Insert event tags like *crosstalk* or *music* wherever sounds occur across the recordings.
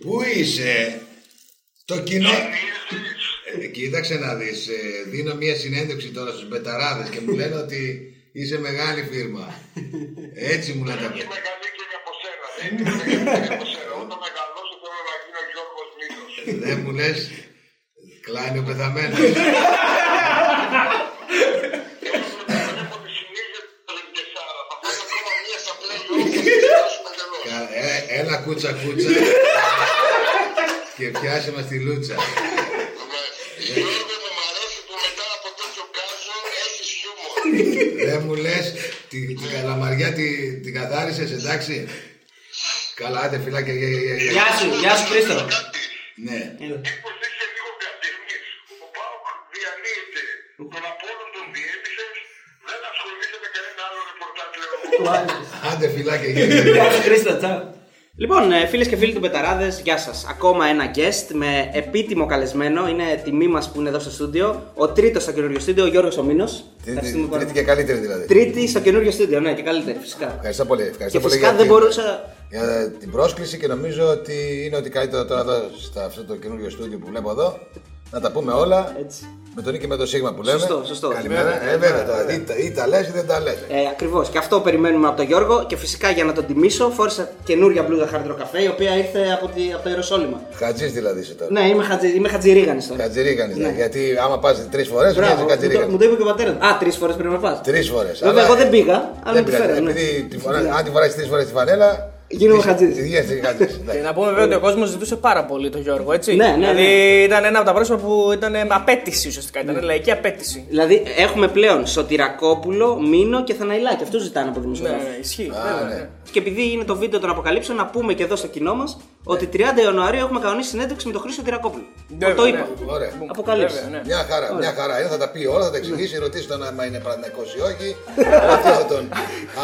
Πού είσαι, το κοινό. Ε, κοίταξε να δεις, ε, δίνω μια συνέντευξη τώρα στους μπεταράδες και μου λένε *laughs* ότι είσαι μεγάλη φίρμα. Έτσι μου λένε τα Είμαι μεγαλύτερη από σένα. Δεν είμαι μεγαλύτερη από σένα. Όταν μεγαλώσω θέλω να γίνω Γιώργος Μήνος. Δεν μου λες, κλάνει ο πεθαμένος. Βλέπω τη συνήθεια του Τεσσάρα. Θα φέρω ακόμα μία στα πλέον και θα φτιάξουμε τελώς. Κα- ε, Έλα κούτσα κούτσα και πιάσε μας τη λούτσα. Γιώργο μου μ' αρέσει που μετά από τέτοιο κάζο έχεις χιούμορ. Δεν μου λες, τη, την καλαμαριά τη, την καθάρισες, εντάξει. Καλά, άντε φυλάκια. γεια, γεια, γεια, γεια. Γεια σου, γεια σου Χρήστο. Κάτι. Ναι. Έλα. Μήπως είσαι λίγο κατεμής. Ο Πάοκ διανύεται. Τον Απόλλων τον διέλυσες. Δεν ασχολείσαι με κανένα άλλο ρεπορτάζ λέω εγώ. Άντε φυλάκια. γεια, γεια, γεια. Γεια σου Χρήστο, τσάου. Λοιπόν, φίλες και φίλοι του Μπεταράδες, γεια σας. Ακόμα ένα guest με επίτιμο καλεσμένο. Είναι τιμή μας που είναι εδώ στο στούντιο. Ο τρίτος στο καινούριο στούντιο, ο Γιώργος Ομήνος. Τρίτη, τρίτη και καλύτερη δηλαδή. Τρίτη στο καινούριο στούντιο, ναι, και καλύτερη, φυσικά. Ευχαριστώ πολύ. Ευχαριστώ Και πολύ φυσικά για δεν την- μπορούσα. για την πρόσκληση και νομίζω ότι είναι ότι καλύτερο τώρα εδώ σε αυτό το καινούριο στούντιο που βλέπω εδώ να τα πούμε όλα Έτσι. Με τον Νίκη και με το Σίγμα που λέμε. Σωστό, σωστό. Καλημέρα. Ε, βέβαια, τώρα, ή, τα- ή τα λες ή δεν τα λες. Ε, Ακριβώς. Και αυτό περιμένουμε από τον Γιώργο. Και φυσικά για να τον τιμήσω, φόρησα καινούρια μπλούδα χάρτρο καφέ, η οποία ήρθε από, τη, από το Ιεροσόλυμα. Χατζής δηλαδή είσαι τώρα. Ναι, είμαι, χατζη, είμαι χατζηρίγανης τώρα. Χατζηρίγανης, ναι. γιατί άμα πας τρεις φορές Μπράβο, βγαίνεις μου, το, χατζηρίγανης. μου το είπε και ο πατέρας μου. Α, τρεις φορές πρέπει να πας. Τρεις φορές. Βέβαια, Αλλά, εγώ δεν ε, πήγα, αλλά δεν μου τη πειράζει, φέρανε. επειδή τη φορά- αν τη φοράσεις τρεις φορές τη φανέλα Γίνομαι είσαι- χατζής. Γίνεσαι χατζής. Και εντάξει. να πούμε βέβαια ότι ο κόσμος ζητούσε πάρα πολύ τον Γιώργο, έτσι. Ναι, ναι, δηλαδή ναι. ήταν ένα από τα πρόσωπα που ήταν με απέτηση ουσιαστικά. Ήταν λαϊκή απέτηση. Δηλαδή, έχουμε πλέον Σωτηρακόπουλο, Μίνο και Θαναϊλάκη. Αυτούς ζητάνε από Ναι, δημοσιογράφους. ναι, ισχύει. Α, βέβαια, ναι. ναι. Και επειδή είναι το βίντεο των αποκαλύψεων, να πούμε και εδώ στο κοινό μας ότι 30 Ιανουαρίου έχουμε κανονίσει συνέντευξη με τον Χρήστο Τυρακόπουλο. Βέβαια, το είπα. ναι. Ωραία. Αποκαλύψει. Βέβαια, ναι. Μια χαρά, μια χαρά είναι, θα τα πει όλα, θα τα εξηγήσει, ρωτήσει τον άμα είναι Παναθηναϊκός ή όχι, ρωτήστε τον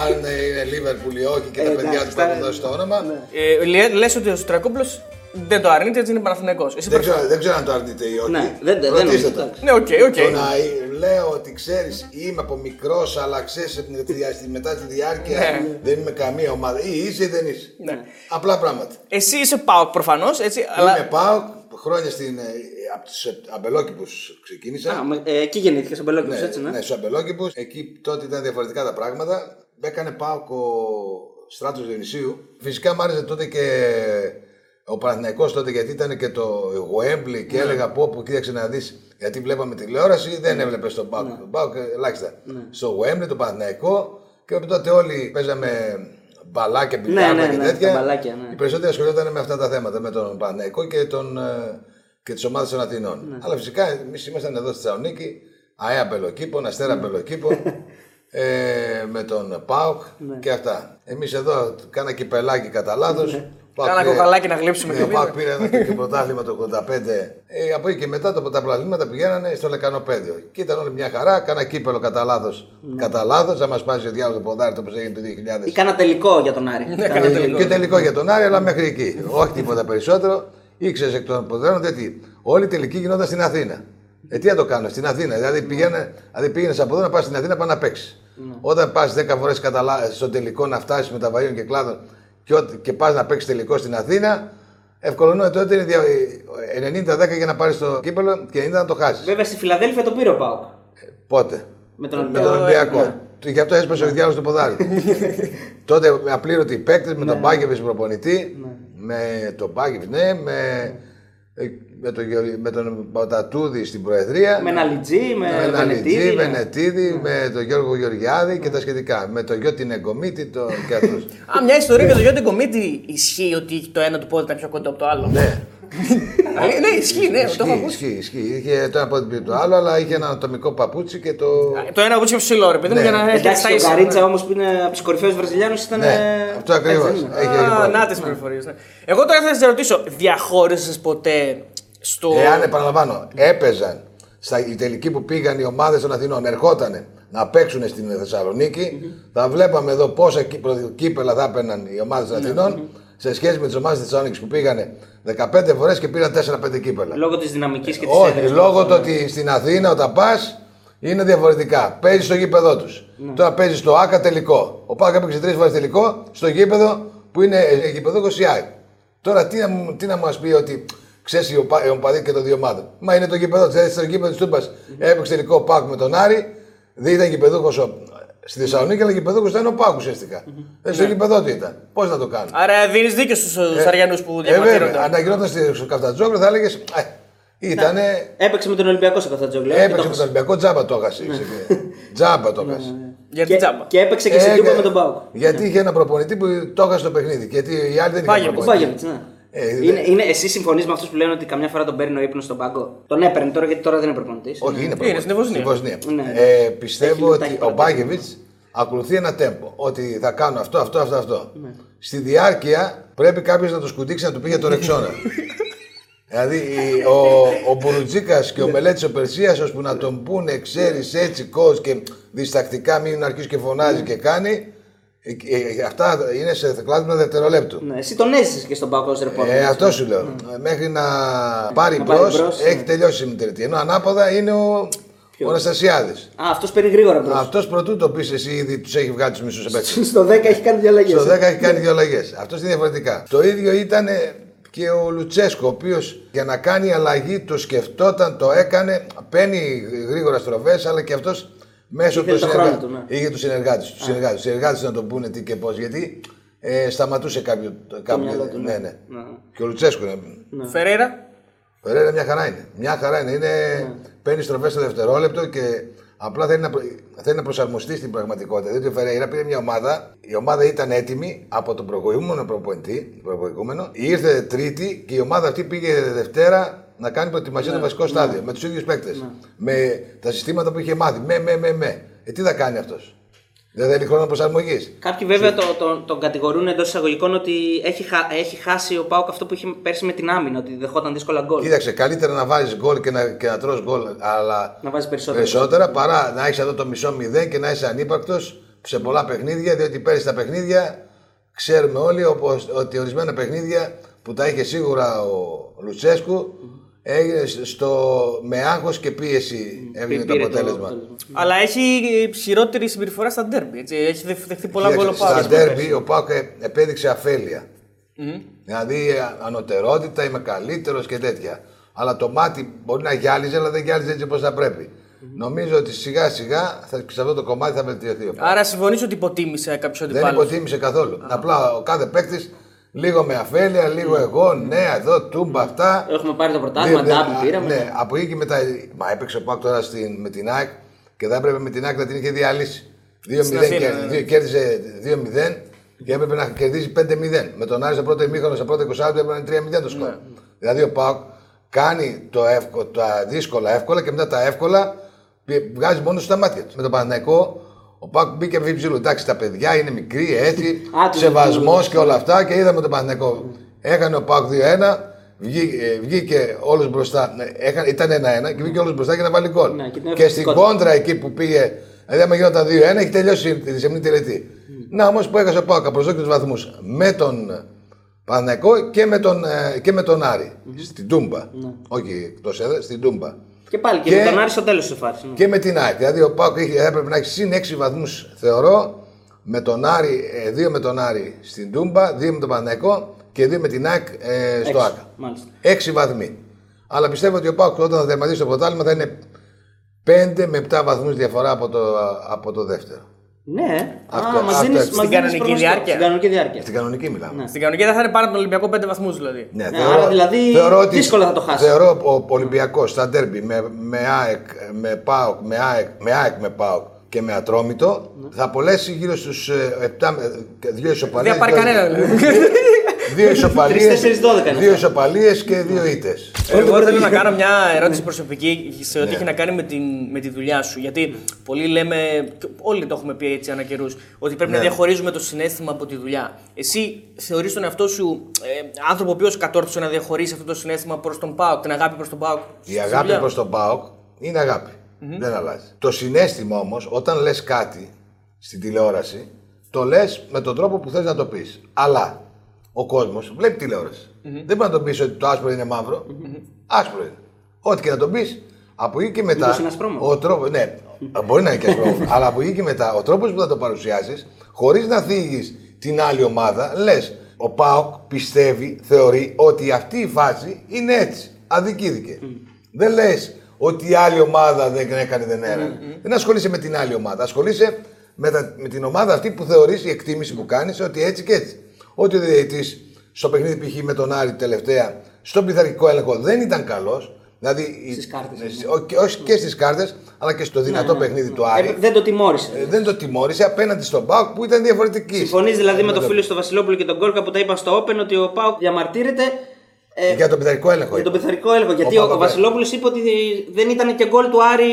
αν είναι Λίβερπουλ ή όχι και τα Ε, παιδιά εντάξει, του που έχουν τα- δώσει το όνομα. Ε, λέ- λες ότι ο Στρακόπουλο δεν το αρνείται, έτσι είναι Παναθηναϊκός. Εσύ Δεν προφανώς- ξέρω, δεν ξέρω αν το αρνείται ή όχι. Ναι, δεν δεν Ρωτήστε νομίζω. τον. εντάξει. Ναι, OK, OK. Το να λέω ότι ξέρεις, είμαι από μικρός, αλλά ξέρεις μετά τη διάρκεια Ναι. δεν είμαι καμία ομάδα. Ή είσαι ή δεν είσαι. Ναι. Απλά πράγματα. Εσύ είσαι ΠΑΟΚ προφανώς, έτσι. Αλλά Είμαι πάω χρόνια στην, ε, από του αμπελόκηπους ξεκίνησα. Α, με- ε, εκεί γεννήθηκες ο Μπελόκιο, Ναι, έτσι, ναι. ναι, στους αμπελόκηπους. Εκεί τότε ήταν διαφορετικά τα πράγματα. Έκανε πάω ο στράτος Διονυσίου. Φυσικά μου άρεσε τότε και ο Παναθηναϊκός τότε γιατί ήταν και το Γουέμπλι και έλεγα πω που κοίταξε να δεις. Γιατί βλέπαμε τηλεόραση, δεν έβλεπες στον Πάουκ. Τον Πάουκ ελάχιστα. Στο Γουέμπλι, το Παναθηναϊκό και τότε όλοι παίζαμε μπαλάκια, μπιλιάρδα ναι, και ναι, τέτοια. τα μπαλάκια, ναι. Οι περισσότεροι ασχολιόταν με αυτά τα θέματα, με τον Παναθηναϊκό και, τον, ε, και τις ομάδες των Αθηνών. Ναι. Αλλά φυσικά εμείς ήμασταν εδώ στη Θεσσαλονίκη, ΑΕΑ Πελοκήπο, Αστέρα Πελοκήπο, *laughs* ε, με τον ΠΑΟΚ Ναι. και αυτά. Εμείς εδώ κάνα κυπελάκι κατά λάθος. Κάνα κοκαλάκι να γλύψουμε Ναι, και ο πήρε. ΠΑΟΚ πήρε ένα και πρωτάθλημα το 85. Ε, από εκεί και μετά το, τα πρωταθλήματα πηγαίνανε στο Λεκανοπέδιο. Και ήταν όλη μια χαρά. Κάνα κύπελο κατά λάθο. Κατά λάθος, θα μας πάει ο διάλογο το ποδάρι όπως έγινε το 2000. Ή κάνα τελικό για τον Άρη. Ναι, Κάνα Ε, τελικό. Και τελικό για τον Άρη, αλλά μέχρι εκεί. Όχι τίποτα περισσότερο. Ήξερες εκ των ποδαρών γιατί όλη η τελική γινόταν στην Αθήνα. Ε, τι να το κάνω, στην Αθήνα. Δηλαδή, πήγαινε, δηλαδή πήγαινες από εδώ να πας στην Αθήνα πά να παίξεις. Όταν πας 10 φορές στο τελικό να φτάσεις με τα βαΐων και κλάδων και, ό,τι- και πας να παίξεις τελικό στην Αθήνα, ευκολονό τότε είναι δια- 90-10 για να πάρεις το κύπελο και 90 να το χάσεις. Βέβαια στη Φιλαδέλφια το πήρε ο Πάοκ. Πότε; Με τον Με Ολυμπιακό. τον Ολυμπιακό. Του- Γι' αυτό έσπασε ο διάλογο του ποδάρι. *laughs* Τότε με απλήρωτοι παίκτες, με τον Μπάκεβιτ προπονητή. Με τον Μπάκεβιτ, ναι, με, ε, με, τον, Γεωργ- με τον Πατατούδη στην Προεδρία. Με ένα λιτζί, με με ένα Βενετίδη, Λιτζή, ναι. Βενετίδη, με τον Γιώργο Γεωργιάδη και τα σχετικά. Με τον Γιώτη Νεγκομίτη το, και *laughs* αυτούς. Α, μια ιστορία για το Γιώργο Κομίτη ισχύει ότι το ένα του πόδι ήταν πιο κοντά από το άλλο. ναι, Ε, ναι, ισχύει, ναι, το έχω ισχύει, ακούσει. ισχύει, ισχύει. Είχε το ένα από το άλλο, αλλά είχε ένα ατομικό παπούτσι και το. Το ένα από πιο ψηλό, ρε παιδί μου, Ναι. για να έχει Εντάξει, τα ο ίσα. Καρίτσα όμως που είναι από τους κορυφαίους Βραζιλιάνους ήταν. Ναι, ε, αυτό ακριβώς. έτσι δεν είναι. Α, να τις πληροφορίες. Εγώ τώρα θα σας ρωτήσω, διαχώρισε ποτέ στο. Εάν επαναλαμβάνω, έπαιζαν στα η τελική που πήγαν οι ομάδες των Αθηνών, ερχότανε να παίξουν στην θεσσαλονικη θα βλέπαμε εδώ πόσα κύ- προ- κύπελα θα έπαιρναν οι ομάδες των Αθηνών σε σχέση με τις ομάδες της Θεσσαλονίκης που πήγανε 15 φορές και πήραν 4-5 κύπελα. Λόγω της δυναμικής και της Όχι, λόγω του ότι στην Αθήνα όταν πας είναι διαφορετικά. Παίζεις στο γήπεδο τους. Τώρα παίζεις στο ΑΚΑ τελικό. Ο ΠΑΚ έπαιξε τρεις φορές τελικό στο γήπεδο που είναι ε, γήπεδο Κωσιάη. Τώρα τι να, μου- τι να μας πει ότι ξέρεις οι οπα- οι οπαδοί και των δύο ομάδων. Μα είναι το γήπεδο τη. Στο γήπεδο της Τούμπας έπαιξε τελικό Πάκου με τον Άρη. Δεν ήταν γηπεδούχος στη Θεσσαλονίκη, αλλά γηπεδούχο ήταν ο Πάκου ουσιαστικά. Δεν στο γήπεδο του ήταν. Πώς να το κάνουν. Άρα δίνεις δίκιο στους Αριανούς που Ε, βέβαια, διαμαρτύρονται. αν γινόταν στη- στο Καφτατζόκλο θα έλεγες. Ήταν. Έπαιξε με τον Ολυμπιακό σε Καφτατζόγλου. Έπαιξε με τον Ολυμπιακό τζάμπα το έχασε. τζάμπα το έχασε. Για την Και, τζάμπα. και έπαιξε και στην Ε, Τούμπα ε, με τον Πάουκ. Γιατί είχε ένα προπονητή που το έχασε το παιχνίδι. Γιατί οι άλλοι δεν είχαν Βάγεβιτς. Ο προπονητή. Μπάγεβιτ, ναι. Ε, είναι, είναι, εσύ συμφωνείς με αυτούς που λένε ότι καμιά φορά τον παίρνει ο ύπνος στον πάγκο; Τον έπαιρνε τώρα γιατί τώρα δεν είναι προπονητής. Όχι, είναι Είναι στην Βοσνία. Βοσνία. Ναι. Ε, πιστεύω Έχει- τα έχει ότι ο παραπάνω. Μπάκεβιτ ακολουθεί ένα τέμπο. Ότι θα κάνω αυτό, αυτό, αυτό, αυτό. Ναι. Στη διάρκεια πρέπει κάποιος να το σκουτίξει να του πει για το ρεξόνα. *laughs* δηλαδή η- ο, ο Μπουρουτζίκα και ο Μελέτης ο Περσίας, ώσπου να τον πούνε, ξέρεις έτσι, κο και διστακτικά μην αρχίσει και φωνάζεις Ναι. και κάνει. Ε, ε, αυτά είναι σε κλάδι δευτερολέπτου. Ναι, εσύ τον έζησες και στον Πάουκ ω ρεπόρτερ. Ε, αυτό σου λέω. Μέχρι να πάρει Να πάρει μπρος, μπρος, έχει ναι. τελειώσει η μητρετή. Ενώ ανάποδα είναι ο, ο Αναστασιάδης. Α, αυτός παίρνει γρήγορα μπρος. Αυτός πρωτού το πεις εσύ ήδη τους έχει βγάλει τους μισούς επέκτου. Στο 10 έχει κάνει δύο αλλαγές. Στο 10 έχει κάνει δύο αλλαγές. Αυτός είναι διαφορετικά. Το ίδιο ήταν και ο Λουτσέσκο, ο οποίος για να κάνει αλλαγή το σκεφτόταν, το έκανε. Παίρνει γρήγορα στροφέ, αλλά και αυτός μέσω Ήθελε του το χρόνο του, ναι. Είχε τους συνεργάτες τους. Συνεργάτες, τους συνεργάτες να τον πούνε τι και πώς. Γιατί ε, σταματούσε κάποιο. κάποιο μυαλό του, ναι, ναι. ναι. Ναι. Και ο Λουτσέσκο είναι. Φεραίρα. Φεραίρα μια χαρά είναι. Μια χαρά είναι. είναι Παίρνει στροφές στο δευτερόλεπτο και απλά θέλει να, προ- θέλει να προσαρμοστεί στην πραγματικότητα. Διότι ο Φεραίρα πήρε μια ομάδα, η ομάδα ήταν έτοιμη από τον προηγούμενο προπονητή, προηγούμενο, ήρθε Τρίτη και η ομάδα αυτή πήγε Δευτέρα να κάνει προετοιμασία στο βασικό στάδιο με τους ίδιους παίκτες. Με τα συστήματα που είχε μάθει. Με, με, με, με. Ε, τι θα κάνει αυτός; Δεν θέλει χρόνο προσαρμογής. Κάποιοι βέβαια το, το, τον κατηγορούν εντός εισαγωγικών ότι έχει, χα- έχει χάσει ο Πάουκ αυτό που είχε πέρσι με την άμυνα, ότι δεχόταν δύσκολα γκολ. Κοίταξε, καλύτερα να βάζεις γκολ και να, και να τρως γκολ, αλλά Να βάζεις περισσότερο. περισσότερα παρά να έχεις εδώ το μισό μηδέν και να είσαι ανύπαρκτος σε πολλά παιχνίδια. Διότι πέρυσι τα παιχνίδια ξέρουμε όλοι όπως, ότι ορισμένα παιχνίδια που τα είχε σίγουρα ο Λουτσέσκου έγινε στο, με άγχος και πίεση έβγαινε το Πήρε αποτέλεσμα. Αλλά έχει ισχυρότερη συμπεριφορά στα ντέρμπι. έτσι. Έχει δεχ- δεχτεί πολλά γκολ ο Κοίταξε, Πάουκ. Στα ντέρμπι ο Πάουκ ε, επέδειξε αφέλεια. Δηλαδή ε, ανωτερότητα, είμαι καλύτερος και τέτοια. Αλλά το μάτι μπορεί να γυάλιζε, αλλά δεν γυάλιζε έτσι όπως θα πρέπει. Νομίζω ότι σιγά σιγά θα, σε αυτό το κομμάτι θα βελτιωθεί. ο Πάοκ. Άρα συμφωνείς ότι υποτίμησε κάποιος Δεν αντιπάλου. υποτίμησε καθόλου. Απλά ο κάθε παίκτης λίγο με αφέλεια, λίγο εγώ, ναι, εδώ, τούμπα, αυτά. Έχουμε πάρει το πρωτάθλημα, Ναι, ναι, ντάμπι πήραμε. Ναι, από εκεί και μετά. Μα έπαιξε ο Πάκ τώρα στην, με την ΑΕΚ και θα έπρεπε με την ΑΕΚ να την είχε διαλύσει. 2-0 Στην Αθήνα, κέρδισε, ναι. δύο- κέρδισε 2-0 και έπρεπε να κερδίσει 5-0. Με τον Άρη στο πρώτο ημίχρονο, στο πρώτο 20 έπρεπε να είναι 3-0 το σκορ. Ναι. Δηλαδή ο Πάουκ κάνει το εύκολο, τα δύσκολα εύκολα και μετά τα εύκολα πι- βγάζει μόνος στα μάτια του. Με τον Παναθηναϊκό ο Πάουκ μπήκε βίψιλο. Εντάξει, τα παιδιά είναι μικροί, έτσι, *laughs* Α, τους σεβασμός τους- και όλα αυτά και είδαμε τον Παναθηναϊκό. Έκανε ο Πάουκ 2-1, βγήκε, ε, βγήκε όλος μπροστά. Ναι, έκανε- Ήταν 1-1 και βγήκε όλος μπροστά για να βάλει γκολ. Ναι, και την και στην ευκαιρία. κόντρα εκεί που πήγε, δηλαδή άμα γινόταν 2-1, έχει τελειώσει τη σεμνή τελετή. Να όμως που έχασε ο Πάουκ απροσδόκητους βαθμούς με τον Παναθηναϊκό και με τον, ε, και με τον Άρη. Στην Τούμπα. Όχι εκτός έδρα, στην Τούμπα. Και πάλι και, Και- με τον Άρη στο τέλος της φάσης. Ναι. Και με την ΑΕΚ. Δηλαδή ο Πάουκ είχε- έπρεπε να έχει συν 6 βαθμούς, θεωρώ. Με τον Άρη, 2 με τον Άρη στην Τούμπα, 2 με τον Παναθηναϊκό και 2 με την ΑΕΚ ε, στο Έξι, ΑΚΑ. μάλιστα. 6 βαθμοί. Αλλά πιστεύω ότι ο Πάουκ όταν θα τερματίσει το πρωτάθλημα θα είναι 5 με 7 βαθμούς διαφορά από το, από το δεύτερο. Ναι, Αυτό- Α, μας αυτό δίνεις- έτσι. μας Στην δίνεις κανονική προγνωστικό. διάρκεια. Στην κανονική διάρκεια. Στην κανονική μιλάμε. Στην κανονική δεν θα είναι πάνω από τον Ολυμπιακό 5 βαθμούς δηλαδή. Ναι, Ναι, άρα δηλαδή δύσκολα θα το χάσεις. Θεωρώ ο Ολυμπιακός στα ντέρμπι με, με ΑΕΚ, με ΠΑΟΚ, με ΑΕΚ, με ΑΕΚ, με ΠΑΟΚ και με Ατρόμητο θα απολέσει γύρω στους 7, δύο ισοπαλίε. Δεν θα πάρει κανένα δηλαδή. *laughs* Δύο ισοπαλίες. Τρεις, τέσσερις, δώδεκα είναι Δύο αυτά. ισοπαλίες και δύο ήττες. Εγώ θέλω να κάνω μια ερώτηση προσωπική σε ό,τι έχει να κάνει με, την, με τη δουλειά σου. Γιατί πολλοί λέμε, και όλοι το έχουμε πει έτσι ανά καιρούς, ότι πρέπει να Ναι. διαχωρίζουμε το συνέστημα από τη δουλειά. Εσύ θεωρείς τον εαυτό σου ε, άνθρωπο ο οποίος κατόρθωσε να διαχωρίσει αυτό το συνέστημα προς τον Πάοκ, την αγάπη προς τον Πάοκ. Η αγάπη προς τον ΠΑΟΚ είναι αγάπη. Δεν αλλάζει. Το συνέστημα όμως, όταν λες κάτι στην τηλεόραση, το λες με τον τρόπο που θες να το πεις. Αλλά ο κόσμος βλέπει τηλεόραση. Δεν μπορεί να τον πεις ότι το άσπρο είναι μαύρο. Άσπρο είναι. Ό,τι και να τον πεις, από εκεί και μετά. Μήπως είναι ασπρόμαυρο. Ο τρόπο, ναι, μπορεί να είναι και ασπρόμαυρο. *laughs* αλλά από εκεί και μετά, ο τρόπος που θα το παρουσιάσεις, χωρίς να θίγεις την άλλη ομάδα, λες Ο Πάοκ πιστεύει, θεωρεί ότι αυτή η φάση είναι έτσι. Αδικήθηκε. Δεν λες ότι η άλλη ομάδα δεν έκανε, δεν έρανε. Δεν ασχολείσαι με την άλλη ομάδα. Ασχολείσαι με, τα- με την ομάδα αυτή που θεωρείς η εκτίμηση που κάνεις ότι έτσι και έτσι. Ότι ο διαιτητής στο παιχνίδι π.χ. με τον Άρη τελευταία, στον πειθαρχικό έλεγχο δεν ήταν καλός. Δηλαδή, η- Στις κάρτες, ναι. ε, ό- και- όχι και στις κάρτες, αλλά και στο δυνατό παιχνίδι του Άρη. Ε, δεν το τιμώρησε. Ε, δεν το τιμώρησε απέναντι στον Πάοκ που ήταν διαφορετική. Συμφωνείς δηλαδή με τον φίλο στο Βασιλόπουλο και τον Γκόρκα που τα είπαν στο Open ότι ο Πάουκ διαμαρτύρεται ε, Για τον πειθαρχικό έλεγχο. για τον είπα. πειθαρχικό έλεγχο. Γιατί Όπα, ο, ο όπα, Βασιλόπουλος είπε ότι δεν ήταν και γκολ του Άρη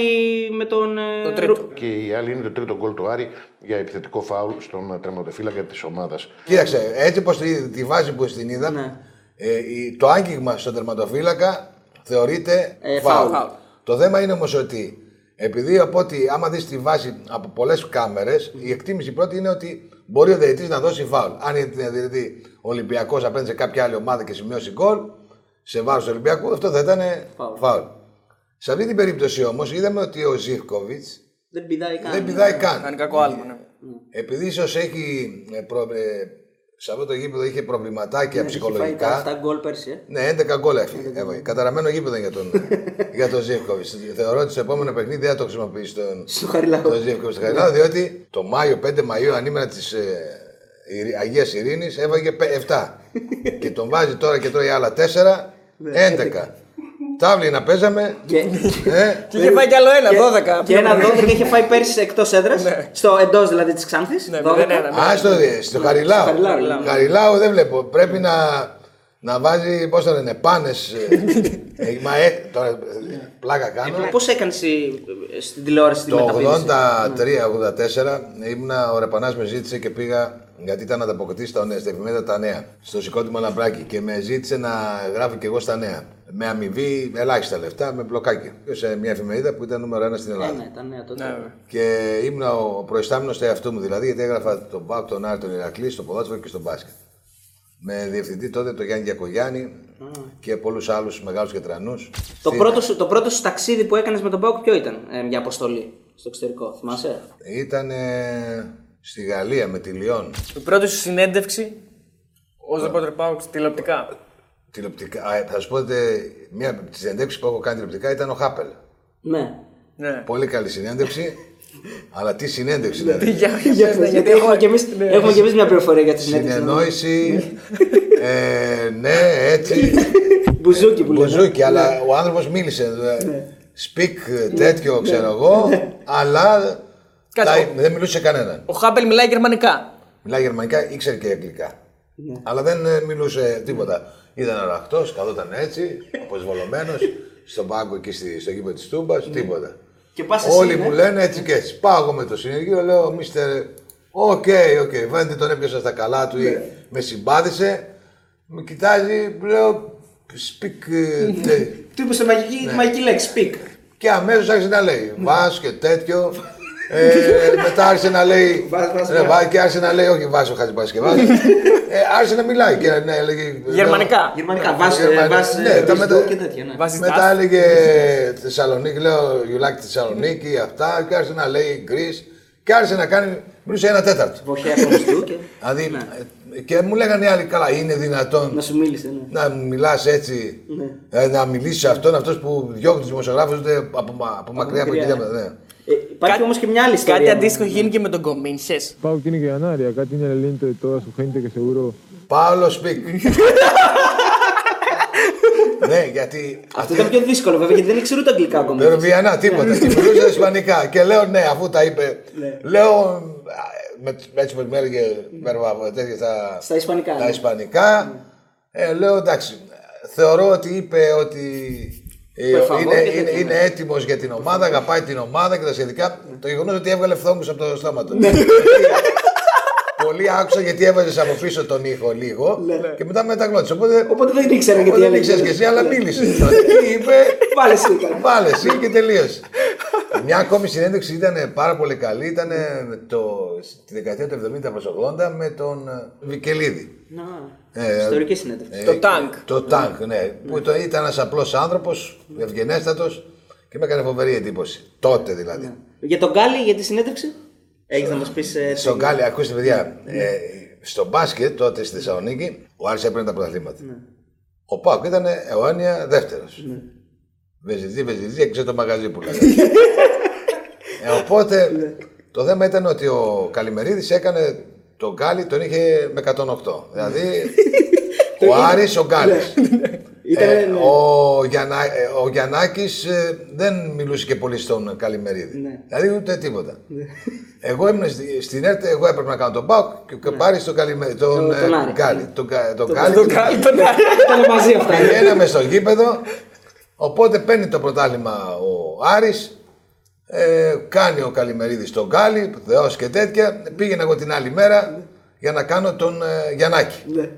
με τον. ε, Το τρίτο. Ρου- Και η άλλη είναι το τρίτο γκολ του Άρη για επιθετικό φάουλ στον τερματοφύλακα της ομάδας. Κοίταξε, έτσι όπως τη, τη βάση που την είδα, Ναι. ε, η- το άγγιγμα στον τερματοφύλακα θεωρείται Ε, φάουλ. φάουλ. Το θέμα είναι όμως ότι επειδή από ότι άμα δεις τη βάση από πολλές κάμερες, η εκτίμηση πρώτη είναι ότι μπορεί ο διαιτητής να δώσει φάουλ. Αν είναι δηλαδή ο Ολυμπιακός απέναντι σε κάποια άλλη ομάδα και σημειώσει γκολ, σε βάρος του Ολυμπιακού, αυτό θα ήταν Φάουλ. φάουλ. Σε αυτή την περίπτωση όμως είδαμε ότι ο Ζήφκοβιτ Δεν πηδάει καν. δεν πηδάει καν. Κάνει κακό άλμα. Ναι. Επειδή ίσως έχει. ε, προ- ε, σε αυτό το γήπεδο είχε προβληματάκια Ναι, Έχει ψυχολογικά. φάει 7 γκολ πέρσι. Ε. Ναι, 11 γκολ έφυγε. έβαλε. Καταραμένο γήπεδο για τον, *laughs* για τον Ζήφκοβιτς. Θεωρώ ότι στο επόμενο παιχνίδι δεν θα το χρησιμοποιήσει τον, Στο Χαριλάου. τον Ζήφκοβιτς στο Χαριλάου, διότι το Μάιο, 5 Μαΐου, ανήμερα της ε, Αγίας Ειρήνης, έβαγε 7. *laughs* και τον βάζει τώρα και τρώει άλλα 4, 11. Τάβλη να παίζαμε. Και, ε, Και είχε φάει κι άλλο ένα, 12. και ένα 12 είχε φάει πέρσι εκτός έδρας. στο εντός δηλαδή της Ξάνθης. Ναι, μηδέν ένα, ναι. Α, στο, στο Χαριλάου. Χαριλάου, Χαριλάου δεν βλέπω. Πρέπει να, να βάζει, πώς το λένε, πάνες. *laughs* ε, μα ε, τώρα ε, πλάκα κάνω. Πώς έκανες στην τηλεόραση τη Το μεταπίδηση. 83-84 ήμουνα, ο Ρεπανάς με ζήτησε και πήγα γιατί ήταν ανταποκριτής στα νέα, στα εφημερίδα τα νέα, στο σηκώτημα Λαμπράκη και με ζήτησε να γράφει και εγώ στα νέα. Με αμοιβή ελάχιστα λεφτά, με μπλοκάκι. Σε μια εφημερίδα που ήταν νούμερο ένα στην Ε, Ελλάδα. ναι, τα νέα τότε. Ναι, βέβαια. Και ήμουνα ο προϊστάμενος του εαυτού μου δηλαδή, γιατί έγραφα τον Μπάουκ, τον Άρη, τον Ηρακλή, στο ποδόσφαιρο και στο μπάσκετ. Με διευθυντή τότε τον Γιάννη Γιακογιάννη και πολλούς άλλους μεγάλους κετρανού. Το πρώτο, σου, το πρώτο σου ταξίδι που έκανες με τον Πάουκ ποιο ήταν ε, για αποστολή στο εξωτερικό, θυμάσαι; Ήταν στη Γαλλία με τη Λιόν. Η πρώτη σου συνέντευξη ως ρεπόρτερ Πάουκ τηλεοπτικά. Τηλεοπτικά. Α, θα σου πω ότι μία από τις συνέντευξεις που έχω κάνει τηλεοπτικά ήταν ο Χάπελ. Ναι. Ναι. Πολύ καλή συνέντευξη. *laughs* αλλά τι συνέντευξη δηλαδή. Για- Για για- πες, γιατί γιατί έχουμε και εμείς, ναι. έχουμε και εμείς μια πληροφορία για τη συνέντευξη. Συνεννόηση. ε, ναι, έτσι. *laughs* Μπουζούκι που λέμε. Μποζούκι, αλλά ο άνθρωπος μίλησε. ε, Speak ε, τέτοιο, ξέρω εγώ, αλλά Κάτσε. τα- δεν μιλούσε σε κανέναν. Ο Χάπελ μιλάει γερμανικά. Μιλάει γερμανικά, ήξερε και αγγλικά. Αλλά δεν ε, μιλούσε τίποτα. Ήταν αραχτός, καθόταν έτσι, αποσβολωμένος, στον πάγκο εκεί στη- στο γήπεδο της Τούμπας, τίποτα. Και πας εσύ, Όλοι ναι. μου λένε έτσι και έτσι. Πάω εγώ με το συνεργείο, λέω, Mister, OK, OK, φαίνεται τον έπιασα στα καλά του ή με συμπάθησε. Με κοιτάζει, λέω, speak. ε, τε- Του είπες στη μαγική, τη μαγική λέξη, speak. και αμέσως άρχισε να λέει Βάσ και τέτοιο. *laughs* Ε, μετά άρχισε να λέει. Βάζ, βάζ, ναι, βάζ. βάζ, και άρχισε να λέει, Όχι, Βάσο Χατζηπασκευά. *laughs* ε, άρχισε να μιλάει και ναι, έλεγε. Γερμανικά. Γερμανικά, βάζ, Γερμανικά. βάζ, Ναι, ε, τα μπιζντού μετα- και τέτοια, ναι. Βάζεις Μετά τάση. έλεγε Θεσσαλονίκη, λέω You like Θεσσαλονίκη, αυτά. Και άρχισε να λέει Greece. Και άρχισε να κάνει. Μιλούσε ένα τέταρτο. Βοχέα κομιστού και Δηλαδή, ε, και μου λέγανε οι άλλοι, καλά, είναι δυνατόν να σου μίλησε, ναι. να μιλάς έτσι, ε, να μιλήσεις σε αυτόν, αυτός που διώχνει τους δημοσιογράφους από, μα- από μακριά από εκεί. μακριά, Ναι. Ε, υπάρχει όμως και μια άλλη ιστορία. Κάτι ναι. αντίστοιχο έχει γίνει και με τον Κομίνσε. Pau tiene que ganar y acá tiene el aliento de toda su gente que seguro Πάολο Σπικ. ναι, γιατί. Αυτό ήταν πιο δύσκολο βέβαια γιατί δεν ήξερε ούτε αγγλικά ακόμα. Περουβιανά, τίποτα. Και μιλούσε Ισπανικά. Και λέω ναι, αφού τα είπε. Λέω. α, Με, έτσι που με έλεγε βερβα- τέτοια στα, Στα ισπανικά, τα ναι. ισπανικά. Ε, λέω εντάξει. Θεωρώ ότι είπε ότι ε, Per favor είναι, και είναι, τέτοια, είναι έτοιμος για την ομάδα, αγαπάει την ομάδα και τα σχετικά. Το γεγονός ότι έβγαλε φθόγκους από το στόμα του. *laughs* Πολλοί άκουσαν γιατί έβαζες από πίσω τον ήχο λίγο και μετά μεταγλώτησε. Οπότε, Οπότε δεν ήξερα γιατί οπότε δεν έλεγε. ήξερες και εσύ, αλλά μίλησες. *laughs* Τι είπε, Βάλε εσύ. καλά. Βάλε εσύ και τελείωσε. Μια ακόμη συνέντευξη ήταν πάρα πολύ καλή. Ήταν το, τη δεκαετία του 70 προς 80 με τον ε, Βικελίδη. Να, Ε, Ιστορική συνέντευξη. Το τάγκ. Το τάγκ, ναι. Που το, ήταν ένας απλός άνθρωπος, ευγενέστατος και με έκανε φοβερή εντύπωση. Τότε δηλαδή. Για τον Γκάλι, για τη συνέντευξη; Έχεις να μας πεις. Στον Γκάλι, ακούστε παιδιά, ε, στο μπάσκετ τότε στη Θεσσαλονίκη ο Άρης έπαιρνε τα πρωταθλήματα. Ο Πάοκ ήταν αιώνια δεύτερος. Ναι. Βεζιτζή, βεζιτζή, έξω το μαγαζί που λέγανε. *laughs* ε, οπότε το θέμα ήταν ότι ο Καλημερίδης έκανε τον Γκάλι, τον είχε με 108. δηλαδή *laughs* ο Άρης, ο Γκάλης. Ήτανε, Ε, ναι. ο, Γιαννά, ε, ο Γιαννάκης ε, δεν μιλούσε και πολύ στον Καλημερίδη. Ναι. Δηλαδή ούτε τίποτα. Εγώ ήμουν στη, στην ΕΡΤ, εγώ έπρεπε να κάνω τον Πάοκ και, και πάρει τον Καλημερίδη. Τον, Τον- τον ε, Άρη. Γκάλη. Τον, Κα- τον Τον- Γκάλη. Το κάνει τον Άρη. *laughs* Ήταν μαζί αυτά. Πηγαίναμε στο γήπεδο, οπότε παίρνει το πρωτάθλημα ο Άρης, ε, κάνει ο Καλημερίδης τον Γκάλι, Θεός και τέτοια. Πήγαινα εγώ την άλλη μέρα για να κάνω τον ε, Γιαννάκη. Ναι.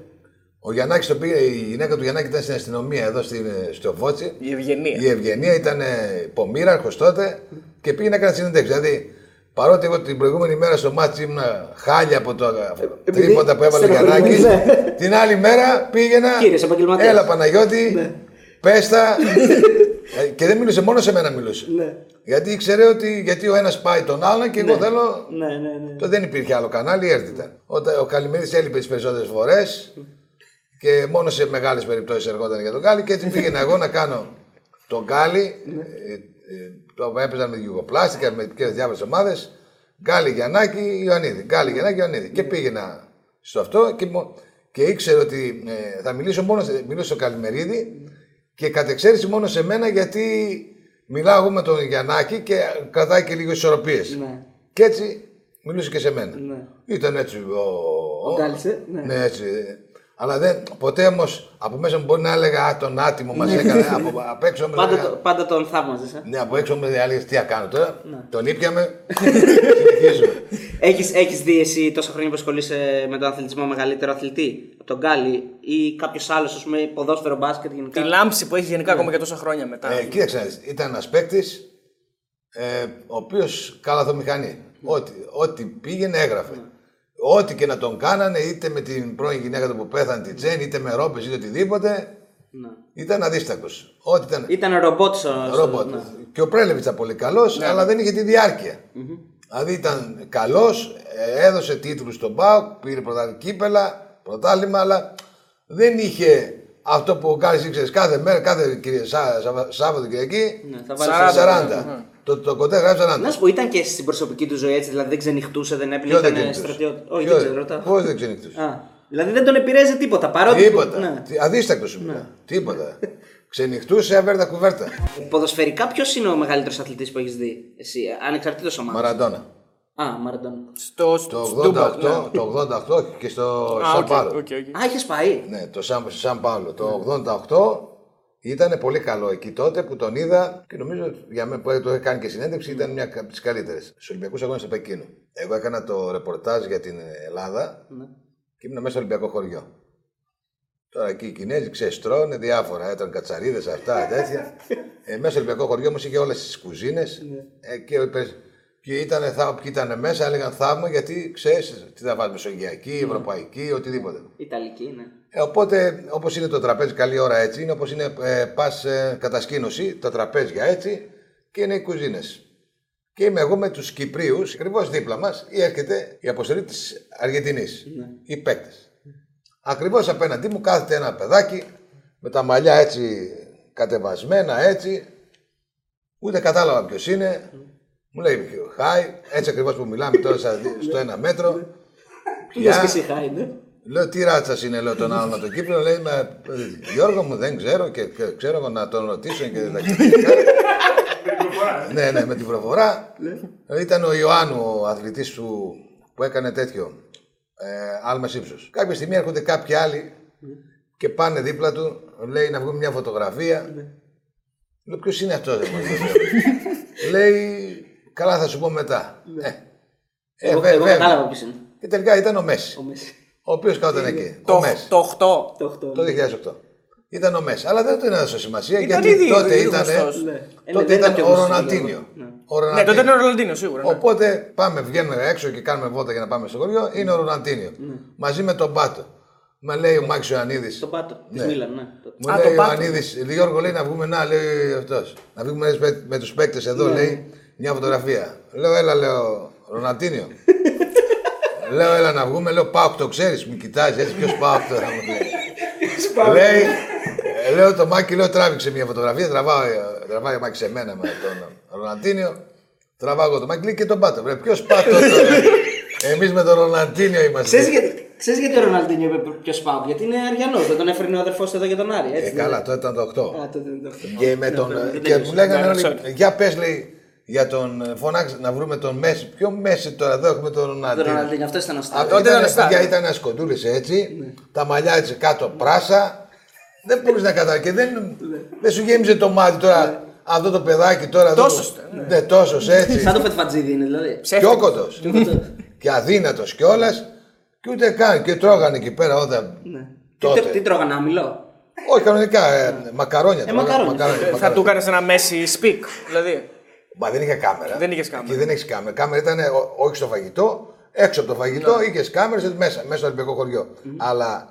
Ο Γιαννάκης το πήγε, η γυναίκα του Γιαννάκη ήταν στην αστυνομία εδώ στην, ε, στο Φώτσι. Η Ευγενία. Η Ευγενία ήταν ε, υπομοίραρχος τότε και πήγε να κάνει συνέντευξη. Δηλαδή, παρότι εγώ την προηγούμενη μέρα στο μάτι ήμουν χάλια από το επειδή τρίποτα που έβαλε ο Γιαννάκης, στενοχωρημένος, ναι. την άλλη μέρα πήγαινα. Κύριος επαγγελματίας. Έλα Παναγιώτη, Ναι. πες τα. Ε, *laughs* και δεν μιλούσε μόνο σε μένα μιλούσε. Ναι. Γιατί ήξερε ότι γιατί ο ένας πάει τον άλλον και εγώ θέλω. Ναι, ναι, ναι. Το δεν υπήρχε άλλο κανάλι, η ΕΡΤ ήταν. Όταν ο Καλημέρης έλειπε τις περισσότερες φορές και μόνο σε μεγάλες περιπτώσεις ερχόταν για τον Γκάλι και έτσι πήγαινα εγώ να κάνω τον Γκάλι. ε, ε, το έπαιζαν με Γιουγκοπλάστικα, με και διάφορες ομάδες. Γκάλι Γιαννάκη, Ιωαννίδη. Γκάλι Γιαννάκη, Ιωαννίδη. Και πήγαινα στο αυτό και, μο- και ήξερε ότι ε, θα μιλήσω μόνο σε, μιλήσω στο Καλημερίδη και κατ' εξαίρεση μόνο σε μένα γιατί μιλάω εγώ με τον Γιαννάκη και κρατάει και λίγο ισορροπίες. Ναι. Και έτσι μιλούσε και σε μένα. Ναι. Ήταν έτσι ο. Ο Γκάλης, ε, ναι. ναι. έτσι. Ποτέ δεν, ποτέ όμως από μέσα μου μπορεί να έλεγα Α, τον άτιμο μας έκανε. από, απ' έξω όμως Ναι. Πάντα, έλεγα, το, πάντα τον θαύμαζες, ε; Ναι, από έξω μου έλεγε τι να κάνω τώρα. Ναι. Τον ήπιαμε. *laughs* συνεχίζουμε. Έχεις, έχεις δει εσύ τόσα χρόνια που ασχολείσαι με τον αθλητισμό μεγαλύτερο αθλητή από τον Γκάλι ή κάποιος άλλος, ας πούμε, ποδόσφαιρο μπάσκετ γενικά; Τη λάμψη που έχει γενικά ακόμα και τόσα χρόνια μετά. ε, κοίταξε, να δεις, ήταν ένας παίκτης ε, ο οποίος καλαθομηχανή. Ό,τι, ό,τι πήγαινε έγραφε. Ό,τι και να τον κάνανε, είτε με την πρώην γυναίκα του που πέθανε τη Τζέν, είτε με ρόπες είτε οτιδήποτε, Ναι. ήταν αδίστακο. Ό,τι ήταν. Ήταν ρομπότ στο. στο- Ρόμποτ. ναι. Και ο Πρέλεβιτς ήταν πολύ καλός, αλλά δεν είχε τη διάρκεια. Δηλαδή ήταν καλός, έδωσε τίτλους στον Πάουκ, πήρε πρωτάθλημα κύπελα, πρωτάθλημα, αλλά δεν είχε αυτό που ο Γκάρι ήξερε κάθε μέρα, κάθε κυρία, Σά- Σάββα- Σάββατο Κυριακή. Ναι, θα βάλεις 40. 40. Το, το κοντέ γράφει 40. Να σου πω, ήταν και στην προσωπική του ζωή έτσι, δηλαδή δεν ξενυχτούσε, δεν έπινε, Ποιο δεν ήταν ξενυχτούσε; στρατιώτη. Όχι, Ποιο δεν ξέρω. ρωτάω. Πώς δεν ξενυχτούσε; Α, δηλαδή δεν τον επηρέαζε τίποτα. Παρότι. Τίποτα. Ναι. Τι- Αδίστακτο σου μιλάω. Τίποτα. Ξενυχτούσε αβέρτα κουβέρτα. Ποδοσφαιρικά, ποιος είναι ο μεγαλύτερος αθλητής που έχεις δει, εσύ, ανεξαρτήτως ομάδας; Μαραντόνα. Α, Μαραντόνα. Στο, Το στο Τούμπα, 88, ναι. το 88 και στο Α, Σαν οκ, Πάολο. OK, OK. Α, είχες πάει. Ναι, το Σαν, Σαν Πάολο. Το 88 ήταν πολύ καλό εκεί τότε που τον είδα και νομίζω ότι για μένα που το είχα κάνει και συνέντευξη ήταν μια από τις καλύτερες. Στους Ολυμπιακούς Αγώνες στο Πεκίνο. Εγώ έκανα το ρεπορτάζ για την Ελλάδα Ναι. και ήμουν μέσα στο Ολυμπιακό χωριό. Τώρα εκεί οι Κινέζοι ξεστρώνε διάφορα, ήταν κατσαρίδες αυτά, τέτοια. *laughs* ε, μέσα στο Ολυμπιακό χωριό όμως είχε όλες τις κουζίνες ε, και, ο υπε- και ήταν, θα, ποιοι ήταν μέσα, έλεγαν θαύμα γιατί ξέρεις τι θα βάλει Μεσογειακή, Ευρωπαϊκή, οτιδήποτε. Ιταλική, ναι. Ε, οπότε, όπως είναι το τραπέζι καλή ώρα έτσι, είναι όπως είναι ε, πας κατασκήνωση, τα τραπέζια έτσι και είναι οι κουζίνες. Και είμαι εγώ με τους Κυπρίους, ακριβώς δίπλα μας, ή έρχεται η αποστολή της Αργεντινής. Οι παίκτες. Ακριβώς απέναντί μου κάθεται ένα παιδάκι με τα μαλλιά έτσι κατεβασμένα έτσι. Ούτε κατάλαβα ποιος είναι. Μου λέει χάι, έτσι ακριβώς που μιλάμε τώρα στα- στο ένα μέτρο. Του λες και εσύ, Χάι, ναι. Λέω τι ράτσα είναι, λέω τον άλλον με τον Κύπρο. Λέει με, Γιώργο μου δεν ξέρω και, και ξέρω εγώ να τον ρωτήσω και τα κοινωνικά. ναι, ναι, με την προφορά. Ήταν ο Ιωάννου, ο αθλητής του που έκανε τέτοιο. Ε, άλμα ύψο. Κάποια στιγμή έρχονται κάποιοι άλλοι και πάνε δίπλα του, λέει να βγούμε μια φωτογραφία. Λέω ποιος είναι αυτός, δεν μου *laughs* Λέει, καλά θα σου πω μετά. Ε, ε, Εγώ, βε- εγώ βέβαια. κατάλαβα ποιος είναι. Και τελικά ήταν ο Μέσης. Ο Μέσης. Ο οποίος κάθονταν εκεί. Το, ο Μέσης. το 8. Το 8. Το 2008. Ήταν ο Μέσης. Αλλά δεν του έδωσε σημασία Ήταν γιατί ήδη- τότε ήδη ήταν. γνωστός. Ναι. Ε, ναι, Τότε δεν ήταν πιο ο γνωστός, Ροναντίνιο. ναι. Ο Ναι, Ροναντίνιο. τότε είναι ο Ρολαντίνο σίγουρα. Ναι. Οπότε πάμε, βγαίνουμε έξω και κάνουμε βόλτα για να πάμε στο χωριό. Είναι ο Ροναντίνιο. Μαζί με τον Πάτο. Μα λέει ο Μάξο Ιωαννίδης. Τον πάτο. Της Ναι. Μίλαν, ναι. τότε. Μου Α, λέει τον ο Πάτο. Ιωαννίδης, Γιώργο λέει να βγούμε να, λέει αυτός. Να βγούμε με, με τους παίκτες εδώ, λέει, μια φωτογραφία. Λέω, έλα, λέω, Ροναντίνιο. *laughs* λέω, έλα να βγούμε, λέω, Πάοκ το ξέρεις, μου κοιτάζεις έτσι, ποιος Πάοκ τώρα μου λέει. λέει, ε, λέω το Μάκη, λέω, τράβηξε μια φωτογραφία, τραβάω, ε, τραβάει ο Μάκης σε μένα με τον Ροναντίνιο. Τραβάω εγώ το Μάκη, λέει και τον Πάτο. Βρε, ποιος Πάτο τώρα. Εμείς με τον Ροναντίνιο είμαστε. Ξέρεις γιατί, ξέρεις γιατί ο Ροναλντίνιο είπε ποιος πάω, γιατί είναι Αριανός. Δεν τον έφερνε ο αδερφός εδώ για τον Άρη. Ε, Έτσι, καλά, δεν τότε ήταν το 8. είναι; Α, τότε δεν το έχω. Και, με τον, δεν και τελείωσε. μου λέγανε Ναι, όλοι, sorry. για πες λέει, για τον φωνάξει να βρούμε τον Μέση. Ποιο Μέση τώρα, εδώ έχουμε τον Τον Ροναντίνιο. Ροναλντίνιο, αυτός ήταν ο Α, Στάδιο. τότε ήταν, ήταν στάρ. παιδιά, ήταν ένα κοντούλη έτσι, Ναι. τα μαλλιά έτσι κάτω πράσα. Δεν μπορείς να καταλάβει. Και δεν, Ναι. δεν σου γέμιζε το μάτι τώρα. Αυτό το παιδάκι τώρα. εδώ Τόσος, που- Ναι, τόσος έτσι. Σαν το Φετφατζίδι είναι δηλαδή. Πιόκοντο. και αδύνατος κιόλας. Και ούτε καν. Και τρώγανε εκεί πέρα όταν. Ναι. Τότε. Τι, τι τρώγανε, άμυλο. Όχι, κανονικά. Ε, μακαρόνια. τρώγανε, μακαρόνια. Ε, Θα μακαρόνια. του έκανες ένα μέση speak. Δηλαδή. Μα δεν είχε κάμερα. Δεν είχες κάμερα. Και δεν έχεις κάμερα. Κάμερα ήταν ε, ό- όχι στο φαγητό, έξω από το φαγητό Ναι. είχες κάμερες μέσα, μέσα στο Ολυμπιακό χωριό. Αλλά.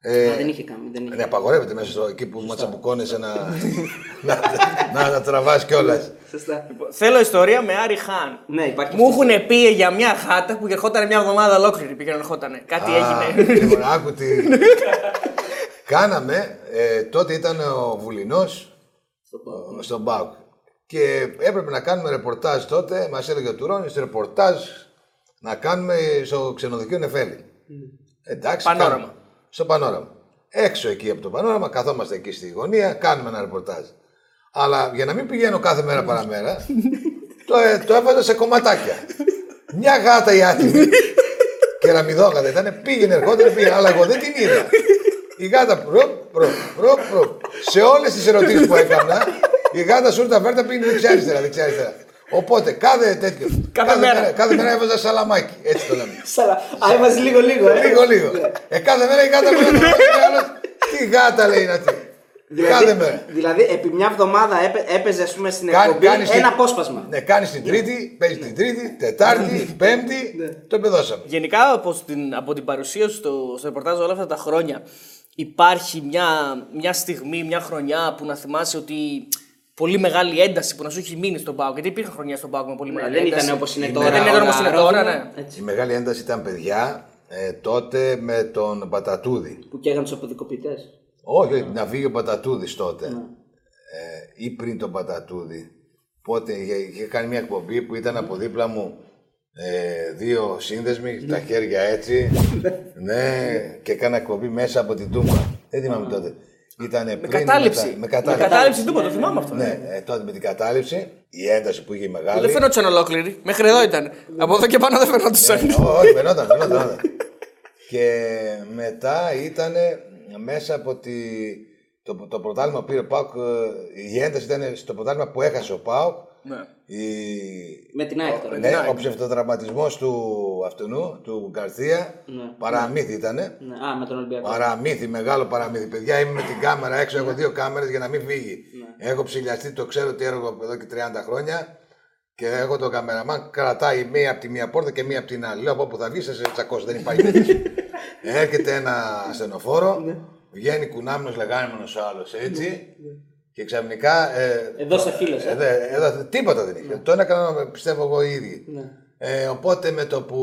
Ε, Α, δεν είχε κάνει. Δεν είχε. ναι, απαγορεύεται μέσα στο εκεί που ματσαμπουκώνεσαι να, να, να, να τραβάς κιόλας. Σωστά. Θέλω ιστορία με Άρη Χάν. Ναι, υπάρχει. Μου αυτό. έχουν πει για μια χάτα που ερχόταν μια εβδομάδα ολόκληρη. Πήγαινε ερχόταν. Κάτι έγινε. Λοιπόν, άκου τι. Κάναμε, ε, τότε ήταν ο Βουλινός στον Μπάουκ. Και έπρεπε να κάνουμε ρεπορτάζ τότε, μας έλεγε ο Τουρόνι, ρεπορτάζ να κάνουμε στο ξενοδοχείο Νεφέλη. Εντάξει. Πανόραμα. κάνουμε. Στο πανόραμα. Έξω εκεί από το πανόραμα, καθόμαστε εκεί στη γωνία, κάνουμε ένα ρεπορτάζ. Αλλά για να μην πηγαίνω κάθε μέρα παραμέρα, *laughs* το, ε, το έβαζα σε κομματάκια. Μια γάτα η άτιμη. Κεραμιδόκατα ήταν, πήγαινε, ερχόταν, πήγαινε, αλλά εγώ δεν την είδα. Η γάτα προ, προ, προ, προ. Σε όλες τις ερωτήσεις που έκανα, η γάτα σου τα φέρτα πήγαινε δεξιά-αριστερά, δεξιά-αριστερά. Οπότε κάθε τέτοιο. Κάθε μέρα. κάθε μέρα έβαζα σαλαμάκι. Έτσι το λέμε. Σαλα... Α, έβαζες λίγο λίγο, ε. Λίγο, λίγο. Ε, κάθε μέρα η γάτα μου λέει, Τι γάτα λέει είναι αυτή. Κάθε μέρα. δηλαδή, επί μια εβδομάδα έπαι, έπαιζε ας πούμε, στην Κάνει- εκπομπή κάνεις ένα την- απόσπασμα. Ναι, κάνεις την Τρίτη, παίζεις την Τρίτη, Τετάρτη, Πέμπτη, το επεδώσαμε. Γενικά από την, από την παρουσία σου στο, στο ρεπορτάζ όλα αυτά τα χρόνια υπάρχει μια, μια στιγμή, μια χρονιά που να θυμάσαι ότι πολύ μεγάλη ένταση που να σου έχει μείνει στον Πάο. Γιατί υπήρχαν χρονιά στον Πάο με πολύ Ναι, μεγάλη δεν ένταση. ήταν όπως είναι Ναι, τώρα. δεν ήταν όπως όλα είναι τώρα, ρόδινα, ναι. έτσι, Η μεγάλη ένταση ήταν παιδιά ε, τότε με τον Πατατούδη. Που καίγαν του αποδικοποιητέ. Όχι, όχι, να φύγει ο Πατατούδη τότε. Ε, ή πριν τον Πατατούδη. Πότε είχε, είχε κάνει μια εκπομπή που ήταν από δίπλα μου ε, δύο σύνδεσμοι, τα χέρια έτσι. *laughs* ναι, και έκανα εκπομπή μέσα από την Τούμπα. Δεν θυμάμαι τότε. Ήτανε Με πριν, κατάληψη. μετά- με Με κατάληψη. κατάληψη του το θυμάμαι αυτό. Ναι, ε, τότε με την κατάληψη, η ένταση που είχε η μεγάλη. Δεν φαινόταν ολόκληρη. Μέχρι εδώ ήταν. Από εδώ και πάνω δεν φαινόταν. Ναι, όχι, φαινόταν, φαινόταν. φαινόταν. και μετά ήταν μέσα από τη, το, το πρωτάθλημα που πήρε ο Πάουκ. ε, Η ένταση ήταν στο πρωτάθλημα που έχασε ο Πάουκ. Ναι. Η, Με την ΑΕΚ τώρα. ναι, ο ψευτοτραυματισμό του αυτού, του Γκαρθία. Ναι. Παραμύθι ήταν. Ναι, Α, με τον Ολυμπιακό. Παραμύθι, μεγάλο παραμύθι. Παιδιά, είμαι με την κάμερα έξω. Έχω δύο κάμερες για να μην φύγει. Ναι. Έχω ψηλιαστεί, το ξέρω ότι έργο εδώ και 30 χρόνια. Και έχω τον καμεραμάν, κρατάει μία από τη μία πόρτα και μία από την άλλη. Λέω από όπου θα βγεις, θα σε τσακώσει, δεν υπάρχει *laughs* περίπτωση. Έρχεται ένα ασθενοφόρο, Ναι. βγαίνει κουνάμινος λεγάμενο ο άλλος έτσι. Και ξαφνικά. Ε, Εδώ στο χείλο. ε, δε- εδώ τίποτα δεν είχε. Το έκανα, πιστεύω εγώ οι ίδιοι. Ναι. Ε, οπότε με το που.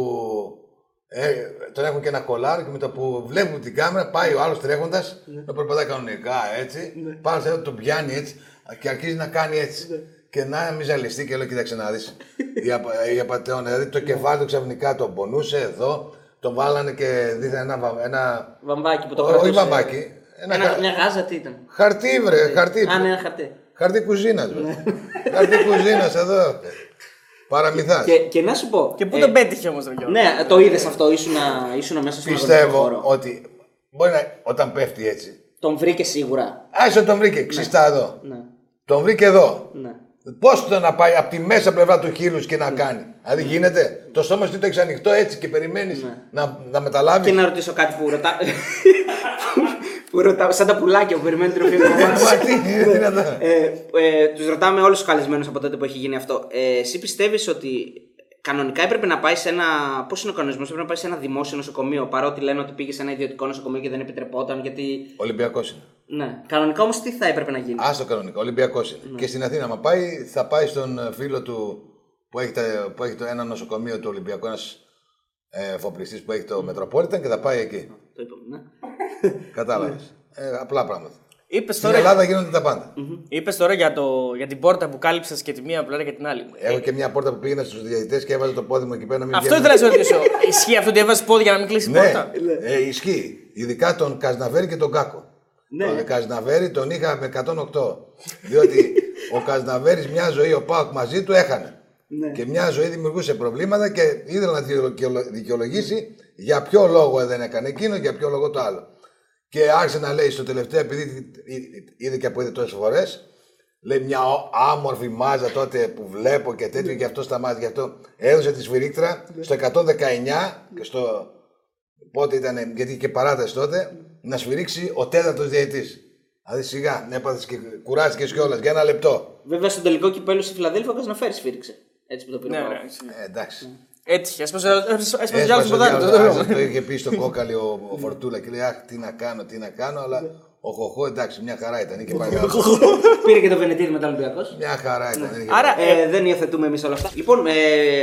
Ε, τον έχουν και ένα κολάρ και με το που βλέπουν την κάμερα πάει ο άλλος τρέχοντας. Ναι. Το περπατάει κανονικά έτσι. Πάνω σε αυτό τον πιάνει έτσι και αρχίζει να κάνει έτσι. Ναι. Και να μην ζαλιστεί και λέω: Κοίταξε να δεις. η, απα, η απαταιώνα. Δηλαδή το κεφάλι του ξαφνικά τον πονούσε εδώ. Τον βάλανε και δίθεν ένα. βα- ένα Βαμβάκι που το Ω- κρατούσε. όχι βαμβάκι. Ένα, Ένα, χα- μια γάζα τι ήταν; Χαρτί, βρε, χαρτί. Α, ναι, ένα χαρτί. Χαρτί κουζίνας, χαρτί κουζίνας εδώ. Παραμυθάς. Και, και να σου πω. Και πού ε, τον πέτυχε όμως, Γιώργο; Ναι, το είδες αυτό, ήσουνα, ήσουνα μέσα στον αγωνιστικό Πιστεύω χώρο. ότι μπορεί να, όταν πέφτει έτσι. Τον βρήκε σίγουρα. Άσε τον βρήκε, ξυστά εδώ. Ναι. Τον βρήκε εδώ. ναι. Πώς το να πάει από τη μέσα πλευρά του χείλους και να κάνει; Δηλαδή γίνεται; Το στόμα σου το έχεις ανοιχτό έτσι και περιμένεις να, να μεταλάβεις; Και να ρωτήσω κάτι που ρωτά. *laughs* που ρωτά, σαν τα πουλάκια που περιμένουν τροφή από εμάς. Μα τι είναι δυνατόν. ε, ε, τους ρωτάμε όλους τους καλεσμένους από τότε που έχει γίνει αυτό. Ε, εσύ πιστεύεις ότι κανονικά έπρεπε να πάει σε ένα. Πώς είναι ο κανονισμός, έπρεπε να πάει σε ένα δημόσιο νοσοκομείο παρότι λένε ότι πήγε σε ένα ιδιωτικό νοσοκομείο και δεν επιτρεπόταν γιατί. Ολυμπιακός είναι. Ναι. Κανονικά όμως τι θα έπρεπε να γίνει; Άστο κανονικό, Ολυμπιακός είναι. Και στην Αθήνα, άμα πάει, θα πάει στον ε, φίλο του που έχει, τα- που έχει το ένα νοσοκομείο του Ολυμπιακού, ένας ε, εφοπλιστής που έχει το Μετροπόλιταν και θα πάει εκεί. Το είπαμε, ναι. Κατάλαβες. Ε, απλά πράγματα. Είπες Στην τώρα, Ελλάδα γίνονται τα πάντα. είπες τώρα για, το, για την πόρτα που κάλυψες και τη μία πλευρά και την άλλη. Έχω και μια πόρτα που πήγαινα στους διαιτητές και έβαζε το πόδι μου εκεί πέρα να μην Αυτό βγαίνει. ήθελα να σε ρωτήσω. Ισχύει αυτό ότι έβαζες πόδι για να μην κλείσει η Ναι, πόρτα; ε, ισχύει. Ειδικά τον Καζναβέρη και τον Κάκο. Ναι. Τον Καζναβέρη τον είχα με 108. Διότι ο Καζναβέρης μια ζωή, ο Πάοκ μαζί του έχανε. Ναι. Και μια ζωή δημιουργούσε προβλήματα και ήθελε να δικαιολο- δικαιολογήσει για ποιο λόγο δεν έκανε εκείνο, για ποιο λόγο το άλλο. Και άρχισε να λέει στο τελευταίο, επειδή είδε και από είδε τόσες φορές, λέει μια ο- άμορφη μάζα τότε που βλέπω και τέτοιο, γι' αυτό σταμάτησε. Γι' αυτό έδωσε τη σφυρίκτρα στο 119 και στο. Πότε ήταν, γιατί είχε παράταση τότε, να σφυρίξει ο τέταρτος διαιτή. Δηλαδή σιγά, να έπαθες και κουράστηκες κιόλας για ένα λεπτό. Βέβαια στον τελικό κυπέλο στη Φιλαδέλφια ο Καζναφέρη σφύριξε. Έτσι που το πήρε. Ναι, ο ναι. Πάοκ. Ε, εντάξει. Έτυχε. Έσπασε έσπασε Έσπασε κι άλλο ο ποδάρι. διάλογος, το λέω. άρχισε, Το είχε πει στο κόκαλι ο, ο Φορτούλα και λέει: Αχ, τι να κάνω, τι να κάνω, αλλά ο Χοχό εντάξει, μια χαρά ήταν. Είχε πάει καλά. Πήρε και το Βενετίδη μετά Ολυμπιακός. Μια χαρά ήταν. δεν είχε Άρα, Ε, δεν υιοθετούμε εμείς όλα αυτά. Λοιπόν, ε,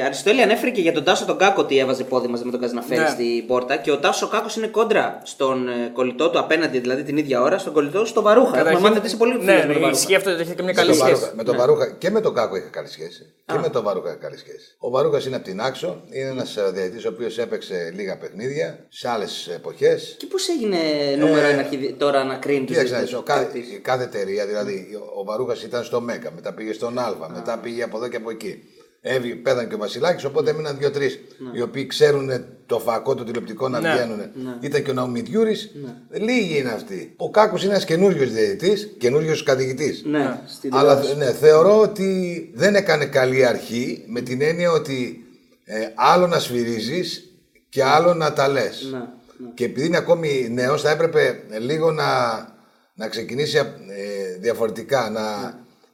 Αριστοτέλη ανέφερε και για τον Τάσο τον Κάκο ότι έβαζε πόδι μαζί με τον Καζναφέρη Ναι. στην πόρτα. Και ο Τάσο ο Κάκος είναι κόντρα στον ε, κολλητό του απέναντι, δηλαδή την ίδια ώρα, στον κολλητό του στο Βαρούχα. Έχουμε Καταρχήν- μάθει ότι είσαι πολύ φίλος Ναι, με τον ναι, Βαρούχα. ισχύει αυτό ότι έχει και μια Με καλή τον σχέση. Βαρούχα, με τον Βαρούχα και με τον Κάκο είχα καλή σχέση. Και με τον Βαρούχα είχα καλή σχέση. Ο Βαρούχας είναι από την Άξο, είναι ένας διαιτητή ο οποίος έπαιξε λίγα παιχνίδια σε άλλες εποχές. Και πώς έγινε νούμερο ένα αρχιδι- τώρα να κρίνει του Κοίταξε, να δεις, ο κάθε, η κάθε εταιρεία, δηλαδή ο- ο Βαρούχας ήταν στο ΜΕΚΑ, μετά πήγε στον Α, μετά πήγε από εδώ και από εκεί. Έβη, πέθανε και ο Βασιλάκης, οπότε έμειναν δύο-τρει οι οποίοι ξέρουν το φακό το τηλεοπτικό να Ναι. βγαίνουν. Ήταν και ο Ναουμιτιούρη. Λίγοι είναι αυτοί. Ο Κάκος είναι ένας καινούριος διαιτητής, καινούριος καθηγητής. Ναι, στην Αλλά τηλεόραση. ναι, θεωρώ ότι δεν έκανε καλή αρχή με την έννοια ότι ε, άλλο να σφυρίζεις και άλλο να τα λες. Ναι, Και επειδή είναι ακόμη νέος, θα έπρεπε λίγο να, να ξεκινήσει ε, διαφορετικά, να,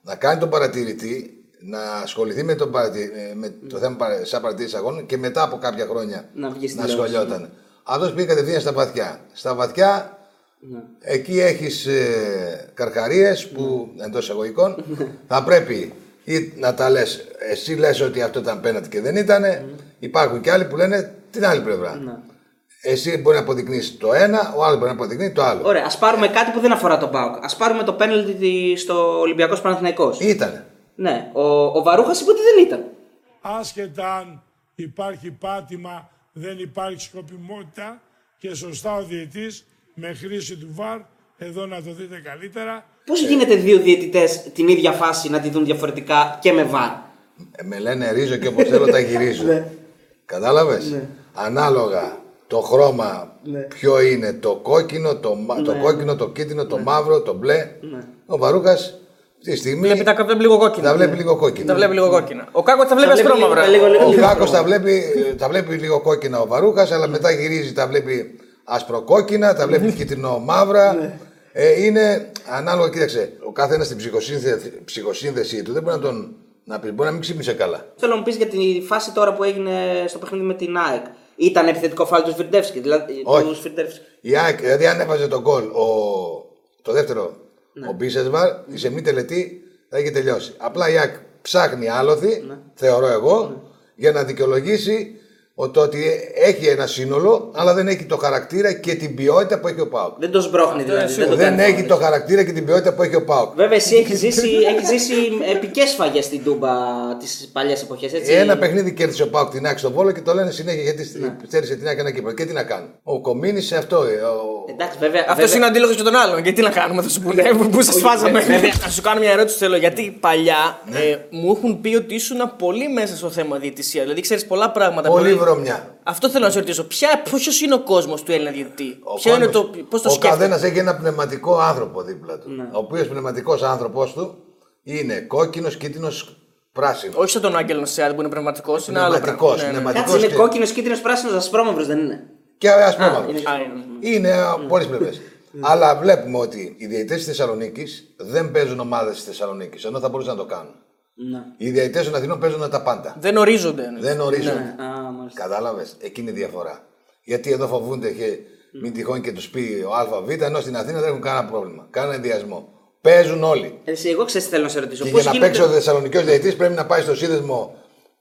να κάνει τον παρατηρητή, να ασχοληθεί με, τον παρατη- ε, με το θέμα παρα- σαν παρατήρηση αγώνων και μετά από κάποια χρόνια Να βγει στην να τηλεόραση, ασχολιόταν. Αυτός πήγε κατευθείαν στα βαθιά. Στα βαθιά Ναι. Εκεί έχεις ε, καρχαρίες που εντός εισαγωγικών *laughs* θα πρέπει ή να τα λες, εσύ λες ότι αυτό ήταν πέναντι και δεν ήταν. Υπάρχουν και άλλοι που λένε την άλλη πλευρά. Ναι. Εσύ μπορεί να αποδεικνύεις το ένα, ο άλλος μπορεί να αποδεικνύει το άλλο. Ωραία, ας πάρουμε κάτι που δεν αφορά τον Πάοκ. Α πάρουμε το πέναλτι στο Ολυμπιακός Παναθηναϊκός. Ήτανε. Ναι, ο, ο Βαρούχας είπε ότι δεν ήταν. άσχετα αν υπάρχει πάτημα, δεν υπάρχει σκοπιμότητα και σωστά ο διαιτής με χρήση του ΒΑΡ, εδώ να το δείτε καλύτερα, Πώς γίνεται δύο διαιτητές την ίδια φάση να τη δουν διαφορετικά και με βαρ. Ε, με λένε ρίζω και όπως θέλω τα γυρίζω. Κατάλαβες; Ανάλογα το χρώμα ποιο είναι το κόκκινο, το, μα- το κόκκινο, το κίτρινο, το μαύρο, το μπλε. Ο Βαρούχας στη στιγμή Βλέπει τα βλέπει λίγο κόκκινα. τα βλέπει λίγο κόκκινα. Τα βλέπει λίγο κόκκινα. Ο Κάκος τα βλέπει Τα βλέπει ασπρόμαυρα. λίγο- λίγο- Ο λίγο- Κάκος τα βλέπει, τα βλέπει λίγο κόκκινα ο Βαρούχας, αλλά μετά γυρίζει, τα βλέπει ασπροκόκκινα, τα βλέπει κίτρινο-μαύρα. Ε, είναι ανάλογα, κοίταξε. Ο καθένας στην ψυχοσύνθεση, ψυχοσύνθεσή του δεν μπορεί να τον να πει. Μπορεί να μην ξύπνησε καλά. Θέλω να μου πεις για τη φάση τώρα που έγινε στο παιχνίδι με την ΑΕΚ. Ήταν επιθετικό φάουλ του Σφιρντεύσκη. Δηλαδή, Όχι. του Σφιρντεύσκη. Η ΑΕΚ, δηλαδή αν έβαζε τον γκολ ο, το δεύτερο, ο Μπίσεσβαρ, η σε μη τελετή θα είχε τελειώσει. Απλά η ΑΕΚ ψάχνει άλοθη, θεωρώ εγώ, για να δικαιολογήσει ότι, το ότι έχει ένα σύνολο, αλλά δεν έχει το χαρακτήρα και την ποιότητα που έχει ο Πάουκ. Δεν το σμπρώχνει δηλαδή. Δεν, το Δεν κάνει έχει φάουλ. το χαρακτήρα και την ποιότητα που έχει ο Πάουκ. Βέβαια, εσύ έχεις ζήσει, έχεις ζήσει επικές σφαγέ στην Τούμπα τις παλιές εποχές. Έτσι; Ένα παιχνίδι κέρδισε ο Πάουκ την ΑΕΚ στον Βόλο και το λένε συνέχεια γιατί Ναι. στέρισε την ΑΕΚ ένα κύπρο. Και τι να κάνουν; Ο Κομίνης σε αυτό. ε, Ο... Εντάξει, βέβαια. Αυτός βέβαια- είναι ο αντίλογος και τον άλλον. Γιατί να κάνουμε, θα σου πούνε. Πού σας φάζαμε. Να σου κάνω μια ερώτηση θέλω. Γιατί παλιά Ναι. ε, μου έχουν πει ότι ήσουν πολύ μέσα στο θέμα διαιτησία. Δηλαδή ξέρεις πολλά πράγματα. Πολύ βρωμιά. Αυτό θέλω να σε ρωτήσω. Ποιο είναι ο κόσμος του Έλληνα διαιτητή, Ο Ποιο είναι κόσμος- το. Πώς το ο σκέφτεται; καθένας έχει ένα πνευματικό άνθρωπο δίπλα του. Ναι. Ο οποίος πνευματικός άνθρωπος του είναι κόκκινος, κίτρινος, πράσινος. Όχι σαν τον Άγγελο Σεάτ που είναι πνευματικός, είναι άλλο Πνευματικός, πράγμα. Ναι, ναι. πνευματικός. Κάτσε είναι και- κόκκινος, κίτρινος, πράσινος, ασπρόμαυρος δεν είναι. Και ασπρόμαυρος. είναι- Α, είναι. Είναι από πολλές πλευρές. Αλλά βλέπουμε ότι οι διαιτητές της Θεσσαλονίκης δεν παίζουν ομάδες της Θεσσαλονίκης, ενώ θα μπορούσαν να το κάνουν. Ναι. Οι διαιτητές των Αθηνών παίζουν τα πάντα. Δεν ορίζονται. ναι. Δεν ορίζονται. Α, μάλιστα. Κατάλαβες. Εκείνη η διαφορά. Γιατί εδώ φοβούνται και μην τυχόν και τους πει ο ΑΒ, ενώ στην Αθήνα δεν έχουν κανένα πρόβλημα. Κανένα ενδιασμό. Παίζουν όλοι. Εσύ, εγώ ξέρω τι θέλω να σε ρωτήσω. Και Πώς για να γίνεται- παίξει ο Θεσσαλονικό διαιτητής πρέπει να πάει στο σύνδεσμο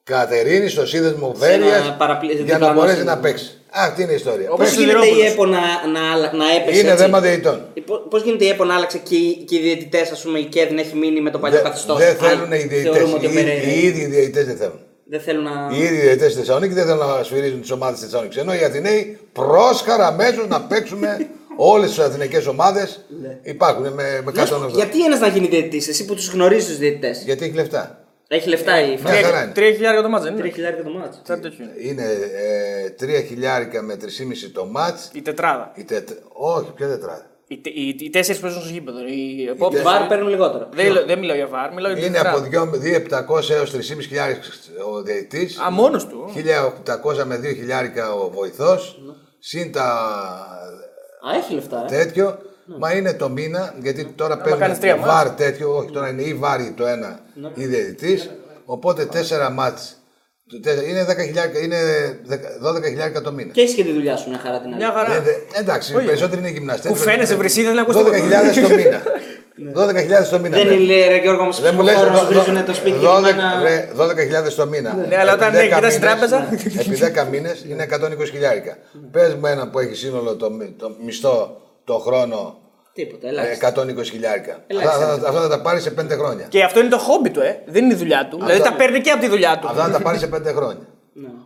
Κατερίνης στο σύνδεσμο Σε ένα Βέρεια παραπλη- για να διπλανό μπορέσει σύνδεσμο. να παίξει. Αυτή είναι η ιστορία. Όπως Πώ Παίξει- γίνεται η Σιδηρόπουλος. ΕΠΟ να, να, άλλα- να έπεσε. Είναι έτσι. θέμα διαιτητών. Πώς πώς γίνεται η ΕΠΟ να άλλαξε και, οι- και οι διαιτητές, ας πούμε, η ΚΕΔ να έχει μείνει με το παλιό Δεν καθεστώς. δεν θέλουν οι διαιτητέ. Θεωρούμε ότι ο Οι, Περέιρα οι ίδιοι οι διαιτητές δεν θέλουν. δεν θέλουν να. Οι ίδιοι διαιτητές στη Θεσσαλονίκη δεν θέλουν να σφυρίζουν τις ομάδες της Θεσσαλονίκης. Ενώ οι Αθηναίοι πρόσχαρα αμέσως να παίξουμε όλες τις αθηναϊκές ομάδες. Υπάρχουν με, με Να σου πω, 180. Γιατί ένας να γίνει διαιτητής, εσύ που τους γνωρίζεις τους διαιτητές; Γιατί έχει λεφτά. Έχει λεφτά η Μια φάση. χαρά είναι. Τρία χιλιάρια το μάτς δεν είναι; Τρία χιλιάρικα το μάτσο. Κάτι τέτοιο είναι. Είναι ε, 3 χιλιάρικα με 3,5 το μάτς. Η τετράδα. Η τετ... Όχι, ποια τετράδα; Οι, τε- οι, οι τέσσερις παίζουν στο γήπεδο. Οι επόπτες- Βάρ παίρνουν λιγότερο. Δεν, δεν μιλάω για βάρ, μιλάω για Είναι τετράδα. από 2.700 έως 3.500 χιλιάρικα ο διαιτητής. Α, μόνος του. 1.800 με 2 χιλιάρικα ο βοηθός. Συν τα Α, έχει λεφτά. ε. τέτοιο. Μα είναι το μήνα, γιατί τώρα παίρνουν κάνεις τρία μάτς. βάρ τέτοιο, όχι τώρα είναι ή βάρη το ένα ή διαιτητής. Οπότε τέσσερα μάτς. Είναι 10 χιλιάρικα, είναι 12 χιλιάρικα το μήνα. Και έχεις και τη δουλειά σου μια χαρά την άλλη. Μια χαρά. Ε, δε- εντάξει, οι περισσότεροι είναι γυμναστές. Που φαίνεσαι, βρυσίδα, να ακούς 12.000 το- το μήνα. *laughs* 12.000 το μήνα. Δεν ναι. είναι, λέει, ρε Γιώργο, μα Δεν μου λες χώρο να δω- δω- βρίζουν το σπίτι και 12 να... ρε, 12.000 το μήνα. Ναι, αλλά Επί όταν 10 ναι, κοιτάς την μήνες- τράπεζα. Επί 10 μήνες είναι 120 χιλιάρικα. Πες μου ένα που έχει σύνολο το, μι- το μισθό το χρόνο Τίποτα, ε, ελάχιστα. 120 χιλιάρικα. Ελάχιστα. Αυτά, αυτά- αυτά θα τα πάρει σε 5 χρόνια. Και αυτό είναι το χόμπι του, ε. Δεν είναι η δουλειά του. Δηλαδή τα παίρνει και από τη δουλειά του. Αυτά θα τα πάρει σε 5 χρόνια.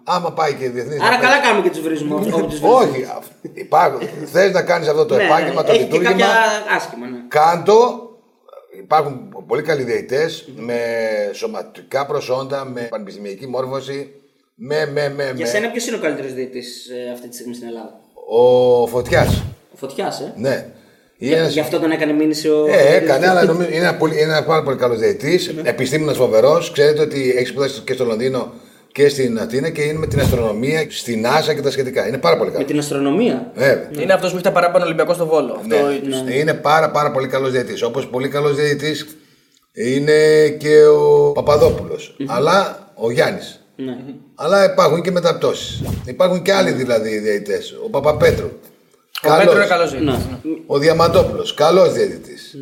Άμα πάει και διεθνής. Ναι. Άρα καλά κάνουμε και τους βρίζουμε. όπου τους βρίζουμε. Όχι. Υπάρχουν. Θες να κάνεις αυτό το Ναι, επάγγελμα, ναι, το Έχει και λειτουργήμα. κάποια άσχημα, ναι. Κάντο. Υπάρχουν πολύ καλοί διαιτητές με σωματικά προσόντα, με πανεπιστημιακή μόρφωση. Με, με, με, Για με. σένα ποιος είναι ο καλύτερος διαιτητής αυτή τη στιγμή στην Ελλάδα; Ο Φωτιάς. Ο Φωτιά, ε. Ναι. Για- Είναι ένας- Γι' αυτό τον έκανε μήνυση ο. Ε, έκανε, αλλά νομίζω είναι ένα, πολύ, είναι ένα πάρα πολύ καλός διαιτητής. Επιστήμονας φοβερός. Ξέρετε ότι έχει σπουδάσει και στο Λονδίνο και στην Αθήνα και είναι με την αστρονομία, στην Άσα και τα σχετικά. Είναι πάρα πολύ Με καλός. την αστρονομία; Βέβαια. Είναι αυτός που έχει τα παράπάνω Ολυμπιακό στο βόλο. Αυτό Ναι. Είναι πάρα, πάρα πολύ καλός διαιτητής. Όπως πολύ καλός διαιτητής είναι και ο παπαδοπουλο Αλλά ο Γιάννης. Ναι. Αλλά υπάρχουν και μεταπτώσεις. Υπάρχουν και άλλοι δηλαδή διαιτητές. Ο Παπαπέτρου. Ο Πέτρο είναι Καλός. καλό ζήτημα. Ναι. Ο Διαμαντόπουλος, καλός διαιτητής.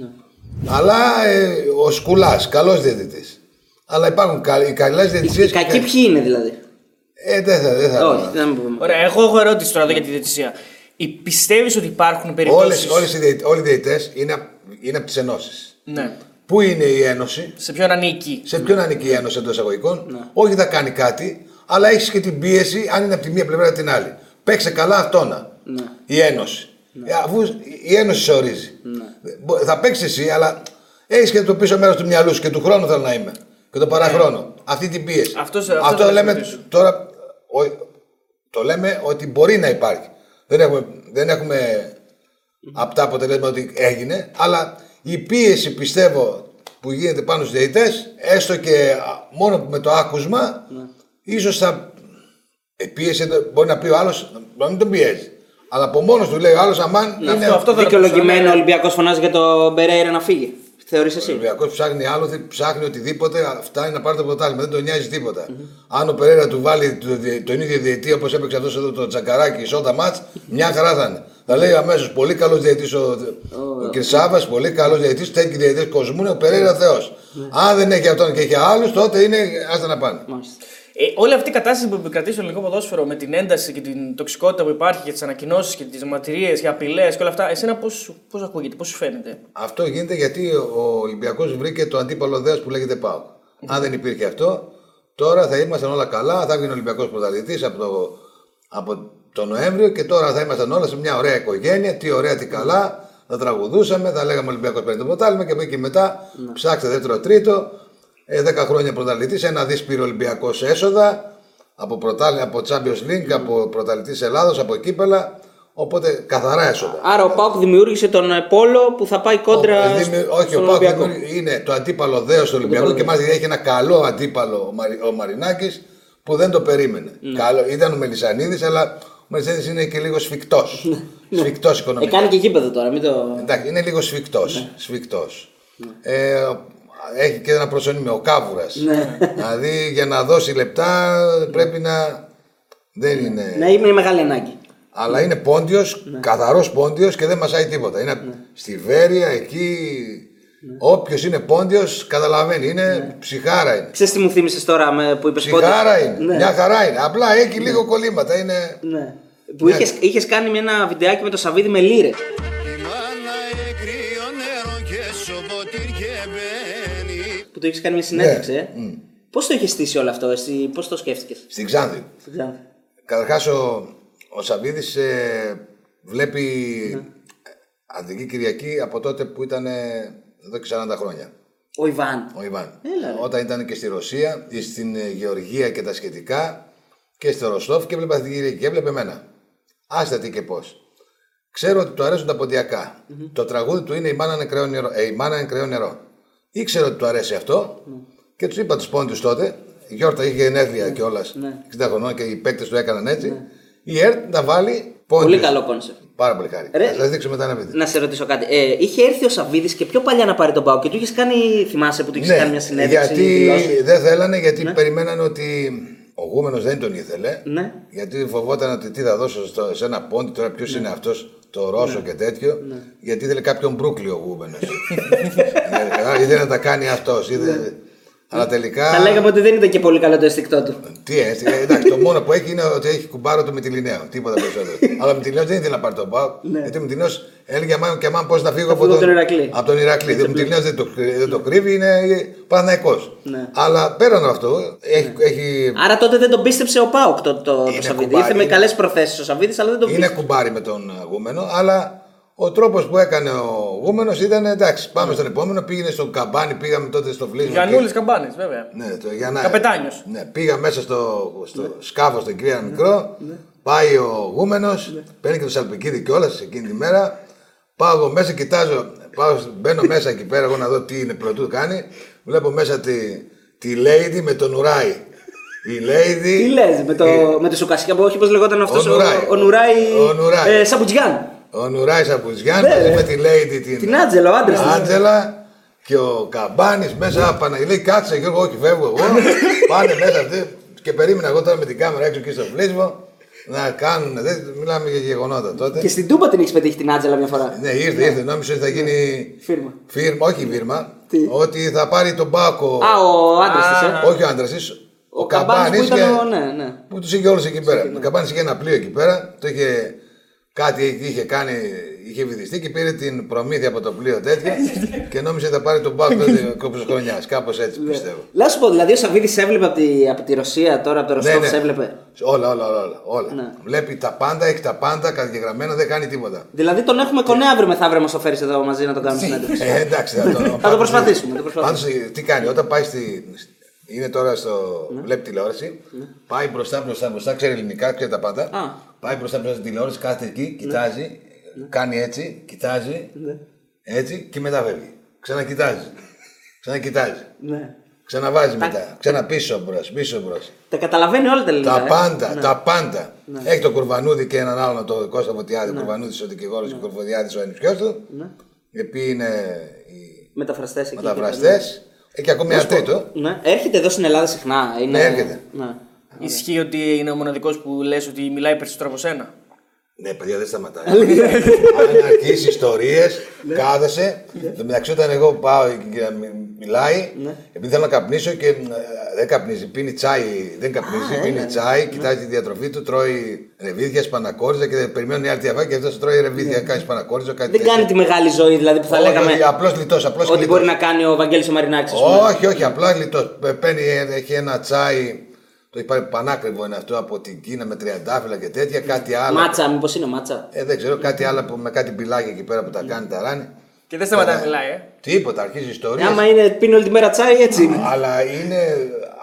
Αλλά ε, ο Σκουλάς, καλός διαιτητής. Αλλά υπάρχουν κα, οι καλές διαιτησίες. Οι κακοί ποιοι είναι δηλαδή; Ε, δεν θα. Δεν θα Όχι, δεν μου πούμε. Ωραία, εγώ έχω ερώτηση τώρα εδώ για τη διαιτησία. Πιστεύεις ότι υπάρχουν περιπτώσει. Όλες, όλες οι διαιτητές, όλοι οι διαιτητές είναι, απ- είναι από τις ενώσεις. Ναι. Πού είναι η ένωση, Σε ποιον ανήκει; σε ποιον ανήκει η ένωση εντός εισαγωγικών; Όχι θα κάνει κάτι, αλλά έχεις και την πίεση αν είναι από τη μία πλευρά ή την άλλη. Παίξε καλά αυτόνα. Η ένωση. Ε, Αφού η ένωση σε ορίζει. Μπο- Θα παίξει εσύ, αλλά έχεις και το πίσω μέρος του μυαλού σου και του χρόνου θέλω να είμαι. Και το παραχρόνο. Αυτή την πίεση. Αυτό- αυτό αυτό θα λέμε ρωτήσω. τώρα. ο- το λέμε ότι μπορεί να υπάρχει. Δεν έχουμε, δεν έχουμε αυτά αποτελέσματα ότι έγινε, αλλά η πίεση πιστεύω που γίνεται πάνω στους διαιτητές, έστω και α, μόνο με το άκουσμα, ίσως θα... Η πίεση εδώ μπορεί να πει ο άλλος, να μην τον πιέζει. Αλλά από μόνος του λέει ο άλλος, αμάν, είναι... αυτό- αυτό θα Δικαιολογημένο ρωτήσω, ο Ολυμπιακός φωνάζει για τον Μπερέιρα να φύγει. Θεωρείς Ο εσύ; Ολυμπιακός ψάχνει άλοθη, ψάχνει οτιδήποτε, φτάνει να πάρει το πρωτάθλημα. Δεν τον νοιάζει τίποτα. Αν ο Περέρα του βάλει το, το, τον ίδιο διαιτή όπως έπαιξε αυτός εδώ το τσακαράκι σότα μάτς, μια χαρά θα είναι. Θα λέει αμέσως πολύ καλός διαιτής ο, ο Κυρσάβας, πολύ καλός διαιτής, τέτοιοι διαιτητέ κοσμού είναι ο Περέρα Θεός. Αν δεν έχει αυτόν και έχει άλλους, τότε είναι άστα να πάνε. Μάλιστα. Ε, όλη αυτή η κατάσταση που επικρατεί στο ελληνικό ποδόσφαιρο με την ένταση και την τοξικότητα που υπάρχει και τις ανακοινώσεις και τις μαρτυρίες και απειλές και όλα αυτά, εσένα πώς ακούγεται, πώς σου φαίνεται; Αυτό γίνεται γιατί ο Ολυμπιακός βρήκε το αντίπαλο δέο που λέγεται ΠΑΟ. Αν δεν υπήρχε αυτό, τώρα θα ήμασταν όλα καλά, θα έβγαινε ο Ολυμπιακός πρωταθλητής από το, από το Νοέμβριο και τώρα θα ήμασταν όλα σε μια ωραία οικογένεια. Τι ωραία, τι καλά. Θα τραγουδούσαμε, θα λέγαμε Ολυμπιακός παίρνει το πρωτάθλημα και από εκεί και μετά ψάξτε δεύτερο, τρίτο. Ε, 10 χρόνια πρωταθλητής, ένα δι πήρε ο Ολυμπιακός έσοδα από, πρωτάλ, από Champions League, από πρωταθλητής Ελλάδος, από κύπελα. Οπότε καθαρά έσοδα. Άρα ο Πάουκ δημιούργησε τον ε, Πόλο που θα πάει κόντρα Ο- δημιου- στο- όχι, στον ο Πάοκ Ολυμπιακό. δημιουργεί- είναι το αντίπαλο δέος του Ολυμπιακού και μάλιστα έχει ένα καλό αντίπαλο ο, Μαρι, ο Μαρινάκης που δεν το περίμενε. Ναι. Καλό, ήταν ο Μελισανίδης, αλλά ο Μελισανίδης είναι και λίγο σφιχτός. σφιχτός Ε, οικονομικά. κάνει και γήπεδο τώρα, μην το. Εντάξει, είναι λίγο σφιχτός. Ναι. Σφιχτός. Ε, έχει και ένα προσωνύμιο, ο Κάβουρας. Ναι. δηλαδή για να δώσει λεπτά πρέπει να. Δεν είναι. Να είναι μεγάλη ανάγκη. Αλλά είναι πόντιος, Ναι. καθαρός πόντιος και δεν μασάει τίποτα. Είναι στη Βέρεια, εκεί Όποιος είναι πόντιος καταλαβαίνει. Είναι ψυχάρα είναι. Ξέρεις τι μου θύμισες τώρα με, που είπες πότε. Ψυχάρα είναι. Ναι. Μια χαρά είναι. Απλά έχει λίγο κολλήματα. Είναι. Ναι. Που είχες, είχες κάνει ένα βιντεάκι με το Σαββίδι με λύρε. που έχεις κάνει μια συνέντευξη. Ναι. Ε; Mm. Πώς το έχεις στήσει όλο αυτό, εσύ, πώς το σκέφτηκες; Στην Ξάνθη. Στην Ξάνθη. Καταρχάς, ο, ο Σαββίδης ε, βλέπει ναι. Αντική Κυριακή από τότε που ήταν ε, εδώ και 40 χρόνια. Ο Ιβάν. Ο Ιβάν. Έλα, Όταν ήταν και στη Ρωσία, στην ε, Γεωργία και τα σχετικά και στο Ροστόφ και έβλεπε την Κυριακή και έβλεπε εμένα. Άστα τι και πώς. Ξέρω ότι του αρέσουν τα ποντιακα mm-hmm. Το τραγούδι του είναι Η μάνα είναι νερό. Ε, η μάνα είναι κρέο νερό. Ήξερα ότι του αρέσει αυτό και τους είπα τους πόντιου τότε. Γιόρταζε, είχε γενέθλια κιόλας. Ναι. 60 χρονών και οι παίκτες του έκαναν έτσι. Η ΕΡΤ να βάλει πόντιους. Πολύ καλό concept. Πάρα πολύ χάρηκε. Ρε. Θα σας δείξω μετά ένα βίντεο. Να σε ρωτήσω κάτι. Ε, είχε έρθει ο Σαββίδης και πιο παλιά να πάρει τον ΠΑΟΚ και του είχες κάνει. Θυμάσαι που του είχες κάνει μια συνέντευξη. Ναι, γιατί δηλώσεις; δεν θέλανε, γιατί περιμένανε ότι ο Γούμενος δεν τον ήθελε. Ναι. Γιατί φοβόταν ότι τι θα δώσω στο, σε ένα πόντιο τώρα, ποιος είναι αυτός, το Ρώσο και τέτοιο. Γιατί ήθελε κάποιον Μπρούκλι ο Γούμενος. *laughs* Ε, ήθελε να τα κάνει αυτός. Αλλά τελικά. Θα λέγαμε ότι δεν ήταν και πολύ καλό το αισθηκτό του. Τι έτσι, ε, εντάξει, το μόνο που έχει είναι ότι έχει κουμπάρο το Μητυλινέο. Τίποτα περισσότερο. *laughs* Αλλά ο Μητυλινέο δεν ήθελε να πάρει τον Πάο. Γιατί ο Μητυλινέο έλεγε αμάν και αμάν πώς να φύγω από φύγω τον, τον Ηρακλή. από τον Ηρακλή. Ο Μητυλινέο δεν, το, δεν το κρύβει, είναι Παναθηναϊκός. Ναι. Αλλά πέραν αυτό, έχει, έχει, Άρα τότε δεν τον πίστεψε ο Πάοκ το, το, το Είναι Σαββίδη. κουμπάρι, Ήρθε με είναι- καλές προθέσεις ο Σαββίδης, αλλά δεν τον είναι πίστεψε. κουμπάρι με τον ε, Γούμενο. Αλλά ο τρόπος που έκανε ο Γούμενος ήταν εντάξει, πάμε στον επόμενο. Πήγαινε στο καμπάνι, πήγαμε τότε στο φλίσμα. Γιαννούλης Καμπάνης, βέβαια. Ναι, το, για να... Καπετάνιος. Ναι, πήγα μέσα στο, στο σκάφος στον κύριο μικρό. Πάει ο Γούμενος, παίρνει και το σαλπικίδι κιόλας εκείνη τη μέρα. Πάω εγώ μέσα, κοιτάζω, πάω, μπαίνω μέσα εκεί πέρα εγώ να δω τι είναι πρωτού κάνει. Βλέπω μέσα τη, τη Lady με τον Ουράι. Η Lady. Τι λες, με το, με το σουκασικά που όχι πώ λεγόταν αυτός Ο ο, Νουράι. ο, Νουράι. Ο Νουράι. Ε, Σαμπουτζιάν. Ο Νουράι Σαπουζιάν Ναι, ρε. με τη Lady την, Την Άντζελα, ο άντρας της. Άντζελα και ο Καμπάνης μέσα. Παναγία λέει κάτσε Γιώργο, όχι φεύγω εγώ. *laughs* Πάνε μέσα αυτοί και περίμενα εγώ τώρα με την κάμερα έξω εκεί στο φλίσβο να κάνουν. Δεν μιλάμε για γεγονότα τότε. Και στην Τούμπα την έχεις πετύχει την Άντζελα μια φορά; Ναι, ήρθε, ήρθε. Νόμιζε ότι θα γίνει Φίρμα. φίρμα, όχι φίρμα. Τι; Ότι θα πάρει τον Πάκο. Α, ο άντρας της, ε. Όχι ο άντρας της. Ο Καμπάνης που ήταν. ο- Ναι, ναι. που τους είχε όλους εκεί πέρα. Ο Καμπάνης είχε ένα πλοίο εκεί πέρα. Το είχε κάτι είχε κάνει, είχε βυθιστεί και πήρε την προμήθεια από το πλοίο τέτοια *laughs* και νόμιζε ότι θα πάρει τον Πάκο κόψο χρονιάς. Κάπως έτσι πιστεύω. Να σου πω, δηλαδή ο Σαββίδης έβλεπε από τη, από τη Ρωσία τώρα, από το Ροστόφ, σε έβλεπε. Όλα, όλα, όλα. όλα, όλα. Ναι. Βλέπει τα πάντα, έχει τα πάντα καταγεγραμμένα, δεν κάνει τίποτα. Δηλαδή τον έχουμε κονέ αύριο μεθαύριο μας το φέρει εδώ μαζί να τον κάνουμε συνέντευξη. Ε, εντάξει, θα το, *laughs* Θα το προσπαθήσουμε. Θα το προσπαθήσουμε. Πάντως, τι κάνει, όταν πάει στη. Είναι τώρα στο. Βλέπει τηλεόραση. Πάει μπροστά, μπροστά, μπροστά, ξέρει ελληνικά, ξέρει τα πάντα. Α. Πάει μπροστά, μπροστά στην τηλεόραση, κάθεται εκεί, κοιτάζει, κάνει έτσι, κοιτάζει, έτσι και μετά φεύγει. Ξανακοιτάζει. *laughs* Ξανακοιτάζει. Ναι. Ξαναβάζει μετά. Ξαναπίσω μπρος, πίσω μπρος. Τα καταλαβαίνει όλα τα ελληνικά. Τα ε. πάντα, Ναι. τα πάντα. Έχει το Κουρβανούδη και έναν άλλον, το Κώστα Φωτιάδη. Ο Κουρβανούδη ο δικηγόρος και ο Κουρβοδιάδη ο ενισχυός του. Οι οποίοι είναι οι Μεταφραστές εκεί. μεταφραστές. Έχει ακόμη ένα τρίτο. Ναι. Έρχεται εδώ στην Ελλάδα συχνά. Είναι... Ναι, έρχεται. Ναι. Ισχύει ότι είναι ο μοναδικός που λες ότι μιλάει περισσότερο από σένα; Ναι, παιδιά, δεν σταματάει. Αν αρχίσει ιστορίες, κάθεσαι. Εν τω μεταξύ, όταν εγώ πάω και μι- μιλάει, επειδή θέλω να καπνίσω και ε, δεν καπνίζει, πίνει τσάι, δεν καπνίζει, πίνει τσάι, κοιτάζει τη διατροφή του, τρώει ρεβίδια, σπανακόριζα και περιμένουν οι άλλοι τι θα φάει και αυτός τρώει ρεβίδια, κάνει σπανακόριζα, κάτι Δεν κάνει τη μεγάλη ζωή δηλαδή που θα λέγαμε. Απλώς λιτός, απλώς Ότι μπορεί να κάνει ο Βαγγέλης ο Μαρινάκης, ας πούμε. Όχι, όχι, απλά γλιτό. Παίρνει, έχει ένα τσάι. Το έχει πάρει πανάκριβο είναι αυτό από την Κίνα με τριαντάφυλλα και τέτοια. Κάτι άλλο. Μάτσα, μήπως είναι μάτσα. Ε, δεν ξέρω, κάτι άλλο που, με κάτι μπιλάκια εκεί πέρα που τα κάνει τα ράνει. Και δεν σταματάει να μιλάει, ε. Τίποτα, αρχίζει ιστορία. Άμα είναι πίνει όλη τη μέρα τσάι, έτσι είναι. Αλλά είναι,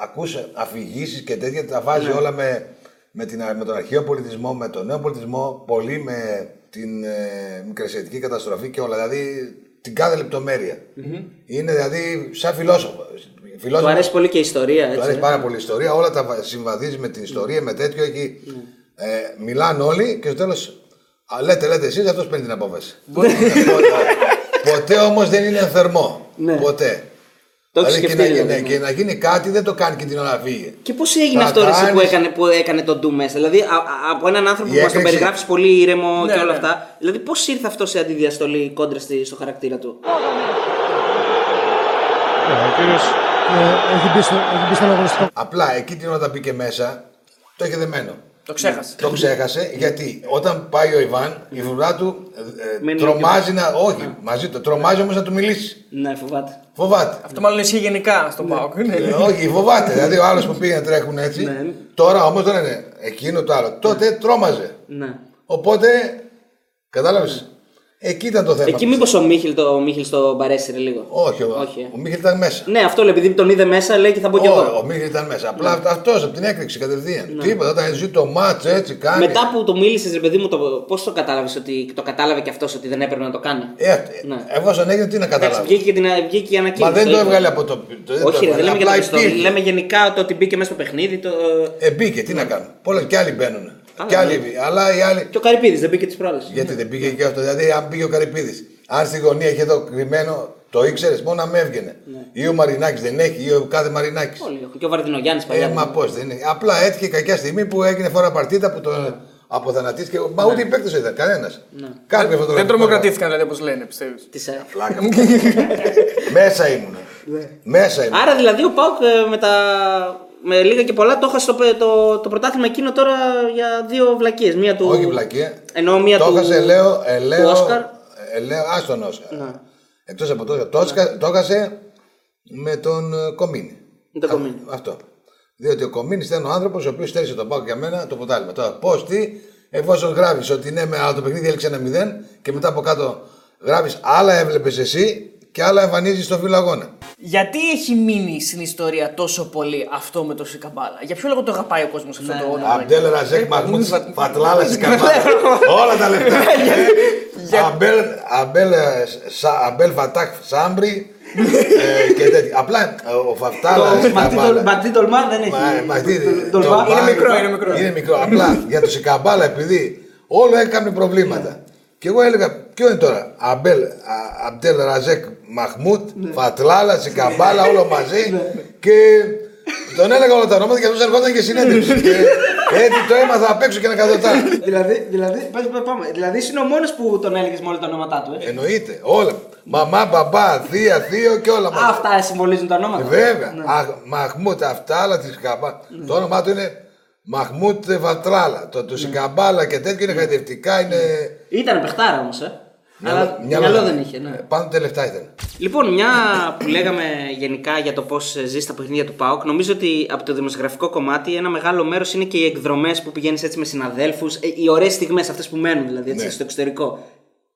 ακούς αφηγήσεις και τέτοια, τα βάζει όλα με, με, την, με τον αρχαίο πολιτισμό, με τον νέο πολιτισμό, πολύ με την ε, μικρασιατική καταστροφή και όλα. Δηλαδή την κάθε λεπτομέρεια. Είναι δηλαδή σαν φιλόσοφο. Του φιλόσοφο αρέσει πολύ και η ιστορία, Του έτσι. αρέσει ε. πάρα πολύ η ιστορία, όλα τα βα- συμβαδίζει με την ιστορία, με τέτοιο. Έχει, ε, μιλάνε όλοι και στο τέλος. Λέτε, λέτε εσείς, αυτός παίρνει την απόφαση. *laughs* ποτέ ποτέ όμως δεν είναι θερμό. Ναι. Ποτέ. Το έχεις Δηλαδή, και, σκεφτεί. να, δηλαδή. ναι, και να γίνει κάτι δεν το κάνει και την ώρα να φύγει. Και πώς έγινε Θα αυτό ρε, εσύ, που, κάνεις- έκανε, που έκανε τον Ντου μέσα; Δηλαδή α- α- από έναν άνθρωπο Η που μας τον έκρηξη- περιγράφεις πολύ ήρεμο Ναι, και όλα ναι. αυτά. Δηλαδή πώς ήρθε αυτό σε αντιδιαστολή κόντρα στη- στο χαρακτήρα του; Ο κύριος Ε, έχει, μπει στο, έχει μπει στον αγωνιστικό. Απλά εκεί την ώρα μπήκε μέσα, το είχε δεμένο. Το ξέχασε. Το ξέχασε γιατί όταν πάει ο Ιβάν, η φρουρά του ε, ε, Μένει τρομάζει να. Όχι, μαζί του. Τρομάζει όμως να του μιλήσει. Ναι, φοβάται. Φοβάται. Αυτό μάλλον ισχύει γενικά στον Πάοκ. Ε, όχι, φοβάται. δηλαδή ο άλλος που πήγε να τρέχουν έτσι. Ναι. Τώρα όμως δεν είναι εκείνο το άλλο. Τότε τρόμαζε. Ναι. Οπότε. Κατάλαβες. Εκεί ήταν το θέμα. Εκεί μήπως ο Μίχελ το, ο Μίχελ το μπαρέσυρε λίγο. Όχι, ο, Όχι, ε. ο Μίχελ ήταν μέσα. Ναι, αυτό λέει, επειδή τον είδε μέσα, λέει και θα μπω κι Όχι, εγώ. ο Μίχελ ήταν μέσα. Απλά αυτός από την έκρηξη κατευθείαν. Τίποτα, όταν ζει το μάτς έτσι κάνει. Μετά που το μίλησες, ρε παιδί μου, το, πώς το κατάλαβες ότι το κατάλαβε και αυτός ότι δεν έπρεπε να το κάνει; Ε, Ναι. εφόσον έγινε, τι να Εντάξει, καταλάβεις; βγήκε, και την, βγήκε η ανακοίνωση. Μα δεν το είπε. έβγαλε από το. το δεν το Όχι, ρε, δεν έβγαλε, λέμε για απλά το πιστό. υπήρχε. Λέμε γενικά το ότι μπήκε μέσα στο παιχνίδι. Το... Ε, μπήκε, τι να κάνουν. Πολλά και άλλοι μπαίνουν. Καλά, Και άλλοι, ναι. αλλά οι άλλοι. Και ο Καρυπίδης δεν μπήκε τις προάλλες. Γιατί δεν πήγε και αυτό. Δηλαδή, αν πήγε ο Καρυπίδης, αν στη γωνία είχε εδώ κρυμμένο, το ήξερες μόνο να με έβγαινε. Ή ο Μαρινάκης δεν έχει, ή ο κάθε Μαρινάκης. Όλοι έχουν. Και ο Βαρδινογιάννης Ε, παλιά. μα πώς δεν είναι. Απλά έτυχε κακιά στιγμή που έγινε φορά παρτίδα που τον αποθανατίστηκε. Μα ούτε οι παίκτες ήταν κανένας. Κάθε φωτογραφία. Δεν τρομοκρατήθηκαν δηλαδή όπως λένε, πιστεύεις. Της, ε. Πλάκα. Μέσα *laughs* ήμουν. Μέσα ήμουν. Άρα δηλαδή ο Πάουκ ε, με, τα... με λίγα και πολλά το έχασε το, το, το πρωτάθλημα εκείνο τώρα για δύο βλακίες. Μία του. Όχι βλακία. Ενώ μία Το του. έχασε, λέω, ε, λέω, Όσκαρ. ε, λέω, ας τον Όσκαρ. Εκτός από το, το, Όσκα- το έχασε με τον ε, Κομίνη. Με τον Κομίνη. Α, Αυτό. Διότι ο Κομίνης ήταν ο άνθρωπος ο οποίος στέρισε τον Πάο για μένα το ποτάλιμα. Τώρα, πώς, τι, εφόσον γράφεις ότι ναι, με, αλλά το παιχνίδι έληξε ένα μηδέν και μετά από κάτω γράφεις άλλα έβλεπες εσύ και άλλα εμφανίζει στο φύλλο αγώνα. Γιατί έχει μείνει στην ιστορία τόσο πολύ αυτό με το Σικαμπάλα; Για ποιο λόγο το αγαπάει ο κόσμος αυτό το όνομα; Αμπέλ Ραζέκ Μαχμούτ Φατλάλα Καμπάλα. Όλα τα λεφτά. *laughs* Ε, Αμπέλ- Αμπέλ ε, Σα- Αμπέλ Φατάχ Σάμπρι ε, και τέτοια. Απλά ε, ο Φατάλα Ματί τολμά δεν έχει. Μα, μα τι, Το το βά- είναι βάρη- μικρό, είναι μικρό. Είναι μικρό. Απλά για το Σικαμπάλα επειδή όλο έκανε προβλήματα. Και εγώ έλεγα, ποιο είναι τώρα, Αμπέλ, Α- Αμπτέλ Ραζέκ Μαχμούτ, Φατλάλα, Σικαμπάλα, όλο μαζί. Και τον έλεγα όλα τα ονόματα και αυτός ερχόταν και συνέντευξη. και έτσι το έμαθα απ' έξω και ένα κατωτά. δηλαδή, δηλαδή, πες, πες, πάμε. δηλαδή είσαι ο μόνος που τον έλεγες με όλα τα ονόματά του. Ε; Εννοείται, όλα. Μαμά, μπαμπά, θεία, θείο και όλα μαζί. Α, αυτά συμβολίζουν τα ονόματα. Ε, Βέβαια. Α, Μαχμούτ, αυτά άλλα τη Σικαμπάλα. Το όνομά του είναι Μαχμούτ Βατράλα. Το, το Σικαμπάλα και τέτοιο είναι χαϊδευτικά, είναι. Ήταν παιχτάρα όμως, ε. Αλλά Μυαλό μυαλό δεν είχε, ναι. Ε, Πάνω τα λεφτά ήταν. Λοιπόν, μια που λέγαμε γενικά για το πώς ζει στα παιχνίδια του ΠΑΟΚ, νομίζω ότι από το δημοσιογραφικό κομμάτι ένα μεγάλο μέρος είναι και οι εκδρομές που πηγαίνεις έτσι με συναδέλφους, οι ωραίες στιγμές αυτές που μένουν δηλαδή έτσι, Ναι. στο εξωτερικό.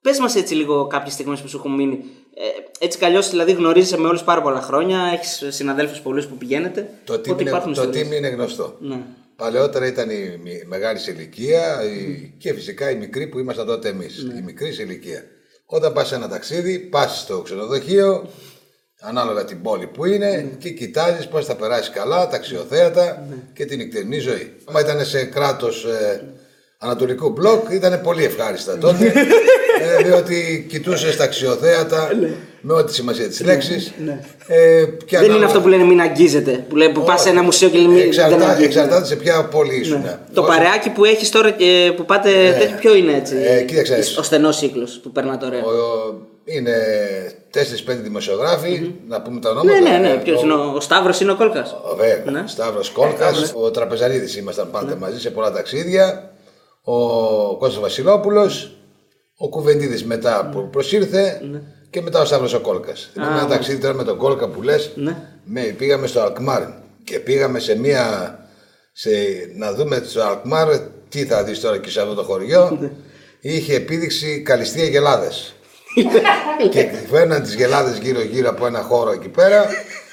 Πες μας έτσι λίγο κάποιες στιγμές που σου έχουν μείνει. Ε, έτσι κι αλλιώς δηλαδή γνωρίζεσαι με όλους πάρα πολλά χρόνια, έχεις συναδέλφους πολλούς που πηγαίνετε. Το team, οπότε είναι, υπάρχουν το ιστορίες. team είναι γνωστό. Ναι. Παλαιότερα ήταν η μη- μεγάλη σε ηλικία η- και φυσικά οι μικροί που ήμασταν τότε εμείς. Ναι. Η μικρή σε ηλικία. Όταν πας σε ένα ταξίδι, πας στο ξενοδοχείο, ανάλογα την πόλη που είναι, Ναι. και κοιτάζεις πώς θα περάσεις καλά, τα αξιοθέατα και την νυχτερινή ζωή. Άμα ήταν σε κράτος ε, Ανατολικού μπλοκ, ήταν πολύ ευχάριστα τότε. ε, διότι κοιτούσες τα αξιοθέατα με ό,τι σημασία της λέξης. Ε, και Ναι. Δεν είναι ανάλογα- αυτό που λένε μην αγγίζετε. Που, λέει, που πας σε ένα μουσείο και λέει μην δεν Εξαρτά, αγγίζετε. εξαρτάται σε ποια πόλη ήσουν. Το Όσο- παρεάκι που έχεις τώρα και που πάτε τέτοιο, ποιο είναι έτσι; Ε, κοίταξε. Ο στενός κύκλος που περνά τώρα. ο- είναι 4-5 δημοσιογράφοι, να πούμε τα ονόματα. Ναι, ναι, ναι. Ε, Ποιος ο- είναι ο, ο Σταύρος είναι ο Κόλκας. ο- Βέβαια. Ναι. Σταύρος Κόλκας, ο Τραπεζαρίδης ήμασταν πάντα μαζί σε πολλά ταξίδια. Ο Κώστας Βασιλόπουλος, ο Κουβεντίδης μετά που προσήρθε και μετά ο Σταύρος ο Κόλκας. Θυμάμαι ένα ταξίδι τώρα με τον Κόλκα που λες, Ναι. με, πήγαμε στο Αλκμάρ και πήγαμε σε μία, σε, να δούμε στο Αλκμάρ τι θα δεις τώρα και σε αυτό το χωριό. Είχε επίδειξη καλλιστεία γελάδες. και φέρναν τις γελάδες γύρω γύρω από ένα χώρο εκεί πέρα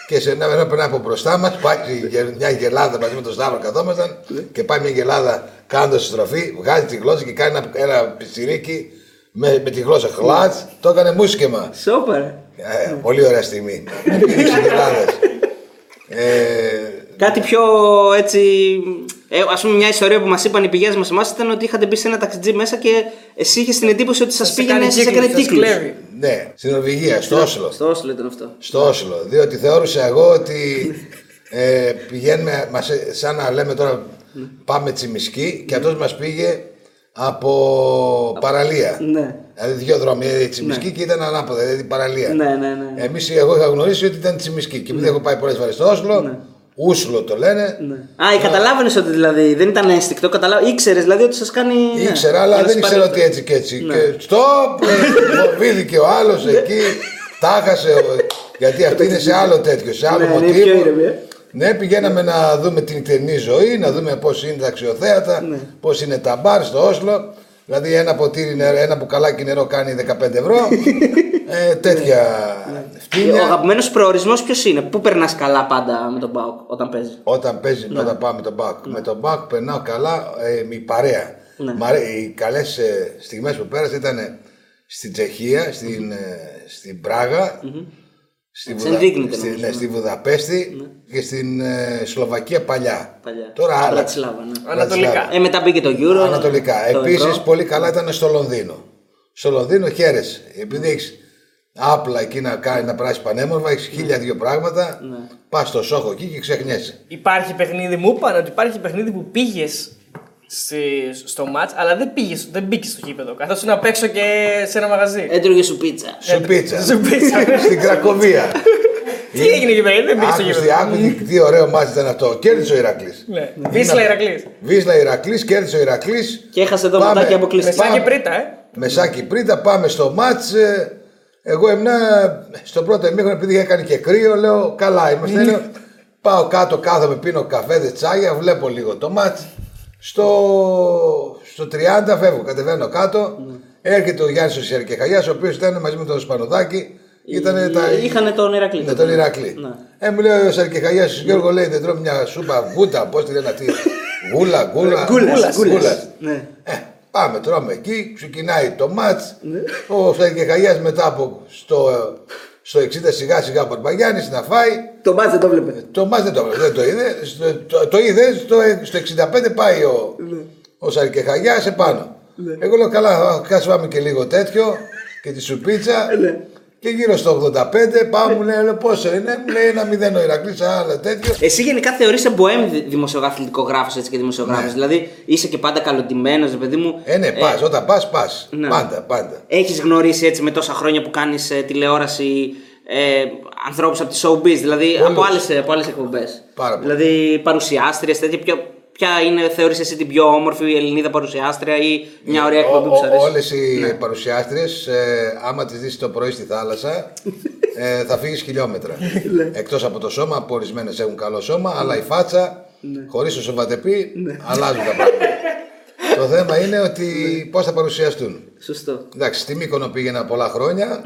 και σε ένα ένα περνάει από μπροστά μας πάει γε- μια γελάδα μαζί με τον Σταύρο καθόμασταν και πάει μια γελάδα κάνοντας στροφή, βγάζει τη γλώσσα και κάνει ένα, ένα πιτσιρίκι με, με τη γλώσσα χλάτς, το έκανε μουσκεμα. Σόπα. ρε. Ε, πολύ ωραία στιγμή. Πήδηξε γελάδες. Ε, Κάτι πιο έτσι. Ε, Α πούμε, μια ιστορία που μας είπαν οι πηγές μας εμάς ήταν ότι είχατε μπει σε ένα ταξιτζί μέσα και εσύ είχες την εντύπωση ότι σας πήγαινε, σας έκανε κύκλους. ναι, στην Νορβηγία, στο Όσλο. Στο Όσλο ήταν αυτό. Στο Όσλο. Διότι θεώρησα εγώ ότι ε, πηγαίνουμε, μας, ε, σαν να λέμε τώρα πάμε τσιμισκή και αυτός μας πήγε από παραλία. Ναι. Δηλαδή δύο δρόμοι, η Τσιμισκή και ήταν ανάποδα, δηλαδή παραλία. Ναι, ναι, ναι. Εμείς, εγώ είχα γνωρίσει ότι ήταν Τσιμισκή και επειδή έχω πάει πολλές φορές στο Όσλο, Ούσλο το λένε. Ναι. Α, ή καταλάβαινες ότι δηλαδή δεν ήταν αίσθηκτο, καταλάβει. ήξερες δηλαδή ότι σας κάνει. ναι, Ήξερα, αλλά να δεν σας ήξερα πάρει- ότι έτσι και έτσι. Ναι. Και στοπ, ε, φοβήθηκε ο άλλος εκεί, τα χάσε. ο- Γιατί αυτή είναι σε άλλο τέτοιο, σε άλλο Ναι, ναι, μοτίβο. Πιο ήρεμη, ε. Ναι, πηγαίναμε να δούμε την κτηνή ζωή, να δούμε πώς είναι τα αξιοθέατα, Ναι. πώς είναι τα μπαρ στο Όσλο. Δηλαδή ένα ποτήρι νερό, ένα μπουκαλάκι νερό κάνει 15 ευρώ. *laughs* ε, τέτοια Ναι. Ο φτύνια. αγαπημένος προορισμός ποιος είναι, πού περνάς καλά πάντα με τον Πάοκ όταν παίζεις; Όταν παίζει, Ναι. όταν πάω με τον Μπακ. Με τον Μπακ περνάω καλά ε, με η παρέα. Ναι. Μ' αρέ- οι καλές ε, στιγμές που πέρασε ήταν στην Τσεχία, στην, ε, στην πραγα στη, Σε ενδείκνυται στη, νομίζω, ναι, ναι. στη Βουδαπέστη και στην ε, Σλοβακία παλιά. Παλιά. Τώρα άλλα. Μπρατισλάβα, ναι. Ανατολικά. Ε, μετά μπήκε το Euro. Ανατολικά. το Επίσης, ευρώ. πολύ καλά ήταν στο Λονδίνο. Στο Λονδίνο χαίρεσαι. Επειδή έχεις άπλα εκεί να, κάνει, να περάσεις πανέμορφα, έχεις χίλια δύο πράγματα. Ναι. Πας στο σόχο εκεί και ξεχνιέσαι. Υπάρχει παιχνίδι, μου είπαν ότι υπάρχει παιχνίδι που πήγες στο μάτς, αλλά δεν πήγες, δεν μπήκε στο γήπεδο. Καθώς είναι απ' έξω και σε ένα μαγαζί. Έτρωγε σου πίτσα. Σου πίτσα. Σου πίτσα. *laughs* Στην Κρακοβία. *laughs* Τι έγινε εκεί πέρα, δεν πήγε στο Άκουστε, γήπεδο. άκουστε τι ωραίο μάτι ήταν αυτό. Κέρδισε ο Ηρακλής. Ναι. Βίσλα Ηρακλής. Βίσλα Ηρακλής, κέρδισε ο Ηρακλής. Και έχασε εδώ Πάμε. ματάκι αποκλειστικά. Μεσάκι Πάμε. πρίτα, ε. Μεσάκι πρίτα, πάμε στο μάτς. ε, Εγώ ήμουν στο πρώτο ημίχρονο επειδή είχα κάνει και κρύο, λέω καλά είμαστε. λέω, πάω κάτω, κάθομαι, πίνω καφέδε, τσάγια, βλέπω λίγο το μάτς. Στο, στο 30 φεύγω, κατεβαίνω κάτω. Έρχεται ο Γιάννης ο Σιαρκεχαγιάς, ο οποίος ήταν μαζί με τον Σπανοδάκη. Ήτανε τα... Είχαν τον Ηρακλή. Ναι, τον Ηρακλή. Ναι. Ε, μου λέει ο Σαρκεχαγιάς, Γιώργο λέει δεν τρώω μια σούπα βούτα, πώς τη λένε αυτή. Γούλα, γούλα. Γκούλας, γούλας. γκούλας. Ναι. Ε, πάμε, τρώμε εκεί, ξεκινάει το μάτς. Ο Σαρκεχαγιάς μετά από στο, στο 60 σιγά σιγά από Παγιάννης να φάει. Το μάτς δεν το βλέπε. Το μάτς δεν το, δεν το είδε. Στο, το, το είδε, στο, στο 65 πάει ο, ο Σαρκεχαγιάς επάνω. Εγώ λέω καλά, κάτσε πάμε και λίγο τέτοιο και τη σουπίτσα. Και γύρω στο 85 πάω, μου λέει, λέω, πόσο είναι, μου λέει ένα μηδέν ο Ηρακλής, άλλο τέτοιο. Εσύ γενικά θεωρείσαι μποέμ δημοσιογραφητικογράφο έτσι και δημοσιογράφος. Ναι. Δηλαδή είσαι και πάντα καλοντημένος, παιδί μου. Ε, ναι, πας, όταν πας, πας. ναι. Πάντα, πάντα. Έχεις γνωρίσει έτσι με τόσα χρόνια που κάνεις τηλεόραση ε, ανθρώπους από τη showbiz, δηλαδή από άλλες από άλλες εκπομπές. Πάρα πολύ. Δηλαδή παρουσιάστριες, τέτοια. Ποια, ποια είναι, θεωρείς εσύ την πιο όμορφη Ελληνίδα παρουσιάστρια ή μια ωραία εκπομπή που σου αρέσει; Όλες οι παρουσιάστριες, ε, άμα τις δεις το πρωί στη θάλασσα, *laughs* ε, θα φύγεις χιλιόμετρα. *laughs* Εκτός από το σώμα, που ορισμένες έχουν καλό σώμα, αλλά η φάτσα, χωρίς το σοβατεπί, αλλάζουν τα πράγματα. *laughs* το θέμα είναι ότι πώς θα παρουσιαστούν. Σωστό. Εντάξει, στη Μύκονο πήγαινα πολλά χρόνια.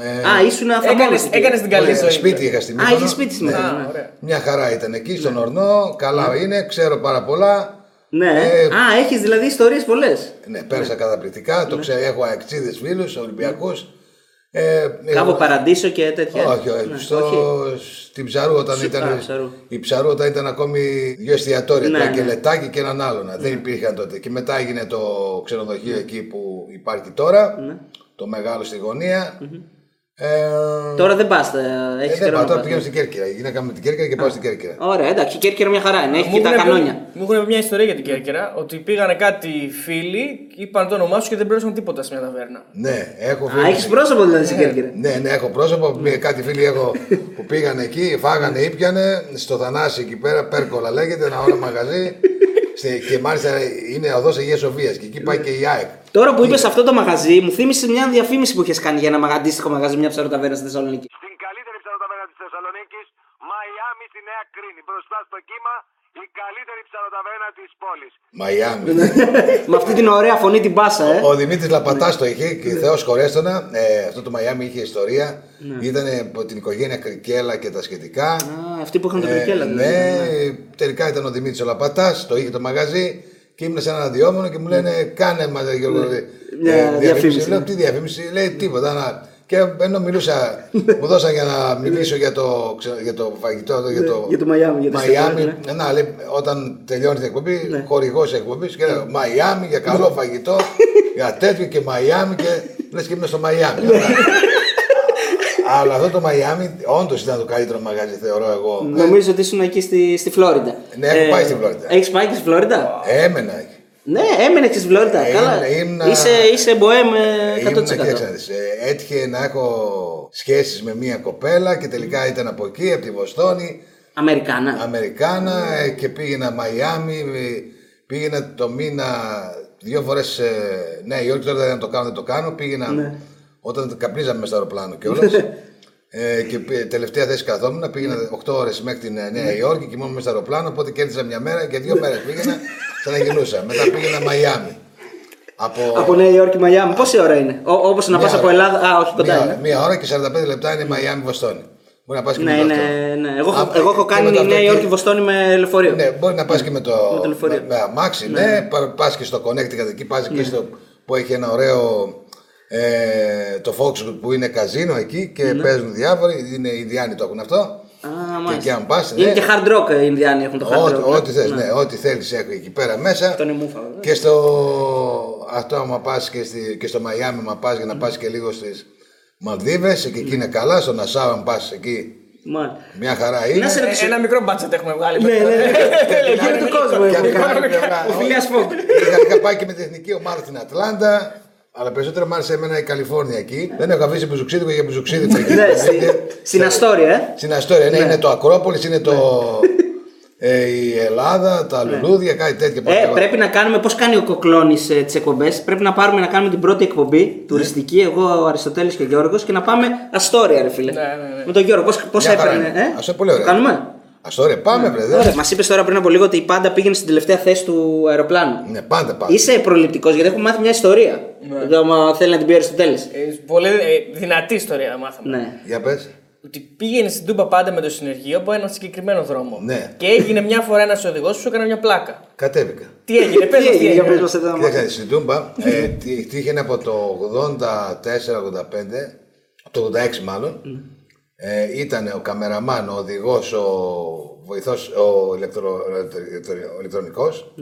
Ε, Α, ήσουν Έκανες, αφαμόνος εκεί. έκανες την καλή ε, ζωή. σπίτι είχα στη Α, Μύκονο. είχες σπίτι στην Ελλάδα. Α, ναι. ωραία. Μια χαρά ήταν εκεί, στον Ορνό. Καλά είναι, ξέρω πάρα πολλά. Ναι. Ε, Α, έχεις δηλαδή ιστορίες πολλές. Ναι, πέρασα καταπληκτικά. Το ξέρω, έχω αεξίδε φίλους, Ολυμπιακούς. Ε, Κάπου εγώ- παραντήσω και τέτοια. Όχι, όχι. Ναι, στο, όχι. Στην Ψαρού όταν Ψ- ήταν. α, Ψαρού. Η Ψαρού όταν ήταν ακόμη δύο εστιατόρια. Ναι, το ναι. Αγγελετάκι και έναν άλλον. Δεν υπήρχαν τότε. Και μετά έγινε το ξενοδοχείο εκεί που υπάρχει τώρα. Ναι. Το μεγάλο στη γωνία. Ε, Τώρα δεν πας. ε, Έχεις δεν καιρό πάω, να τώρα πας, πηγαίνω ναι. στην Κέρκυρα. Η γυναίκα με την Κέρκυρα και πάω στην Κέρκυρα. Ωραία, εντάξει, η Κέρκυρα μια χαρά είναι. Έχει Μου και τα έχουν πει- κανόνια. Μου έχουν πει μια ιστορία για την Κέρκυρα ότι πήγανε κάτι φίλοι, είπαν το όνομά σου και δεν πλήρωσαν τίποτα σε μια ταβέρνα. Ναι, έχω Α, φίλους- έχεις πρόσωπο δηλαδή στην Κέρκυρα. Ναι, ναι, έχω πρόσωπο. Πήγε Κάτι φίλοι έχω που πήγαν εκεί, φάγανε, ήπιανε στο Θανάση εκεί πέρα, Πέρκολα λέγεται, ένα όλο μαγαζί. Σε- και μάλιστα είναι οδός Αγίας Σοφίας και εκεί πάει και η ΑΕΚ. Τώρα που είπες αυτό το μαγαζί, μου θύμισε μια διαφήμιση που είχες κάνει για ένα μαγα- αντίστοιχο μαγαζί, μια ψαροταβέρνα στη Θεσσαλονίκη. Στην καλύτερη ψαροταβέρνα της Θεσσαλονίκης, Μαϊάμι στη Νέα Κρίνη. Μπροστά στο κύμα, η καλύτερη ψαροταβέρνα της πόλης. Μαϊάμι. Με αυτή την ωραία φωνή την πάσα, ε. Ο Δημήτρης Λαπατάς το είχε και Θεός χωρέστονα. Ε, αυτό το Μαϊάμι είχε ιστορία. Ήταν από την οικογένεια Κρικέλα και τα σχετικά. Α, αυτοί που είχαν το κρικέλα. ναι, δηλαδή. τελικά ήταν ο Δημήτρης ο Λαπατάς, το είχε το μαγαζί και ήμουν σε ένα ραδιόφωνο και μου λένε κάνε μας Γιώργο. ε, Μια διαφήμιση, Λέω ναι. τι διαφήμιση, λέει τίποτα. Να... Και ενώ μιλούσα, μου δώσαν για να μιλήσω για το, ξε- για το φαγητό, για το, Ναι, για το Μαϊάμι, για το Μαϊάμι. στεφάνι, Να, λέει, όταν τελειώνει την εκπομπή, Ναι. χορηγός εκπομπής και λέω Μαϊάμι για καλό φαγητό, για τέτοιο και Μαϊάμι και λες και ήμουν στο Μαϊάμι. Ναι. Αλλά αυτό το Μαϊάμι όντως ήταν το καλύτερο μαγαζί, θεωρώ εγώ. Νομίζω ότι ήσουν εκεί στη, στη Φλόριντα. Ναι, έχω πάει στη Φλόριντα. Έχεις πάει και στη Φλόριντα; Έμενα εκεί. Ναι, έμενε στη Φλόριντα. Ε, Καλά. ήμουν- Είσαι, είσαι μποέμ ε, 100%. Ήμουν, κοίταξε να δεις, ε, έτυχε να έχω σχέσεις με μία κοπέλα και τελικά ήταν από εκεί, από τη Βοστόνη, Αμερικάνα. Αμερικάνα ε, και πήγαινα Μαϊάμι, ε, πήγαινα το μήνα δύο φορές ε, Νέα Υόρκη, τώρα δεν το κάνω, δεν το κάνω, πήγαινα Ναι. όταν καπνίζαμε μέσα στο αεροπλάνο κιόλας. *laughs* Ε, και πή- τελευταία θέση καθόμουν, πήγαινα 8 ώρες μέχρι την ε, Νέα Υόρκη, κοιμόμουν μέσα στο αεροπλάνο, οπότε κέρδισα μια μέρα και δύο μέρες πήγαινα, *laughs* ξαναγυρνούσα. Μετά πήγαινα Μαϊάμι. Από, Από Νέα Υόρκη, Μαϊάμι. Πόση ώρα είναι; Όπως να Μία πας από ώρα. Ελλάδα. Α, όχι κοντά μία, είναι. ώρα, μία ώρα και 45 λεπτά είναι Μαϊάμι Βοστόνη. Μπορεί να πας και Ναι, με το ναι, αυτό. ναι. Εγώ, έχω- Α, εγώ έχω και κάνει με το Νέα αυτοκίνητο. Υόρκη Βοστόνη με λεωφορείο. Ναι, μπορεί να πας και με το, Με το λεωφορείο. με, με αμάξι, ναι. Πα και στο Connecticut εκεί, πας Ναι. και στο που έχει ένα ωραίο ε, το Foxwood που είναι καζίνο εκεί και παίζουν διάφοροι. Είναι οι Ινδιάνοι το έχουν αυτό. Ναι. Α, και μάλιστα. εκεί αν πα. Είναι και hard rock ε, οι Ινδιάνοι έχουν το hard Ό,τι, rock. ό,τι θες, ναι, ό,τι θέλεις έχω εκεί πέρα μέσα. Αυτό είναι μούφα, βέβαια. Και στο αυτό άμα πας και, στη, και στο Μαϊάμι, άμα πας για να πας και λίγο στις Μαλδίβες, και εκεί είναι καλά. Στο Νασάου, αν πας εκεί, Μάλιστα. μια χαρά είναι. Να σε Ε, ρωτήσω. Ένα μικρό budget έχουμε βγάλει. Ναι, ναι, ναι. *laughs* Εκείνο του κόσμου Και από έχουμε την άλλη κάνει. πλευρά, Ο Φιλίας Φόγκ. Είχα, είχα πάει και με την εθνική ομάδα στην Ατλάντα. Αλλά περισσότερο μου άρεσε εμένα η Καλιφόρνια εκεί. Δεν έχω αφήσει μπουζουξίδικο για μπουζουξίδικο εκεί. Ναι, στη- Στην Αστόρια, ε. Στην Αστόρια, ναι, είναι το Ακρόπολης, είναι το. ε, η Ελλάδα, τα λουλούδια, κάτι τέτοιο. Ναι. Ε, πρέπει να κάνουμε, πώς κάνει ο Κοκλώνης ε, τις εκπομπές; Πρέπει να πάρουμε να κάνουμε την πρώτη εκπομπή τουριστική, εγώ, ο Αριστοτέλης και ο Γιώργος, και να πάμε Αστόρια, ρε φίλε. Ναι, ναι, ναι. Με τον Γιώργο, πώ Μια χαρά έπαιρνε. είναι. Ε; Αυτό είναι πολύ ωραίο. Το κάνουμε; Αστόρια, πάμε, βρε. δε. Μας είπες τώρα πριν από λίγο ότι η πάντα πήγαινε στην τελευταία θέση του αεροπλάνου. Ναι, πάντα πάντα. Είσαι προληπτικός γιατί έχουμε μάθει μια ιστορία. Ναι. Άμα θέλει να την πει ο Αριστοτέλης. Ε, Πολύ ε, δυνατή ιστορία μάθαμε. Ναι. Για πες. Ότι πήγαινε στην Τούμπα πάντα με το συνεργείο από έναν συγκεκριμένο δρόμο. Ναι. Και έγινε μια φορά ένας οδηγός που σου έκανε μια πλάκα. Κατέβηκα. Τι έγινε, πες Τι μας τι έγινε, για έγινε. πες μας εδώ να Κοίταξε, μάθουμε. στην Τούμπα ε, τι- τύχαινε από το 84-85, από το 86 μάλλον. Ε, ήταν ο καμεραμάν, ο οδηγός, ο βοηθός, ο, ηλεκτρο, ηλεκτρο- ο ηλεκτρονικός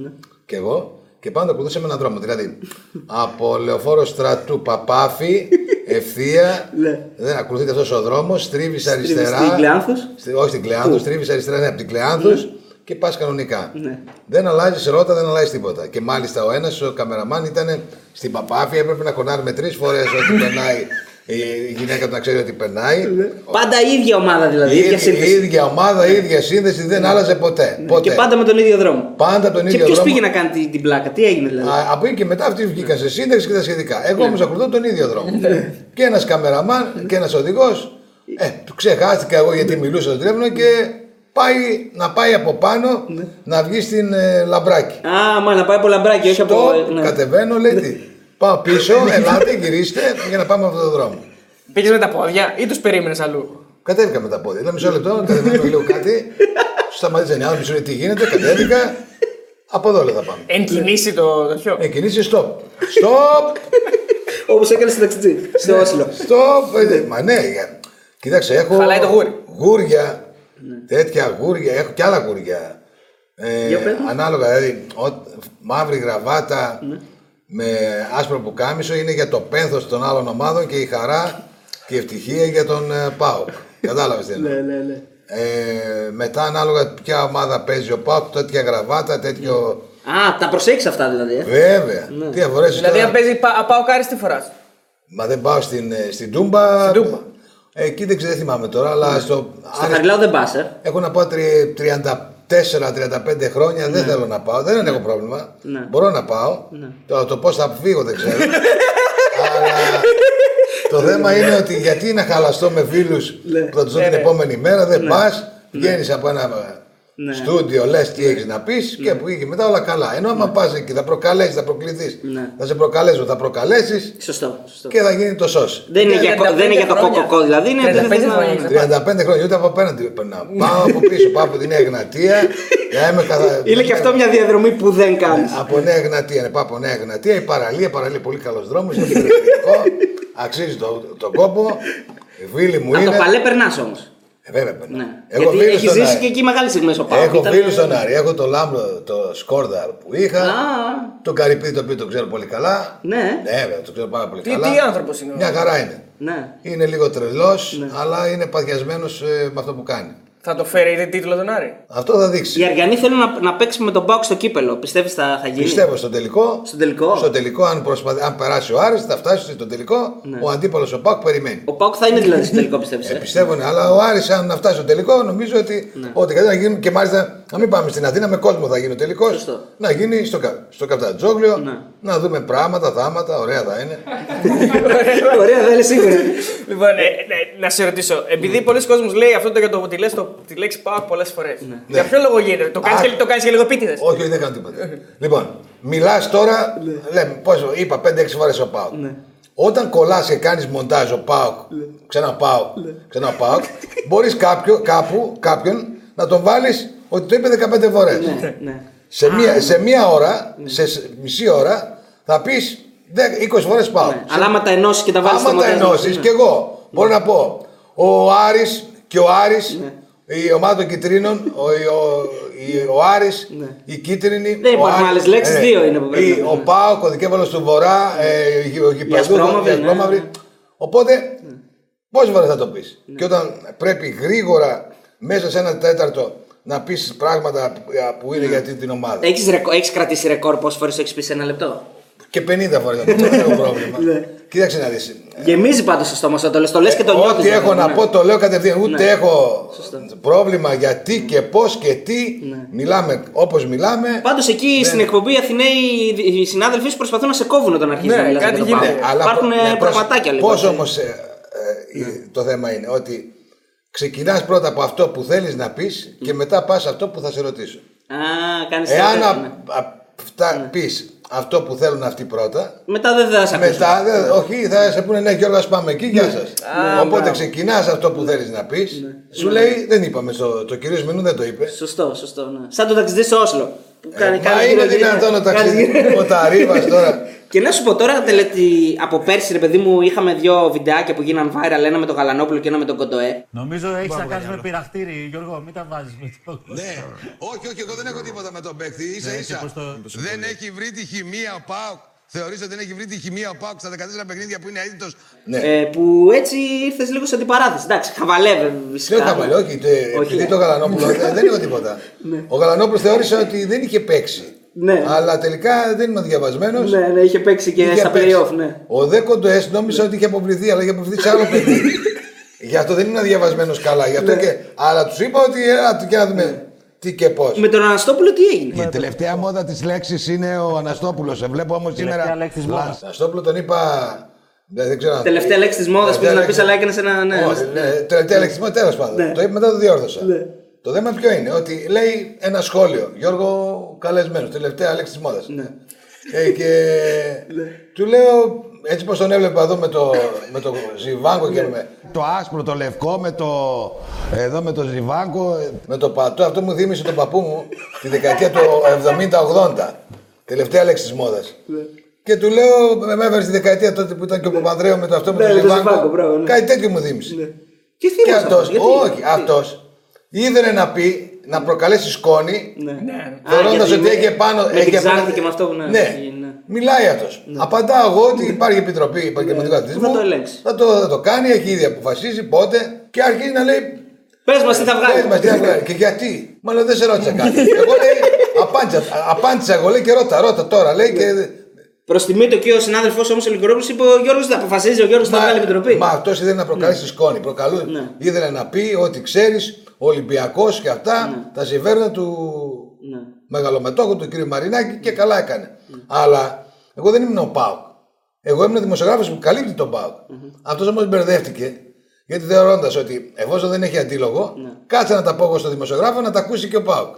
και εγώ και πάντα ακολουθούσαμε έναν δρόμο. Δηλαδή από λεωφόρο στρατού Παπάφη, *laughs* ευθεία, Ναι. δεν ακολουθείται αυτός ο δρόμος, στρίβεις αριστερά. στην Κλεάνθους; Στη- όχι στην Κλεάνθους, στρίβεις αριστερά, ναι, από την Κλεάνθους και πας κανονικά. Ναι. Δεν αλλάζεις ρότα, δεν αλλάζεις τίποτα. Και μάλιστα ο ένας, ο καμεραμάν, ήταν στην Παπάφη, έπρεπε να κονάρουμε τρεις φορές ότι περνάει η γυναίκα του να ξέρει ότι περνάει. Πάντα η ίδια ομάδα δηλαδή. Η Η ίδια ίδια, η σύνθεση. ίδια ομάδα, η ίδια σύνδεση δεν άλλαζε ποτέ. ποτέ. Και πάντα με τον ίδιο δρόμο. Πάντα τον Και ίδιο ποιος δρόμο. πήγε να κάνει την, την πλάκα, τι έγινε δηλαδή; Α, από εκεί και μετά αυτοί βγήκαν σε σύνταξη και τα σχετικά. Εγώ Ναι. όμω ακολουθώ τον ίδιο δρόμο. και ένας καμεραμάν και ένας οδηγός. Ε, του ξεχάστηκα εγώ γιατί μιλούσα στο τηλέφωνο και πάει να πάει από πάνω Ναι. να βγει στην ε, λαμπράκι. Α, μα να πάει από λαμπράκι, όχι από. Το ναι. κατεβαίνω, λέει τι. Πάω πίσω, ελάτε, γυρίστε για να πάμε αυτόν τον δρόμο. Πήγες με τα πόδια ή τους περίμενες αλλού; Κατέβηκα με τα πόδια. Λέω μισό λεπτό, κατεβαίνω λίγο κάτι. Σου σταματήσαν οι άνθρωποι, σου λέει τι γίνεται, κατέβηκα. Από εδώ λέω θα πάμε. Εν κινήσει το τέτοιο; Ε, κινήσει stop. Stop! Όπως έκανες στην ταξιτζή. Στο Όσλο. Stop! Ε, Μα ναι, για- κοίταξε, έχω. Χαλάει το γούρι. Γούρια. Τέτοια γούρια, έχω και άλλα γούρια. Ε, Για πες μας. ανάλογα, δηλαδή, ο- μαύρη γραβάτα Ναι. Με άσπρο πουκάμισο είναι για το πένθος των άλλων ομάδων και η χαρά και η ευτυχία για τον ε, ΠΑΟΚ. *laughs* Κατάλαβες τι εννοώ; Ναι, ναι, ναι. Ε, μετά ανάλογα ποια ομάδα παίζει ο ΠΑΟΚ, τέτοια γραβάτα, τέτοιο... Α, τα προσέχει αυτά δηλαδή. Ε. Βέβαια. Τι αφορές Δηλαδή, τώρα... αν παίζει πα- πάω κάρι τι φοράς; Μα δεν πάω στην, ε, στην Τούμπα. Στην Τούμπα. Ε, εκεί δεν ξέρω, δεν θυμάμαι τώρα, αλλά στο... Στο Άρες- Χαριλάου δεν πας, ε. Έχω να πάω 34-35 χρόνια, δεν θέλω να πάω, δεν έχω πρόβλημα. Ναι. Μπορώ να πάω. Το, το πώς θα φύγω δεν ξέρω. *laughs* Αλλά το θέμα είναι ότι γιατί να χαλαστώ με φίλους που θα τους δω την επόμενη μέρα, δεν πας, βγαίνεις από ένα Ναι. στούντιο, λες τι έχεις να πεις και από εκεί και μετά όλα καλά. Ενώ άμα πας εκεί θα προκαλέσεις, θα προκληθείς, Ναι. θα σε προκαλέσουν, θα προκαλέσεις Σωστό. σωστό. και θα γίνει το σώση. Δεν είναι, για, κο- δεν είναι για το 35 χρόνια. κοκοκό, δηλαδή είναι. 35 δεν θες να- χρόνια. 35 χρόνια, ούτε από απέναντι περνάω. Πάω από πίσω, πάω από τη Νέα Εγνατία. για να είμαι καθα... *laughs* Είναι και αυτό μια διαδρομή που δεν κάνεις. Από Νέα Εγνατία, ναι, πάω από Νέα Εγνατία. Η παραλία, παραλία πολύ καλός δρόμος. αξίζει το, τον κόπο. Οι φίλοι μου Από είναι. το παλέ περνάς όμως. Ε, βέβαια, περνάω. Ναι. Έχω Γιατί φίλους έχεις στον ζήσει Άρη. και εκεί μεγάλες στιγμές ο Πάοκ. Έχω Ήταν- φίλους στον Άρη. Έχω το Λάμπρο, το Σκόρδαρ που είχα. Α, Το Καρυπίδη το οποίο το ξέρω πολύ καλά. ναι. Ναι, βέβαια, το ξέρω πάρα πολύ Τι, καλά. τι άνθρωπος είναι. ο- Μια χαρά είναι. Ναι. Είναι λίγο τρελός, αλλά είναι παθιασμένος με αυτό που κάνει. Θα το φέρει τίτλο τον Άρη. Αυτό θα δείξει. Οι Αριανοί θέλουν να, να παίξει με τον Πάουκ στο κύπελο. Πιστεύεις θα, θα γίνει; Πιστεύω στο τελικό. Στον τελικό; Στο τελικό, αν, προσπαθ... αν περάσει ο Άρης, θα φτάσει στο τελικό. Ο αντίπαλος ο Πάκ περιμένει. Ο Πάουκ θα είναι δηλαδή στο τελικό, πιστεύεις. Ε, πιστεύω, ναι, αλλά ο Άρης αν να φτάσει στο τελικό, νομίζω ότι ό,τι κάτι να γίνει και μάλιστα να μην πάμε στην Αθήνα με κόσμο θα γίνει ο τελικός. Σωστό. Να γίνει στο, κα- στο Καπτατζόγλιο, Ναι. να δούμε πράγματα, θάματα, ωραία θα είναι. *laughs* Ωραία, δεν είναι σίγουρα. Λοιπόν, ε, ναι, να σε ρωτήσω, επειδή πολλοί κόσμοι λέει αυτό το για το ότι λες το, τη λέξη πάω πολλές φορές. Για ποιο λόγο γίνεται, το κάνεις Α. και, το κάνεις και λίγο πίτιδες. όχι, όχι, δεν κάνω τίποτα. λοιπόν, μιλάς τώρα, λέμε, πόσο, είπα 5-6 φορές ο Πάοκ. Όταν κολλάς και κάνεις μοντάζ ο Πάοκ, ξανά Πάοκ, ξανά Πάοκ, μπορείς κάπου, κάποιον να τον βάλεις ότι το είπε 15 φορές. ναι, ναι. Σε, μία, σε μία ώρα, σε σ- μισή ώρα, θα πεις 20 φορές Πάοκ. Ναι. Αλλά άμα τα ενώσεις και τα βάλεις στο Άμα τα μοντάζ, ενώσεις ναι. και εγώ, μπορώ να πω, ο Άρης και ο Άρης, η ομάδα των κυτρίνων, ο, ο, η- ο Άρης, η κίτρινη. Ναι. Δεν ο υπάρχουν Άρης- άλλες λέξεις, ε, δύο είναι που πρέπει η- να πούμε. Ο Πάοκ, ο δικέφαλο του Βορρά, ε, η- ο Γηπεδούχος, Ασπρόμαυρη, η ναι, Ασπρόμαυρη. ναι. Οπότε, πόσες φορές θα το πεις. Και όταν πρέπει γρήγορα μέσα σε ένα τέταρτο να πεις πράγματα που είναι για την ομάδα. Έχεις, ρεκο- έχεις κρατήσει ρεκόρ πόσες φορές το έχεις πει σε ένα λεπτό; Και 50 φορές δεν έχω πρόβλημα. Κοίταξε να δεις. Γεμίζει πάντως το στόμα σου, το λες το λες και το νιώθει. Ό,τι έχω να πω το λέω κατευθείαν. Ούτε Ναι. έχω πρόβλημα γιατί και πώς και τι. Μιλάμε όπως μιλάμε. Πάντως εκεί στην εκπομπή οι Αθηναίοι οι συνάδελφοί σου προσπαθούν να σε κόβουν όταν αρχίζει Ναι, να μιλάς κάτι για το γίνεται. Πάοκ. Αλλά Υπάρχουν ναι, ε, προς- πραγματάκια λίγο. Πώς όμως το θέμα είναι ότι ξεκινάς πρώτα από αυτό που θέλεις να πεις και μετά πας σε αυτό που θα σε ρωτήσω. Α, κάνεις Εάν α, α, φτά, πεις αυτό που θέλουν αυτοί πρώτα, Μετά δεν θα σε ακούσουν. μετά δεν- όχι θα σε πούνε ναι Γιώργο ας πάμε εκεί, γεια σας. Οπότε ξεκινάς αυτό που θέλεις να πεις, σου λέει δεν είπαμε, στο, το κυρίως Μενού δεν το είπε. Σωστό, σωστό. Ναι. Σαν το ταξιδί στο Όσλο. Που κάνει, Ε, Μα κάνει είναι γύρω- γύρω- δυνατόν ο κάνει ταξίδι, γύρω- ο Ταρίβας τώρα. *laughs* Και να σου πω τώρα, τελετι... από πέρσι, ρε παιδί μου, είχαμε δύο βιντεάκια που γίναν viral, ένα με τον Γαλανόπουλο και ένα με τον Κοντοέ. Νομίζω έχεις να κάνεις με πειραχτήρι, Γιώργο, μην τα βάζεις με το. Ναι, όχι, όχι, εγώ δεν έχω τίποτα με τον παίκτη. ίσα Ναι, ίσα. και πώς το- Δεν έχει βρει τη χημεία ο Πάουκ. Θεωρείς ότι δεν έχει βρει τη χημεία ο Πάουκ στα 14 παιχνίδια που είναι αίτητος; Ναι. Ε, που έτσι ήρθες λίγο σε αντιπαράθεση. Εντάξει, χαβαλεύε φυσικά. Δεν χαμηλό, όχι, τε- επειδή το Γαλανόπουλο δεν, δεν έχω τίποτα. Ο Γαλανόπουλος θεώρησε ότι δεν είχε παίξει. Ναι. Αλλά τελικά δεν είναι ο διαβασμένος. Ναι, ναι, είχε παίξει και στα playoff, ναι. Ο Δε Κοντοές νόμιζε ότι είχε αποβληθεί, αλλά είχε αποβληθεί σε άλλο παιχνίδι. *laughs* Γι' αυτό δεν είναι διαβασμένος καλά. Γι' αυτό Ναι. και... Αλλά τους είπα ότι έλα και να δούμε τι και πώς. Με τον Αναστόπουλο τι έγινε; Η τελευταία μόδα της λέξης είναι ο Αναστόπουλος. Σε βλέπω όμως σήμερα. λέξη της μόδας. Αναστόπουλο τον είπα. Δεν, δεν ξέρω αν- Τελευταία λέξη της μόδας Τελευταία που να λέξη- πει, αλλά έκανες ένα. Ναι, Όχι, ναι, τελευταία λέξη της μόδας, τέλος πάντων. Ναι. Το είπε μετά το διόρθωσα. Ναι. Το θέμα ποιο είναι, ότι λέει ένα σχόλιο. Γιώργο καλεσμένος, τελευταία λέξη της μόδας. Ναι. Ε, και *laughs* του λέω, έτσι πως τον έβλεπα εδώ με το, με το Ζιβάνκο και με το άσπρο, το λευκό, με το, εδώ με το Ζιβάνκο, με το πατώ. Αυτό μου θύμισε τον παππού μου τη δεκαετία του 70-80. Τελευταία λέξη της μόδας. Και του λέω, με με έφερε στη δεκαετία τότε που ήταν και ο Παπανδρέου με το αυτό με Ναι, το με το Ζιβάνκο. Ζιβάνκο, μπράβο, ναι. Κάτι τέτοιο μου θύμισε. Και Και θύμωσε αυτό, αυτός, γιατί; όχι, αυτός ήθελε να πει, να προκαλέσει σκόνη, Ναι. θεωρώντας Α, γιατί ότι με- είχε πάνω. με είχε την πάνω- Ξάνθη και με αυτό που ναι, Ναι, έχει γίνει, ναι. μιλάει αυτό. Απαντάω εγώ ότι υπάρχει επιτροπή επαγγελματικού αθλητισμού. Θα το ελέγξει. Θα το, θα το κάνει, έχει ήδη αποφασίσει πότε και αρχίζει να λέει. Πες μας τι θα «Πες βγάλει. μας τι θα βγάλει. Και γιατί. Μάλλον δεν σε ρώτησα κάτι. εγώ λέει, απάντησα, απάντησα εγώ λέει και ρώτα, ρώτα τώρα λέει και. Προς τιμή του και ο συνάδελφο όμως ο Λικορόπουλο είπε ο Γιώργος θα αποφασίζει, ο Γιώργος θα βγάλει επιτροπή. Μα αυτό ήθελε να προκαλέσει σκόνη. Προκαλού... Ναι. Ήθελε να πει ότι ξέρεις, ο Ολυμπιακός και αυτά τα συμφέροντα του Ναι. μεγαλομετόχου του κ. Μαρινάκη και καλά έκανε. Αλλά εγώ δεν ήμουν ο Πάουκ. Εγώ ήμουν δημοσιογράφος που καλύπτει τον Πάουκ. Αυτός όμως μπερδεύτηκε γιατί θεωρώντας ότι εφόσον δεν έχει αντίλογο, κάτσε να τα πω εγώ στο δημοσιογράφο να τα ακούσει και ο Πάουκ.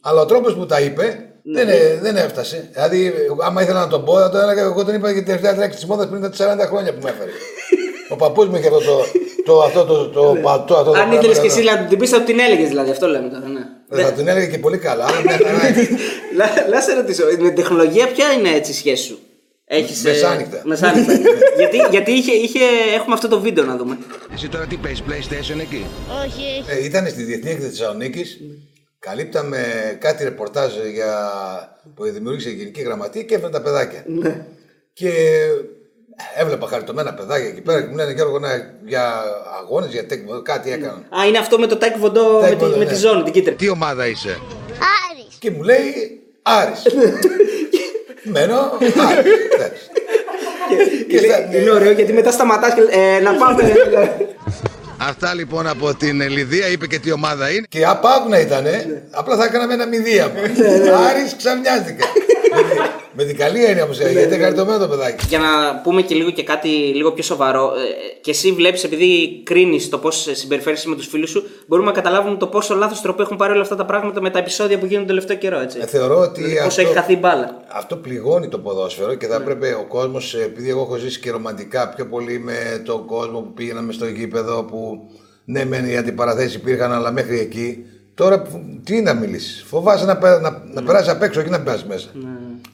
Αλλά ο τρόπος που τα είπε δεν, ε, δεν έφτασε. Δηλαδή, άμα ήθελα να τον πω, θα το έλεγα. Εγώ τον είπα για τη τελευταία λέξη της μόδας πριν τα 40 χρόνια που με έφερε. *laughs* ο παππούς μου είχε αυτό το, το, αυτό το, το, πατώ, αυτό το Αν πράγμα ήθελες και εδώ. εσύ να την πεις, θα την έλεγες δηλαδή. Αυτό λέμε τώρα. Ναι. Ε, Θα την έλεγε και πολύ καλά. αλλά μια χαρά *laughs* είναι. Να- Να σε ρωτήσω, με την τεχνολογία ποια είναι έτσι η σχέση σου; Έχεις, ε, Μεσάνυχτα. μεσάνυχτα. *laughs* γιατί γιατί είχε, είχε, έχουμε αυτό το βίντεο να δούμε. Εσύ τώρα τι παίζεις, PlayStation εκεί; Όχι, Ε, ήταν στη Διεθνή Έκθεση Θεσσαλονίκης. Καλύπταμε κάτι ρεπορτάζ για... που δημιούργησε η Γενική Γραμματεία και έφερε τα παιδάκια. Και Έβλεπα χαριτωμένα παιδάκια εκεί πέρα και μου λένε Γιώργο να, για αγώνες, για τέκνο, κάτι έκαναν. Α, είναι αυτό με το τάικ βοντό με, τη, Taekwondo, με ναι. τη ζώνη, την κίτρινη. Τι ομάδα είσαι, Άρης. Και μου λέει Άρης. *laughs* Μένω Άρης. Εντάξει. Και στα- Είναι ωραίο γιατί μετά σταματάς και ε, να *laughs* πάμε. Αυτά λοιπόν από την Λιδία είπε και τι ομάδα είναι. Και απάκου να ήταν, απλά θα έκαναμε ένα μηδίαμα. Άρης ξαφνιάστηκα. *laughs* Με τη- Με την καλή έννοια όμως, γιατί είναι χαριτωμένο το παιδάκι. Για να πούμε και λίγο και κάτι λίγο πιο σοβαρό. ε, Και εσύ βλέπεις, επειδή κρίνεις το πώς συμπεριφέρεσαι με τους φίλους σου, μπορούμε να καταλάβουμε το πόσο λάθος τρόπο έχουν πάρει όλα αυτά τα πράγματα με τα επεισόδια που γίνονται τον τελευταίο καιρό. Έτσι. Ε, θεωρώ ότι Δηλαδή, πόσο αυτό- έχει χαθεί η μπάλα. Αυτό πληγώνει το ποδόσφαιρο και θα έπρεπε ο κόσμος, επειδή εγώ έχω ζήσει και ρομαντικά πιο πολύ με τον κόσμο που πήγαιναμε στο γήπεδο, που ναι, μεν οι αντιπαραθέσεις υπήρχαν, αλλά μέχρι εκεί. Τώρα που- τι να μιλήσεις. Φοβάσαι να, πε- να, να περάσεις απ' έξω και να περάσει μέσα.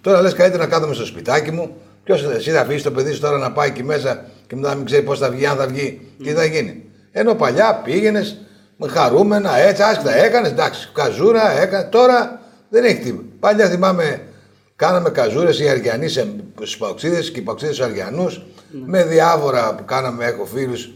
Τώρα λες καλύτερα να κάθομαι στο σπιτάκι μου. Ποιος εσύ θα αφήσεις το παιδί σου τώρα να πάει εκεί μέσα και μετά να μην ξέρει πώς θα βγει, αν θα βγει και τι θα γίνει. Ενώ παλιά πήγαινες με χαρούμενα, έτσι, άσχετα έκανες, εντάξει, καζούρα έκανες. Τώρα δεν έχει τίποτα. Παλιά θυμάμαι Κάναμε καζούρες οι Αριανοί στους Παοξίδες και οι Παοξίδες στους Αριανούς. Με διάφορα που κάναμε, έχω φίλους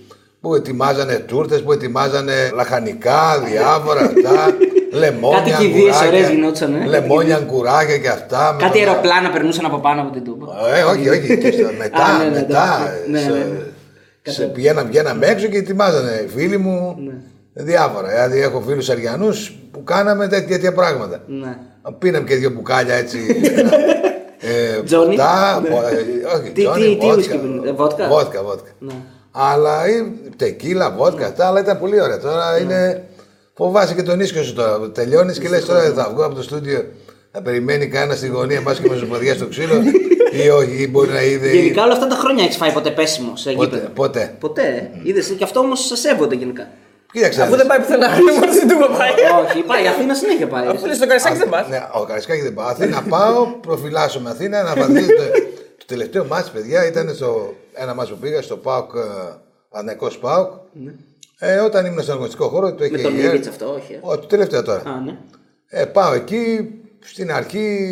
που ετοιμάζανε τούρτες, που ετοιμάζανε λαχανικά, διάφορα αυτά. *laughs* λεμόνια, Κάτι κηδείες αγκουράκια, ωραίες γινόντουσαν, ε. Λεμόνια, αγκουράκια και αυτά. με Κάτι το- αεροπλάνα περνούσαν από πάνω από την τούμπα. Ε, όχι, όχι. και στο- *laughs* μετά, Α, ναι, ναι, μετά. εντάξει. Ναι, σε- ναι, ναι. σε πηγαίναμε, βγαίναμε έξω και ετοιμάζανε οι φίλοι μου Ναι. διάφορα. Δηλαδή έχω φίλους Αριανούς που κάναμε τέτοια, τέτοια πράγματα. Ναι. Πίναμε και δύο μπουκάλια έτσι. *laughs* ε, Τζόνι; ποτά, Ναι. πο- ε, όχι, Τι- τζόνι, τι- τι βότκα. ουίσκι πίνετε, ε, βότκα; Βότκα, βότκα. Ναι. Αλλά ή τεκίλα, βότκα, αυτά, αλλά ήταν πολύ ωραία. Τώρα είναι. Φοβάσαι και τον ίσκιο σου τώρα. Τελειώνεις και λες τώρα θα βγω από το στούντιο. Θα περιμένει κανένα στη γωνία, πας και με ζωποδιά στο ξύλο. *laughs* ή όχι, ή μπορεί να είδε. ή- Γενικά όλα αυτά τα χρόνια έχεις φάει ποτέ πέσιμο σε Ποτέ. γήπεδο; ποτέ. Ποτέ. Είδες και αυτό όμως σε σέβονται γενικά. Κοίταξε. Αφού δεν πάει πουθενά, *laughs* μόνο στην Τούμπα πάει. Όχι, *laughs* πάει. Η Αθήνα συνέχεια πάει. Αφού είναι στο Καραϊσκάκι δεν πας. Ναι, ο Καρισκάκη δεν πάω. Αθήνα πάω, προφυλάσσω με Αθήνα να βαθμίζει. Το, το τελευταίο μάτς, παιδιά, ήταν στο ένα μάτς που πήγα στο ΠΑΟΚ, Πανεκός ΠΑΟΚ. Ε, όταν ήμουν στον αγωνιστικό χώρο, το είχε Ναι. Με τον η ΕΡΤ. Μίριτς αυτό, όχι. ε; Ω, το τελευταίο τώρα. Α, ναι. Ε, πάω εκεί, στην αρχή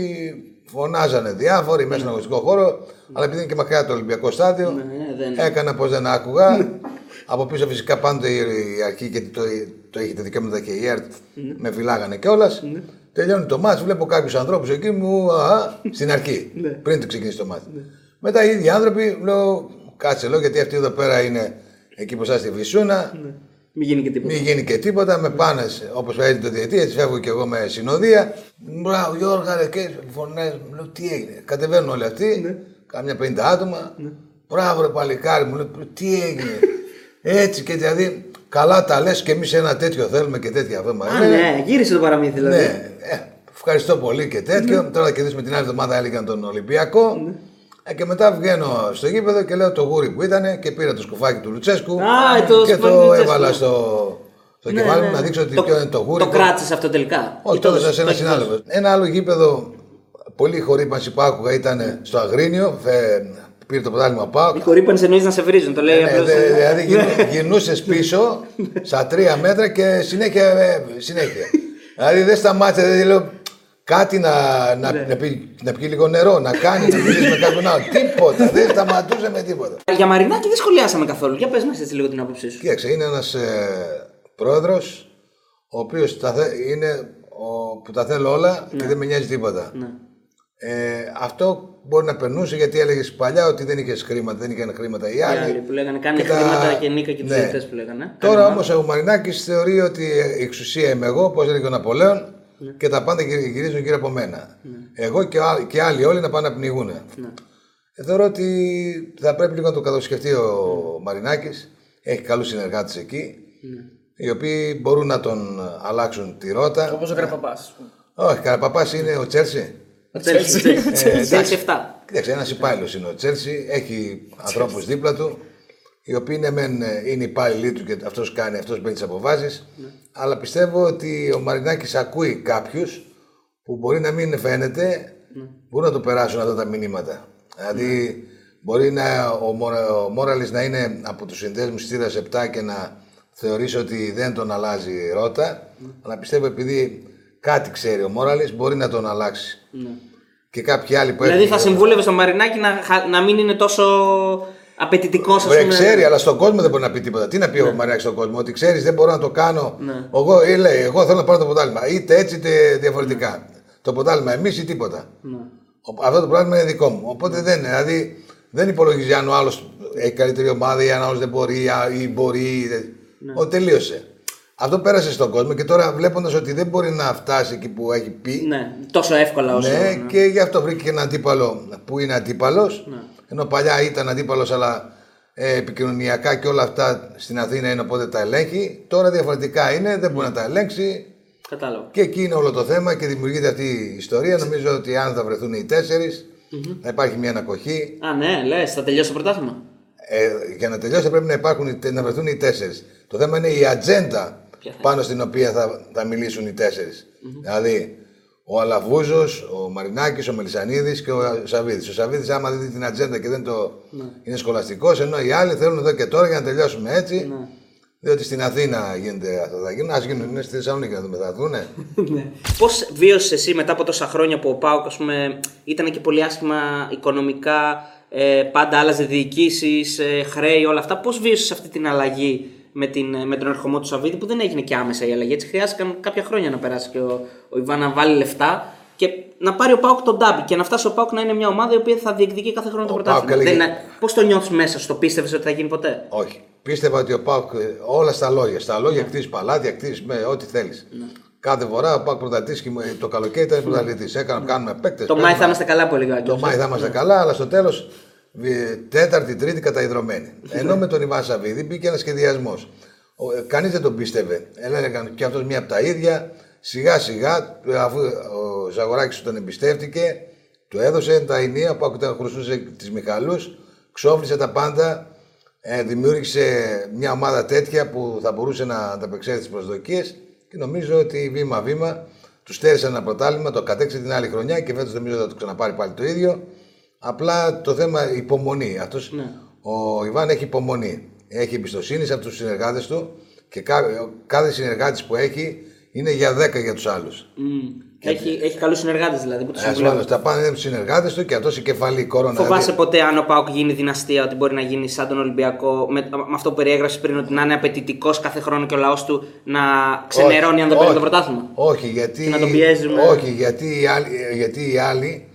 φωνάζανε διάφοροι μέσα στον αγωνιστικό χώρο, αλλά επειδή είναι και μακριά το Ολυμπιακό στάδιο, Ναι, δεν- έκανα πως δεν άκουγα. Από πίσω φυσικά πάντοτε η, η αρχή και το, το είχε τα δικαιώματα και η ΕΡΤ Ναι. με φυλάγανε κιόλας. Τελειώνει το μάτς, βλέπω κάποιους ανθρώπους εκεί μου, α, στην αρχή, *laughs* Ναι. πριν το ξεκινήσει το μάτς. Μετά οι ίδιοι άνθρωποι, λέω, κάτσε λέω, γιατί αυτοί εδώ πέρα είναι εκεί που στη Βυσούνα, Μην γίνει και τίποτα. μην γίνει και τίποτα, με πάνε όπως φέρει το διετή, έτσι φεύγω και εγώ με συνοδεία. Μπράβο, Γιώργα, ρε, και φωνές. Λέω τι έγινε. Κατεβαίνουν όλοι αυτοί, κάμια 50 άτομα. Μπράβο, ρε, παλικάρι μου, λέω τι έγινε. *laughs* έτσι και δηλαδή, καλά τα λες και εμείς ένα τέτοιο θέλουμε και τέτοια αυτό μας Α, λένε. ναι, γύρισε το παραμύθι δηλαδή. Ναι, ε, ευχαριστώ πολύ και τέτοιο. Τώρα θα κερδίσουμε την άλλη εβδομάδα, έλεγαν τον Ολυμπιακό. Ε, και μετά βγαίνω στο γήπεδο και λέω το γούρι που ήταν και πήρα το σκουφάκι του Λουτσέσκου Α, το και σκουφάκι του το Λουτσέσκου. έβαλα στο, στο Ναι, κεφάλι ναι, μου να ναι. δείξω ότι Το- ποιο είναι το γούρι. Το κράτησες αυτό τελικά; Όχι, Ή το έδωσα σε ένα το έχεις συνάδελφο. δώσει. Ένα άλλο γήπεδο, πολύ χορύπανση που άκουγα ήταν στο Αγρίνιο. Φε, πήρε το πρωτάθλημα Πάοκ. Οι χορύπανε εννοείς να σε βρίζουν. Το λέει Ναι, απλώς- δε- δηλαδή *laughs* Ναι. γυρνούσες πίσω στα τρία μέτρα και συνέχεια. ε, συνέχεια. δηλαδή δεν σταμάτησε, δηλαδή λέω κάτι να, να, Ναι. να, πει, να πιει λίγο νερό, να κάνει, να μιλήσει με κάποιον άλλο. Τίποτα, δεν σταματούσε με τίποτα. Για Μαρινάκη δεν σχολιάσαμε καθόλου. Για πες μας έτσι λίγο την άποψή σου. Κοίταξε, είναι ένας ε, πρόεδρος ο οποίος είναι ο, που τα θέλω όλα και δεν με νοιάζει τίποτα. Ναι. Ε, αυτό μπορεί να περνούσε γιατί έλεγες παλιά ότι δεν είχες χρήματα, δεν είχαν χρήματα οι Οι άλλοι. άλλοι που λέγανε κάνει Και τα- χρήματα και νίκα και τους Ναι. διαιτητές που λέγανε. Τώρα Κάνε όμως ο Μαρινάκης θεωρεί ότι η εξουσία είμαι εγώ, όπω έλεγε ο Ναπολέον, Ναι. και τα πάντα γυρι- γυρίζουν γύρω από μένα. Εγώ και, άλλοι- και άλλοι όλοι να πάνε να πνιγούν. Ναι. Ε, θεωρώ ότι θα πρέπει λίγο να το κατασκεφτεί ο Μαρινάκης. Έχει καλούς συνεργάτες εκεί, Ναι. οι οποίοι μπορούν να τον αλλάξουν τη ρότα. Όπως ο Καραπαπάς. Όχι, Καραπαπάς είναι ο Τσέλσι. Ο Τσέλσι. εντάξει. Τσέλσι 7. Κοίταξε, ένας υπάλληλος είναι ο Τσέλσι, έχει ανθρώπους δίπλα του, οι οποίοι ναι, μεν, ε, είναι υπάλληλοι του και αυτός κάνει, αυτός παίρνει τις αποφάσεις. Αλλά πιστεύω ότι ο Μαρινάκης ακούει κάποιους που μπορεί να μην φαίνεται, μπορούν να το περάσουν αυτά τα μηνύματα. Δηλαδή, μπορεί να, ο, Μορα- ο Μόραλης να είναι από τους συνδέσμου τη θύρα 7 και να θεωρήσει ότι δεν τον αλλάζει ρότα, αλλά πιστεύω επειδή κάτι ξέρει ο Μόραλης μπορεί να τον αλλάξει. Και κάποιοι άλλοι που Δηλαδή έχουν- θα συμβούλευε στο Μαρινάκι να, χα- να μην είναι τόσο απαιτητικός, ας Βρε, πούμε. ξέρει, αλλά στον κόσμο δεν μπορεί να πει τίποτα. Τι να πει ο Μαρινάκη στον κόσμο, Ότι ξέρεις, δεν μπορώ να το κάνω. Εγώ, ή λέει, εγώ θέλω να πάρω το ποτάλιμα. Είτε έτσι είτε διαφορετικά. Το ποτάλιμα εμείς ή τίποτα. Ο- Αυτό το πράγμα είναι δικό μου. Οπότε δεν είναι. Δηλαδή δεν υπολογίζει αν ο άλλος έχει καλύτερη ομάδα ή αν ο άλλος δεν μπορεί α, ή μπορεί. ή δεν- Ο τελείωσε. Αυτό πέρασε στον κόσμο και τώρα βλέποντας ότι δεν μπορεί να φτάσει εκεί που έχει πει. Ναι, τόσο εύκολα όσο. Ναι, και γι' αυτό βρήκε και έναν αντίπαλο που είναι αντίπαλος; Ναι. Ενώ παλιά ήταν αντίπαλος, αλλά ε, επικοινωνιακά και όλα αυτά στην Αθήνα είναι οπότε τα ελέγχει. Τώρα διαφορετικά είναι, δεν μπορεί να τα ελέγξει. Κατάλαβα. Και εκεί είναι όλο το θέμα και δημιουργείται αυτή η ιστορία. Νομίζω ότι αν θα βρεθούν οι τέσσερις, θα υπάρχει μια ανακοχή. Α, ναι, λες, θα τελειώσει το πρωτάθλημα. Ε, για να τελειώσει θα πρέπει να, υπάρχουν, οι τε- να βρεθούν οι τέσσερις. Το θέμα είναι η ατζέντα Ποια θα πάνω στην οποία θα, θα μιλήσουν οι τεσσερι Δηλαδή, ο Αλαβούζο, ο Μαρινάκης, ο Μελισανίδης και ο Σαββίδης. Ο Σαββίδης, άμα δει την ατζέντα και δεν το Ναι. είναι σχολαστικός, ενώ οι άλλοι θέλουν εδώ και τώρα για να τελειώσουμε έτσι. Ναι. Διότι στην Αθήνα γίνεται αυτό. Θα γίνουν, ας γίνουν, είναι στη Θεσσαλονίκη να δούμε, θα δούνε. *laughs* Πώς βίωσες εσύ μετά από τόσα χρόνια που ο Πάουκ ας πούμε, ήταν και πολύ άσχημα οικονομικά, ε, πάντα άλλαζε διοικήσεις, ε, χρέη, όλα αυτά. Πώς βίωσες αυτή την αλλαγή με, την, ε, με τον ερχομό του Σαββίδη που δεν έγινε και άμεσα η αλλαγή. Έτσι χρειάστηκαν κάποια χρόνια να περάσει και ο, ο Ιβάν να βάλει λεφτά και να πάρει ο Πάουκ τον Ντάμπι και να φτάσει ο Πάουκ να είναι μια ομάδα η οποία θα διεκδικεί κάθε χρόνο το Ο πρωτάθλημα. ΠΑΟΚ έλεγε- Πώς το νιώθεις μέσα, σου, το πίστευες ότι θα γίνει ποτέ; Όχι. Πίστευα ότι ο Πάουκ ε, όλα στα λόγια. Στα λόγια κτίσει παλάτια, κτίσει με ό,τι θέλεις. Ναι. Κάθε φορά ο Πάουκ πρωταθλητής και το καλοκαίρι ήταν πρωταθλητής. Έκανα, κάνουμε παίκτες. Το Μάη θα είμαστε καλά που έλεγε ο Το Άγγελος. Μάη θα είμαστε καλά, αλλά στο τέλος τέταρτη, τρίτη καταϊδρωμένη. Ενώ με τον Ιβάν Σαββίδη μπήκε ένα σχεδιασμός. Κανείς δεν τον πίστευε. Έλεγαν και αυτός μία από τα ίδια. Σιγά σιγά, αφού ο Ζαγοράκης τον εμπιστεύτηκε, του έδωσε τα ενία που άκουτα χρωστούσε τι Μιχαλούς, ξόφλησε τα πάντα, ε, δημιούργησε μια ομάδα τέτοια που θα μπορούσε να ανταπεξέλθει στις προσδοκίες και νομίζω ότι βήμα-βήμα τους στέρισε ένα πρωτάλημα, το κατέξε την άλλη χρονιά και φέτος νομίζω θα το ξαναπάρει πάλι το ίδιο. Απλά το θέμα υπομονή. Αυτός, Ο Ιβάν έχει υπομονή. Έχει εμπιστοσύνη σε αυτούς τους συνεργάτες του και κα- κάθε συνεργάτης που έχει είναι για 10 για τους άλλους. Έχει, έχει καλούς συνεργάτες δηλαδή που τους Ένα συμβουλεύουν. άλλο τα πάνε είναι του συνεργάτες του και αυτός η κεφαλή κόρονα. Φοβάσαι ποτέ αν ο Πάουκ γίνει δυναστεία ότι μπορεί να γίνει σαν τον Ολυμπιακό με, με αυτό που περιέγραψες πριν ότι να είναι απαιτητικός κάθε χρόνο και ο λαός του να ξενερώνει αν δεν παίρνει το πρωτάθλημα; Όχι, γιατί, Και να τον πιέζουμε. όχι γιατί, οι άλλοι, γιατί οι άλλοι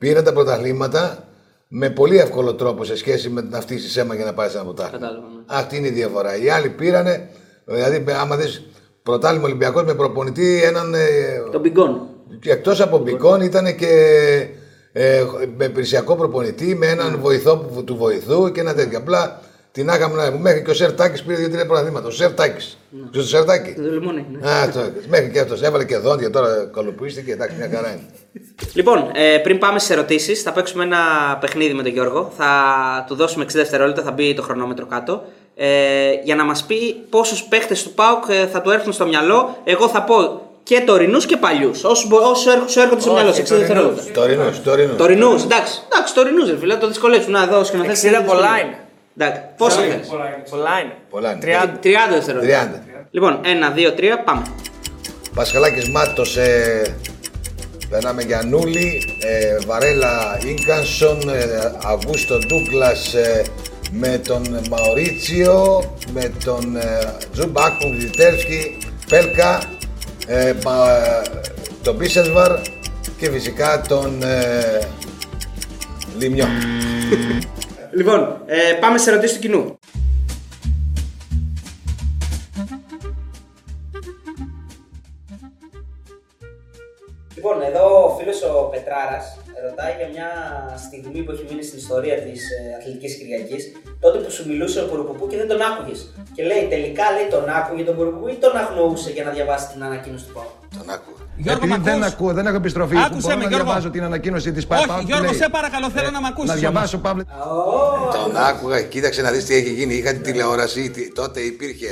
πήραν τα πρωταθλήματα με πολύ εύκολο τρόπο σε σχέση με την αυτή στη αίμα για να πάρεις ένα πρωτάθλημα. Κατάλαβα, ναι. Αυτή είναι η διαφορά. Οι άλλοι πήρανε, δηλαδή άμα δεις πρωτάθλημα Ολυμπιακός με προπονητή έναν... ε, Τον Μπιγκόν. και εκτός από μπικών ήταν και ε, με υπηρεσιακό προπονητή, με έναν βοηθό που, του βοηθού και ένα τέτοιο. Απλά την άγαμε να Μέχρι και ο Σερτάκης πήρε δύο-τρία πρωταθλήματα. Ο Σερτάκης. Ναι. Ξέρεις το Σερτάκη; Το λιμόνι. ναι. Α, το, μέχρι και αυτός. Έβαλε και δόντια τώρα κολοπίστηκε. Εντάξει, μια χαρά είναι. Λοιπόν, ε, πριν πάμε στι ερωτήσεις, θα παίξουμε ένα παιχνίδι με τον Γιώργο. Θα του δώσουμε 60 δευτερόλεπτα, θα μπει το χρονόμετρο κάτω. Ε, για να μας πει πόσους παίχτες του ΠΑΟΚ ε, θα του έρθουν στο μυαλό. Εγώ θα πω και τωρινούς και παλιούς. Όσους μπο- όσους έρχ- σου έρχονται στο μυαλό, σε 60 δευτερόλεπτα. Τωρινούς, τωρινούς. Τωρινούς, εντάξει, εντάξει, τωρινούς, ρε φίλε, το δυσκολεύσουν. Να δώσω και να 60 πολλά είναι. Εντάξει, πόσο θες; Πολλά είναι. Πολλά είναι. 30 δευτερόλεπτα. 30. Λοιπόν, 1, 2, 3, πάμε. Πασχαλάκης Μάτος, ε, περνάμε για Νούλη, ε, Βαρέλα Ίγκανσον, ε, Αγούστο Ντούκλας ε, με τον Μαωρίτσιο, με τον ε, Τζουμπάκουν Ζιτέρσκι, Πέλκα, ε, μα, ε, τον Μπίσεσβαρ και φυσικά τον ε, Λιμιό. Λοιπόν, ε, πάμε σε ερωτήσεις του κοινού. Λοιπόν, εδώ ο φίλος ο Πετράρας ρωτάει για μια στιγμή που έχει μείνει στην ιστορία της ε, Αθλητικής Κυριακής, τότε που σου μιλούσε ο Πουρουπουπού και δεν τον άκουγες. Και λέει τελικά λέει τον άκουγε τον Πουρουπουπού ή τον αγνοούσε για να διαβάσει την ανακοίνωση του Πάου; Τον άκουγα. Γιώργο, Επειδή μ' δεν ακούς; ακούω, δεν έχω επιστροφή. Άκουσε μπορώ με, να Γιώργο. διαβάζω την ανακοίνωση της ΠΑΕ. Όχι, Γιώργο, σε παρακαλώ, θέλω να μ' ακούσεις Να όμως. διαβάσω, Παύλε. Τον άκουγα, κοίταξε να δεις τι έχει γίνει. Είχα την τηλεόραση, τι- τότε υπήρχε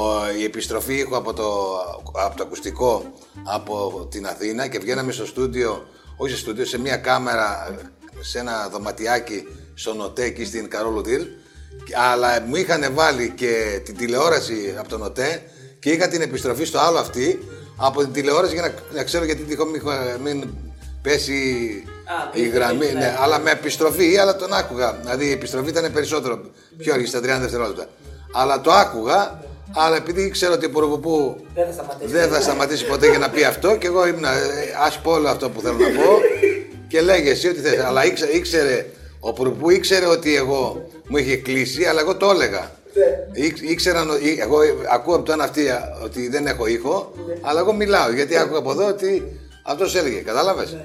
ο, η επιστροφή ήχου από το, από το ακουστικό από την Αθήνα και βγαίναμε στο στούντιο, όχι στο στούντιο, σε μια κάμερα, σε ένα δωματιάκι στον ΟΤΕ εκεί στην Καρόλου Τιλ. Αλλά μου είχαν βάλει και την τηλεόραση από τον ΟΤΕ και είχα την επιστροφή στο άλλο αυτή από την τηλεόραση για να, να ξέρω γιατί τυχόν μην, μην πέσει Α, η ναι, γραμμή. ναι. Ναι, αλλά με επιστροφή, αλλά τον άκουγα. Δηλαδή η επιστροφή ήταν περισσότερο, πιο αργή, στα 30 δευτερόλεπτα. Αλλά το άκουγα, αλλά επειδή ήξερα ότι ο Πουροβουπού Δεν θα σταματήσει. δεν θα σταματήσει ποτέ για να πει αυτό και εγώ ήμουν, ας πω όλο αυτό που θέλω να πω και λέγε εσύ ό,τι θες. Αλλά ήξερε, ήξερε ο Πουροβουπού ήξερε ότι εγώ μου είχε κλείσει, αλλά εγώ το έλεγα. Ήξ- Ήξεραν, ο- ή- εγώ ακούω από το ένα αυτή ότι δεν έχω ήχο, αλλά εγώ μιλάω γιατί άκουγα από εδώ ότι αυτός έλεγε. Κατάλαβες;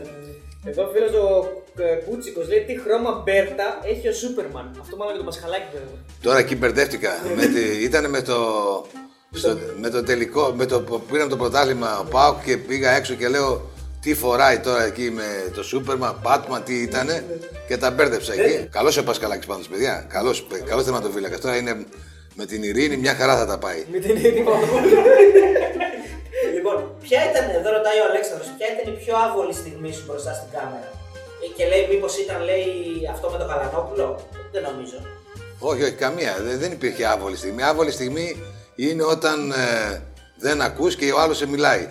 Εδώ ο φίλος ο ε, Κούτσικο λέει τι χρώμα Μπέρτα έχει ο Σούπερμαν. Αυτό μάλλον για το Πασχαλάκι βέβαια. Τώρα εκεί μπερδεύτηκα. με τη, ήταν με το, στο, με το τελικό, με το που πήραμε το πρωτάθλημα ο Πάουκ και πήγα έξω και λέω τι φοράει τώρα εκεί με το Σούπερμαν, Πάτμαν, τι ήτανε; Και τα μπέρδεψα εκεί. Καλός ο Πασκαλάκης πάντως παιδιά, καλός, καλός θεματοφύλακας. Τώρα είναι με την ειρήνη μια χαρά θα τα πάει. Με την ίδια Λοιπόν, ποια ήταν, εδώ ρωτάει ο Αλέξανδρος, ποια ήταν η πιο άβολη στιγμή σου μπροστά στην κάμερα; Ε, Και λέει, μήπως ήταν, λέει, αυτό με το Καλανόπουλο; Δεν νομίζω. Όχι, όχι, καμία. Δεν, δεν υπήρχε άβολη στιγμή. Άβολη στιγμή είναι όταν ε, δεν ακούς και ο άλλος σε μιλάει.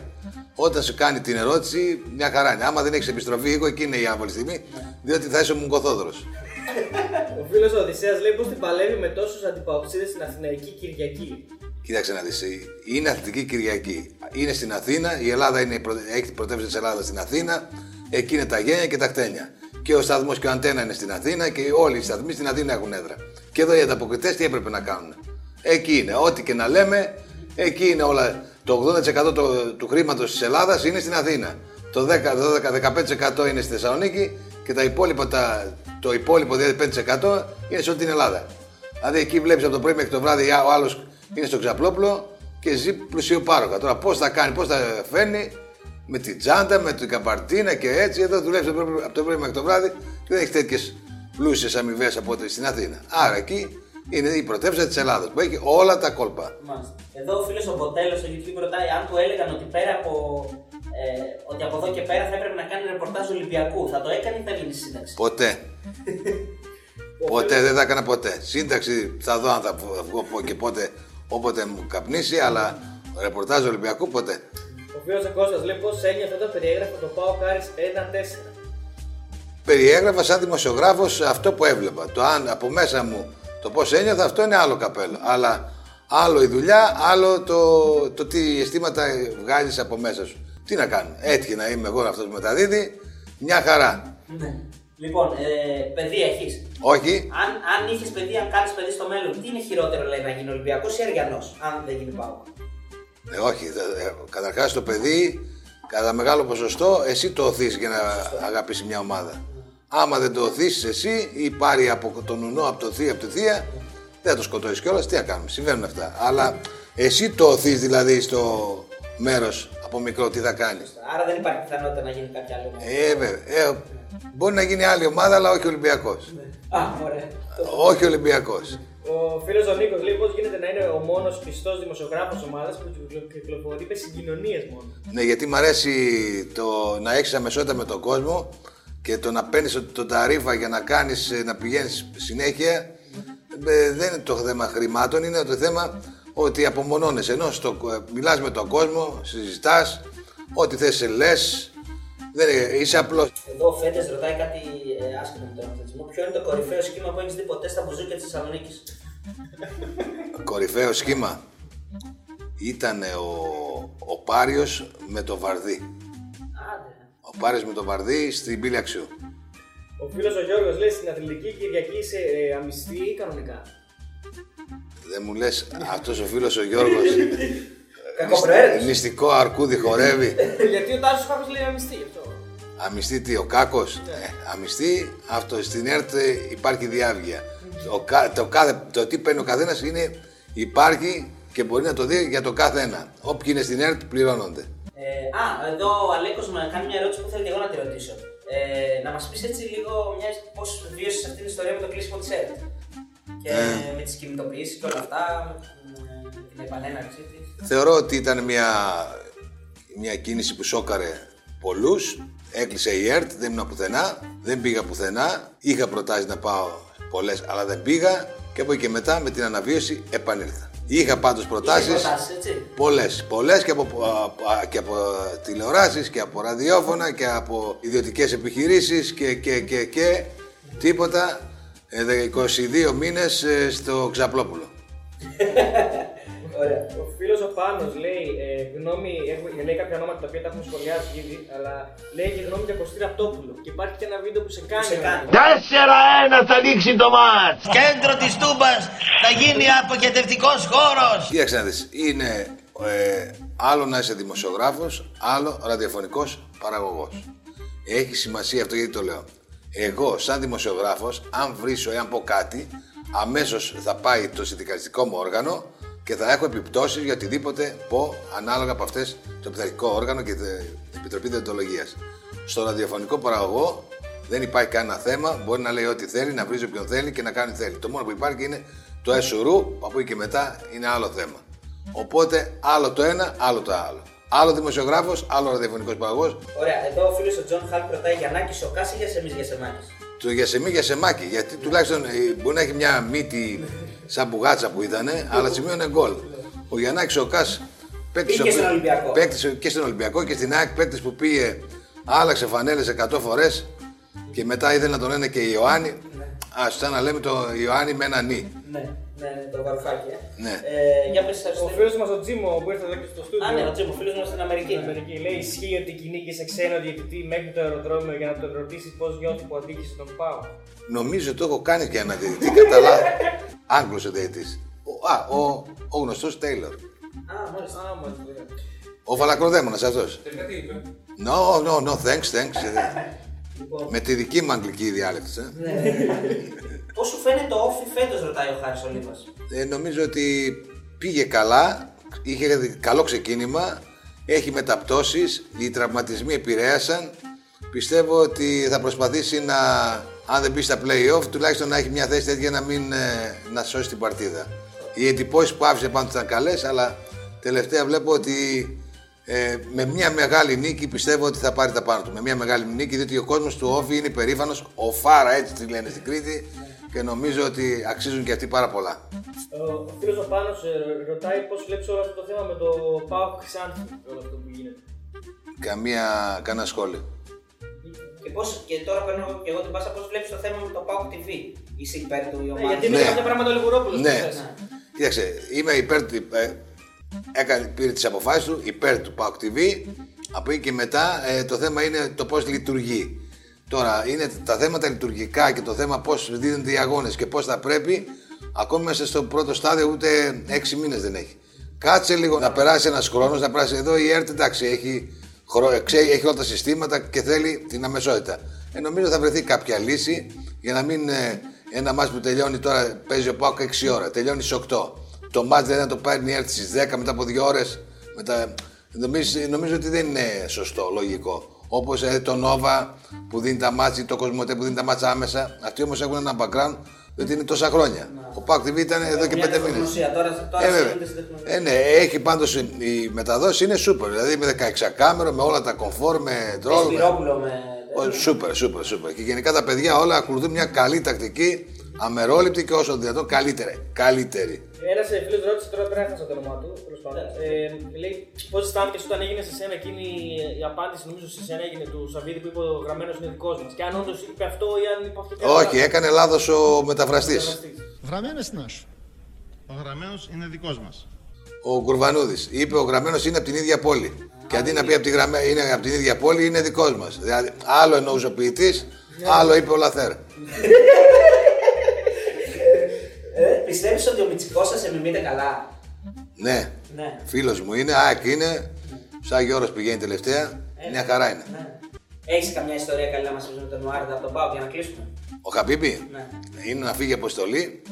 Όταν σου κάνει την ερώτηση, μια χαρά είναι. Άμα δεν έχεις επιστροφή, εγώ εκεί είναι η άβολη στιγμή, διότι θα είσαι μουγκοθόδωρος. Ο φίλος ο Οδυσσέας λέει πω την παλεύει με τόσους αντιπαοξίδε στην Αθηναϊκή Κυριακή; Κοίταξε να δεις, είναι Αθλητική Κυριακή. Είναι στην Αθήνα, η Ελλάδα είναι, η πρω- έχει την πρωτεύουσα της Ελλάδας στην Αθήνα, εκεί είναι τα γένια και τα χτένια. Και ο σταθμός και ο αντένα είναι στην Αθήνα και όλοι οι σταθμοί στην Αθήνα έχουν έδρα. Και εδώ οι ανταποκριτές τι έπρεπε να κάνουν. Εκεί είναι. Ό,τι και να λέμε, εκεί είναι όλα. Το 80% το- του χρήματος της Ελλάδας είναι στην Αθήνα. Το 10-15% είναι στη Θεσσαλονίκη και τα υπόλοιπα, τα, το υπόλοιπο δηλαδή 5% είναι σε όλη την Ελλάδα. Δηλαδή εκεί βλέπεις από το πρωί μέχρι το βράδυ ο άλλος είναι στο ξαπλόπλο και ζει πλουσιοπάροχα. Τώρα πώς θα κάνει, πώς θα φέρνει με την τσάντα, με την καπαρτίνα και έτσι. Εδώ δουλεύει από το πρωί- από το πρωί μέχρι το βράδυ και δεν έχει τέτοιες πλούσιες αμοιβές από ό,τι στην Αθήνα. Άρα εκεί είναι η πρωτεύουσα της Ελλάδα που έχει όλα τα κόλπα. Μάλιστα. Εδώ ο φίλος ο Μποτέλος στο YouTube ρωτάει αν του έλεγαν ότι πέρα από. Ε, ότι από εδώ και πέρα θα έπρεπε να κάνει ρεπορτάζ Ολυμπιακού. Θα το έκανε ή θα γίνει στη σύνταξη; Ποτέ. *laughs* ποτέ, δεν θα έκανα ποτέ. Σύνταξη θα δω αν θα βγω- βγω πο- και πότε, όποτε μου καπνίσει, αλλά ρεπορτάζ Ολυμπιακού ποτέ. Ο φίλο ο Κώστας λέει πώς ένιωθε όταν περιέγραφε το Πάο Κάρις 1-4. περιέγραφα σαν δημοσιογράφος αυτό που έβλεπα. Το αν από μέσα μου το πώς ένιωθα, αυτό είναι άλλο καπέλο. Αλλά άλλο η δουλειά, άλλο το, το τι αισθήματα βγάζεις από μέσα σου. Τι να κάνω. Έτυχε να είμαι εγώ αυτός που μεταδίδει. Μια χαρά. Ναι. Λοιπόν, ε, παιδί έχεις. Όχι. Αν, αν είχες παιδί, αν κάνεις παιδί στο μέλλον, τι είναι χειρότερο λέει να γίνει Ολυμπιακός ή Αριανός, αν δεν γίνει Πάο; Ε, όχι. Ε, ε, καταρχάς το παιδί, κατά μεγάλο ποσοστό, εσύ το οθείς για να αγαπήσει μια ομάδα. Άμα δεν το οθήσεις εσύ ή πάρει από τον ουνό, από το θεία, από τη θεία, δεν θα το σκοτώσεις κιόλας, τι να κάνουμε, συμβαίνουν αυτά. Αλλά εσύ το οθείς δηλαδή στο μέρος από μικρό, τι θα κάνεις. Άρα δεν υπάρχει πιθανότητα να γίνει κάποια άλλη ομάδα. Ε, βέβαια. Ε, μπορεί να γίνει άλλη ομάδα, αλλά όχι Ολυμπιακός. Α, ωραία. όχι Ολυμπιακός. Ο φίλος ο Νίκος λέει πώς γίνεται να είναι ο μόνος πιστός δημοσιογράφος ομάδας που κυκλο- κυκλοφορεί με συγκοινωνίες μόνο. Ναι, γιατί μου αρέσει το να έχεις αμεσότητα με τον κόσμο και το να παίρνεις τον ταρίφα για να κάνεις, ε, να πηγαίνεις συνέχεια ε, δεν είναι το θέμα χρημάτων, είναι το θέμα ότι απομονώνεσαι. Ενώ στο, ε, μιλάς με τον κόσμο, συζητάς, ό,τι θες σε λες, δεν, είναι- είσαι απλός. Εδώ ο Φέντε ρωτάει κάτι ε, άσχετο με τον αθλητισμό. Ποιο είναι το κορυφαίο σχήμα που έχεις δει ποτέ στα μπουζούκια της Θεσσαλονίκης; Κορυφαίο σχήμα ήταν ο, ο Πάριος με το Βαρδί. Άντε. Ο Πάριος με το Βαρδί στην πύλη Αξιού. Ο φίλος ο Γιώργος λέει στην Αθλητική Κυριακή είσαι ε, αμυστή ή κανονικά; Δεν μου λες αυτός ο φίλος ο Γιώργος *laughs* Κακοπροαίρετος. Μυστικό αρκούδι χορεύει. *laughs* Γιατί ο Τάσος κάποιο λέει αμυστή γι' αυτό. Αμυστή τι, ο Κάκος; Ε, αμυστή, αυτό στην ΕΡΤ ε, υπάρχει διάβγεια. Ο, κα- το, κάθε, το τι παίρνει ο καθένας είναι υπάρχει και μπορεί να το δει για το κάθε ένα. Όποιοι είναι στην ΕΡΤ πληρώνονται. Ε, α, εδώ ο Αλέκος μου κάνει μια ερώτηση που θέλω και εγώ να τη ρωτήσω. Ε, να μας πεις έτσι λίγο μια πώς βίωσες αυτή την ιστορία με το κλείσιμο της ΕΡΤ; Και Ε. με τις κινητοποιήσεις και όλα αυτά, με την, την επανέναρξή της. Θεωρώ ότι ήταν μια, μια κίνηση που σόκαρε πολλούς. Έκλεισε η ΕΡΤ, δεν ήμουν πουθενά, δεν πήγα πουθενά. Είχα προτάσεις να πάω πολλές, αλλά δεν πήγα. Και από εκεί και μετά με την αναβίωση επανήλθα. Είχα πάντως προτάσεις. προτάσεις, έτσι; Πολλές. Πολλές και από, α, α, και από τηλεοράσεις και από ραδιόφωνα και από ιδιωτικές επιχειρήσεις και, και, και, και τίποτα. Ε, δε- 22 μήνες ε, στο Ξαπλόπουλο. *laughs* Ωραία. Ο φίλο ο Πάνος λέει ε, γνώμη, έχουμε, λέει κάποια ονόματα τα οποία τα έχουμε σχολιάσει ήδη, αλλά λέει και γνώμη για Κωστή Ραπτόπουλο. Και υπάρχει και ένα βίντεο που σε κάνει. σε κάνει. 4-1 θα λήξει το μάτς. Κέντρο της Τούμπας θα γίνει αποχετευτικός χώρος. Κοίταξε να δεις, είναι ε, άλλο να είσαι δημοσιογράφος, άλλο ραδιοφωνικός παραγωγός. Έχει σημασία αυτό γιατί το λέω. Εγώ, σαν δημοσιογράφος, αν βρίσω ή αν πω κάτι, αμέσως θα πάει το συνδικαλιστικό μου όργανο και θα έχω επιπτώσεις για οτιδήποτε πω ανάλογα από αυτές το πειθαρχικό όργανο και την Επιτροπή Διοντολογίας. Στο ραδιοφωνικό παραγωγό δεν υπάρχει κανένα θέμα. Μπορεί να λέει ό,τι θέλει, να βρίζει όποιον θέλει και να κάνει θέλει. Το μόνο που υπάρχει είναι το έσουρου, από εκεί και μετά είναι άλλο θέμα. Οπότε άλλο το ένα, άλλο το άλλο. Άλλο δημοσιογράφος, άλλο ραδιοφωνικός παραγωγός. Ωραία, εδώ ο φίλος ο Τζον Χάλ ρωτάει Γιαννάκη Σοκάση ή για σεμί για σεμάκι. Το για σεμί για σεμάκι. Γιατί τουλάχιστον ε, μπορεί να έχει μια μύτη σαν μπουγάτσα που ήταν, αλλά σημείωνε γκολ. Ο Γιαννάκης ο Κάς παίκτης Πήγε ο στον οποίος- Ολυμπιακό. παίκτης και στον Ολυμπιακό και στην ΑΕΚ παίκτης που πήγε, άλλαξε φανέλες 100 φορές και μετά ήθελε να τον λένε και Ιωάννη. Α, σαν να λέμε το Ιωάννη με ένα νι. Ναι, ναι, ναι, το βαρουφάκι. Ε. Ναι. Ε, για πες, Ο Αριστοτέλη. φίλος μας ο Τζίμο που ήρθε εδώ και στο στούντιο. Α, ναι, ο Τζίμο, φίλος μας στην Αμερική. Στην Αμερική. Λέει: Ισχύει ότι κυνήγησε ξένο διαιτητή μέχρι το αεροδρόμιο για να τον ρωτήσει πώς νιώθει που αντίκησε τον Πάο. Νομίζω το έχω κάνει και ένα διαιτητή κατά λάθο. Άγγλος ο διαιτητής. Ο- Α, ο, ο γνωστός Τέιλορ. Α, μάλιστα. Α, μάλιστα. ωραία. Ο φαλακροδαίμονας αυτός. Τελικά τι είπε; No, no, no, thanks, thanks. Με τη δική μου αγγλική διάλεκτο. Ε. Πώς σου φαίνεται το όφι φέτος, ρωτάει ο Χάρης Ολίβα. Ε, νομίζω ότι πήγε καλά, είχε καλό ξεκίνημα, έχει μεταπτώσεις, οι τραυματισμοί επηρέασαν. Πιστεύω ότι θα προσπαθήσει να, αν δεν μπει στα play-off, τουλάχιστον να έχει μια θέση τέτοια να μην ε, να σώσει την παρτίδα. Οι εντυπώσεις που άφησε πάνω του ήταν καλές, αλλά τελευταία βλέπω ότι ε, με μια μεγάλη νίκη πιστεύω ότι θα πάρει τα πάνω του. Με μια μεγάλη νίκη, διότι ο κόσμος του Όφη είναι υπερήφανος, ο Φάρα έτσι τη λένε στην Κρήτη και νομίζω ότι αξίζουν και αυτοί πάρα πολλά. Ο φίλος ο Πάνος ρωτάει πώς βλέπεις όλο αυτό το θέμα με το Πάο Χρυσάνθη. Όλο αυτό που γίνεται. Καμία, κανένα σχόλιο. Και, πώς, και τώρα παίρνω και εγώ την πάσα, πώς βλέπεις το θέμα με το Pauk TV. Είσαι υπέρ του η Ναι, ομάδα. γιατί είναι Ναι. κάποια πράγματα ο Λιγουρόπουλο. Ναι. Κοίταξε, είμαι υπέρ του. Ε, έκανε, πήρε τις αποφάσεις του υπέρ του PAOK TV. Από εκεί και μετά ε, το θέμα είναι το πώς λειτουργεί. Τώρα είναι τα θέματα λειτουργικά και το θέμα πώς δίνονται οι αγώνες και πώς θα πρέπει. Ακόμη μέσα στο πρώτο στάδιο ούτε έξι μήνες δεν έχει. Κάτσε λίγο να περάσει ένας χρόνος, να περάσει εδώ η ΕΡΤ εντάξει, έχει, χρο- ε, ξέρει, έχει όλα τα συστήματα και θέλει την αμεσότητα. Ε, νομίζω θα βρεθεί κάποια λύση για να μην ε, ένα μάτς που τελειώνει τώρα, παίζει ο Πάοκ 6 ώρα, τελειώνει στι 8. Το μάτς δεν να το πάρει η ΕΡΤ στις 10 μετά από 2 ώρες. Μετά... Νομίζω, νομίζω ότι δεν είναι σωστό, λογικό. Όπως ε, το Νόβα που δίνει τα μάτια ή το Κοσμοτέ που δίνει τα μάτια άμεσα. Αυτοί όμως έχουν ένα background διότι είναι τόσα χρόνια. Ο Πάοκ TV ήταν εδώ και Μια πέντε μήνες. τεχνογνωσία. Τώρα, τώρα Ε, βέβαια. στέλνεται στην τεχνογνωσία. Ε, ναι, έχει πάντως η μεταδόση είναι super. Δηλαδή με 16 κάμερο, με όλα τα κομφόρ, με τρόλ. Με... Σπυρόπουλο με. Ω, Σούπερ, σούπερ, σούπερ. Και γενικά τα παιδιά όλα ακολουθούν μια καλή τακτική, αμερόληπτη και όσο δυνατόν καλύτερη. Καλύτερη. Ένα φίλο ρώτησε τώρα πέρα έχασα το όνομά του. τέλος πάντων. Ε, λέει πώς αισθάνθηκες όταν έγινε σε σένα εκείνη η απάντηση, νομίζω σε σένα έγινε του Σαββίδη που είπε ο γραμμένος είναι δικός μας. Και αν όντως είπε αυτό ή αν είπε αυτό και Όχι, έκανε λάθος ο μεταφραστής. Γραμμένος νέος. Ο γραμμένος είναι δικός μας. Ο Κουρβανούδη. Είπε ο γραμμένος είναι από την ίδια πόλη. Και αντί να πει από, τη γραμμέ... είναι από την ίδια πόλη, είναι δικός μας. Δηλαδή, άλλο εννοούσε ο ποιητής, άλλο είπε ο Λαθέρ. *laughs* Ε, Πιστεύεις ότι ο Μητσικός σας εμιμείται καλά; Ναι, Ναι. φίλος μου είναι, ΑΕΚ είναι. Σαν Γιώργος πηγαίνει τελευταία, μια χαρά είναι. Έχεις καμιά ιστορία καλή να μας πεις με τον Νουάρντα από τον Πάο για να κλείσουμε; Ο Χαπίπη Ναι. είναι να φύγει αποστολή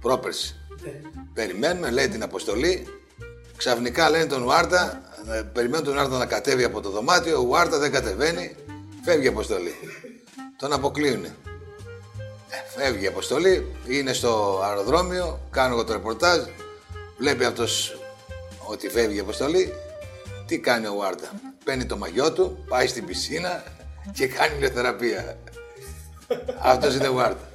πρόπερση. Περιμένουμε, λέει την αποστολή. Ξαφνικά λένε τον Ουάρτα, ε, περιμένουν τον Ουάρτα να κατέβει από το δωμάτιο. Ο Ουάρτα δεν κατεβαίνει, φεύγει η αποστολή. Τον αποκλείουν. Φεύγει η αποστολή, είναι στο αεροδρόμιο, κάνω εγώ το ρεπορτάζ. Βλέπει αυτός ότι φεύγει η αποστολή. Τι κάνει ο Ουάρτα. Παίρνει το μαγιό του, πάει στην πισίνα και κάνει ηλιοθεραπεία. Αυτός είναι ο Ουάρτα.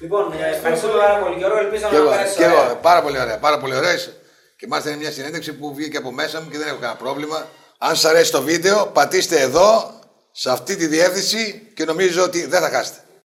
Λοιπόν, ε, ευχαριστούμε πάρα πολύ Γιώργο, ελπίζω Και να εγώ, περάσει και ωραία. εγώ, πάρα πολύ ωραία. Πάρα πολύ ωραία. Και μάλιστα είναι μια συνέντευξη που βγήκε από μέσα μου και δεν έχω κανένα πρόβλημα. Αν σας αρέσει το βίντεο, πατήστε εδώ, σε αυτή τη διεύθυνση και νομίζω ότι δεν θα χάσετε.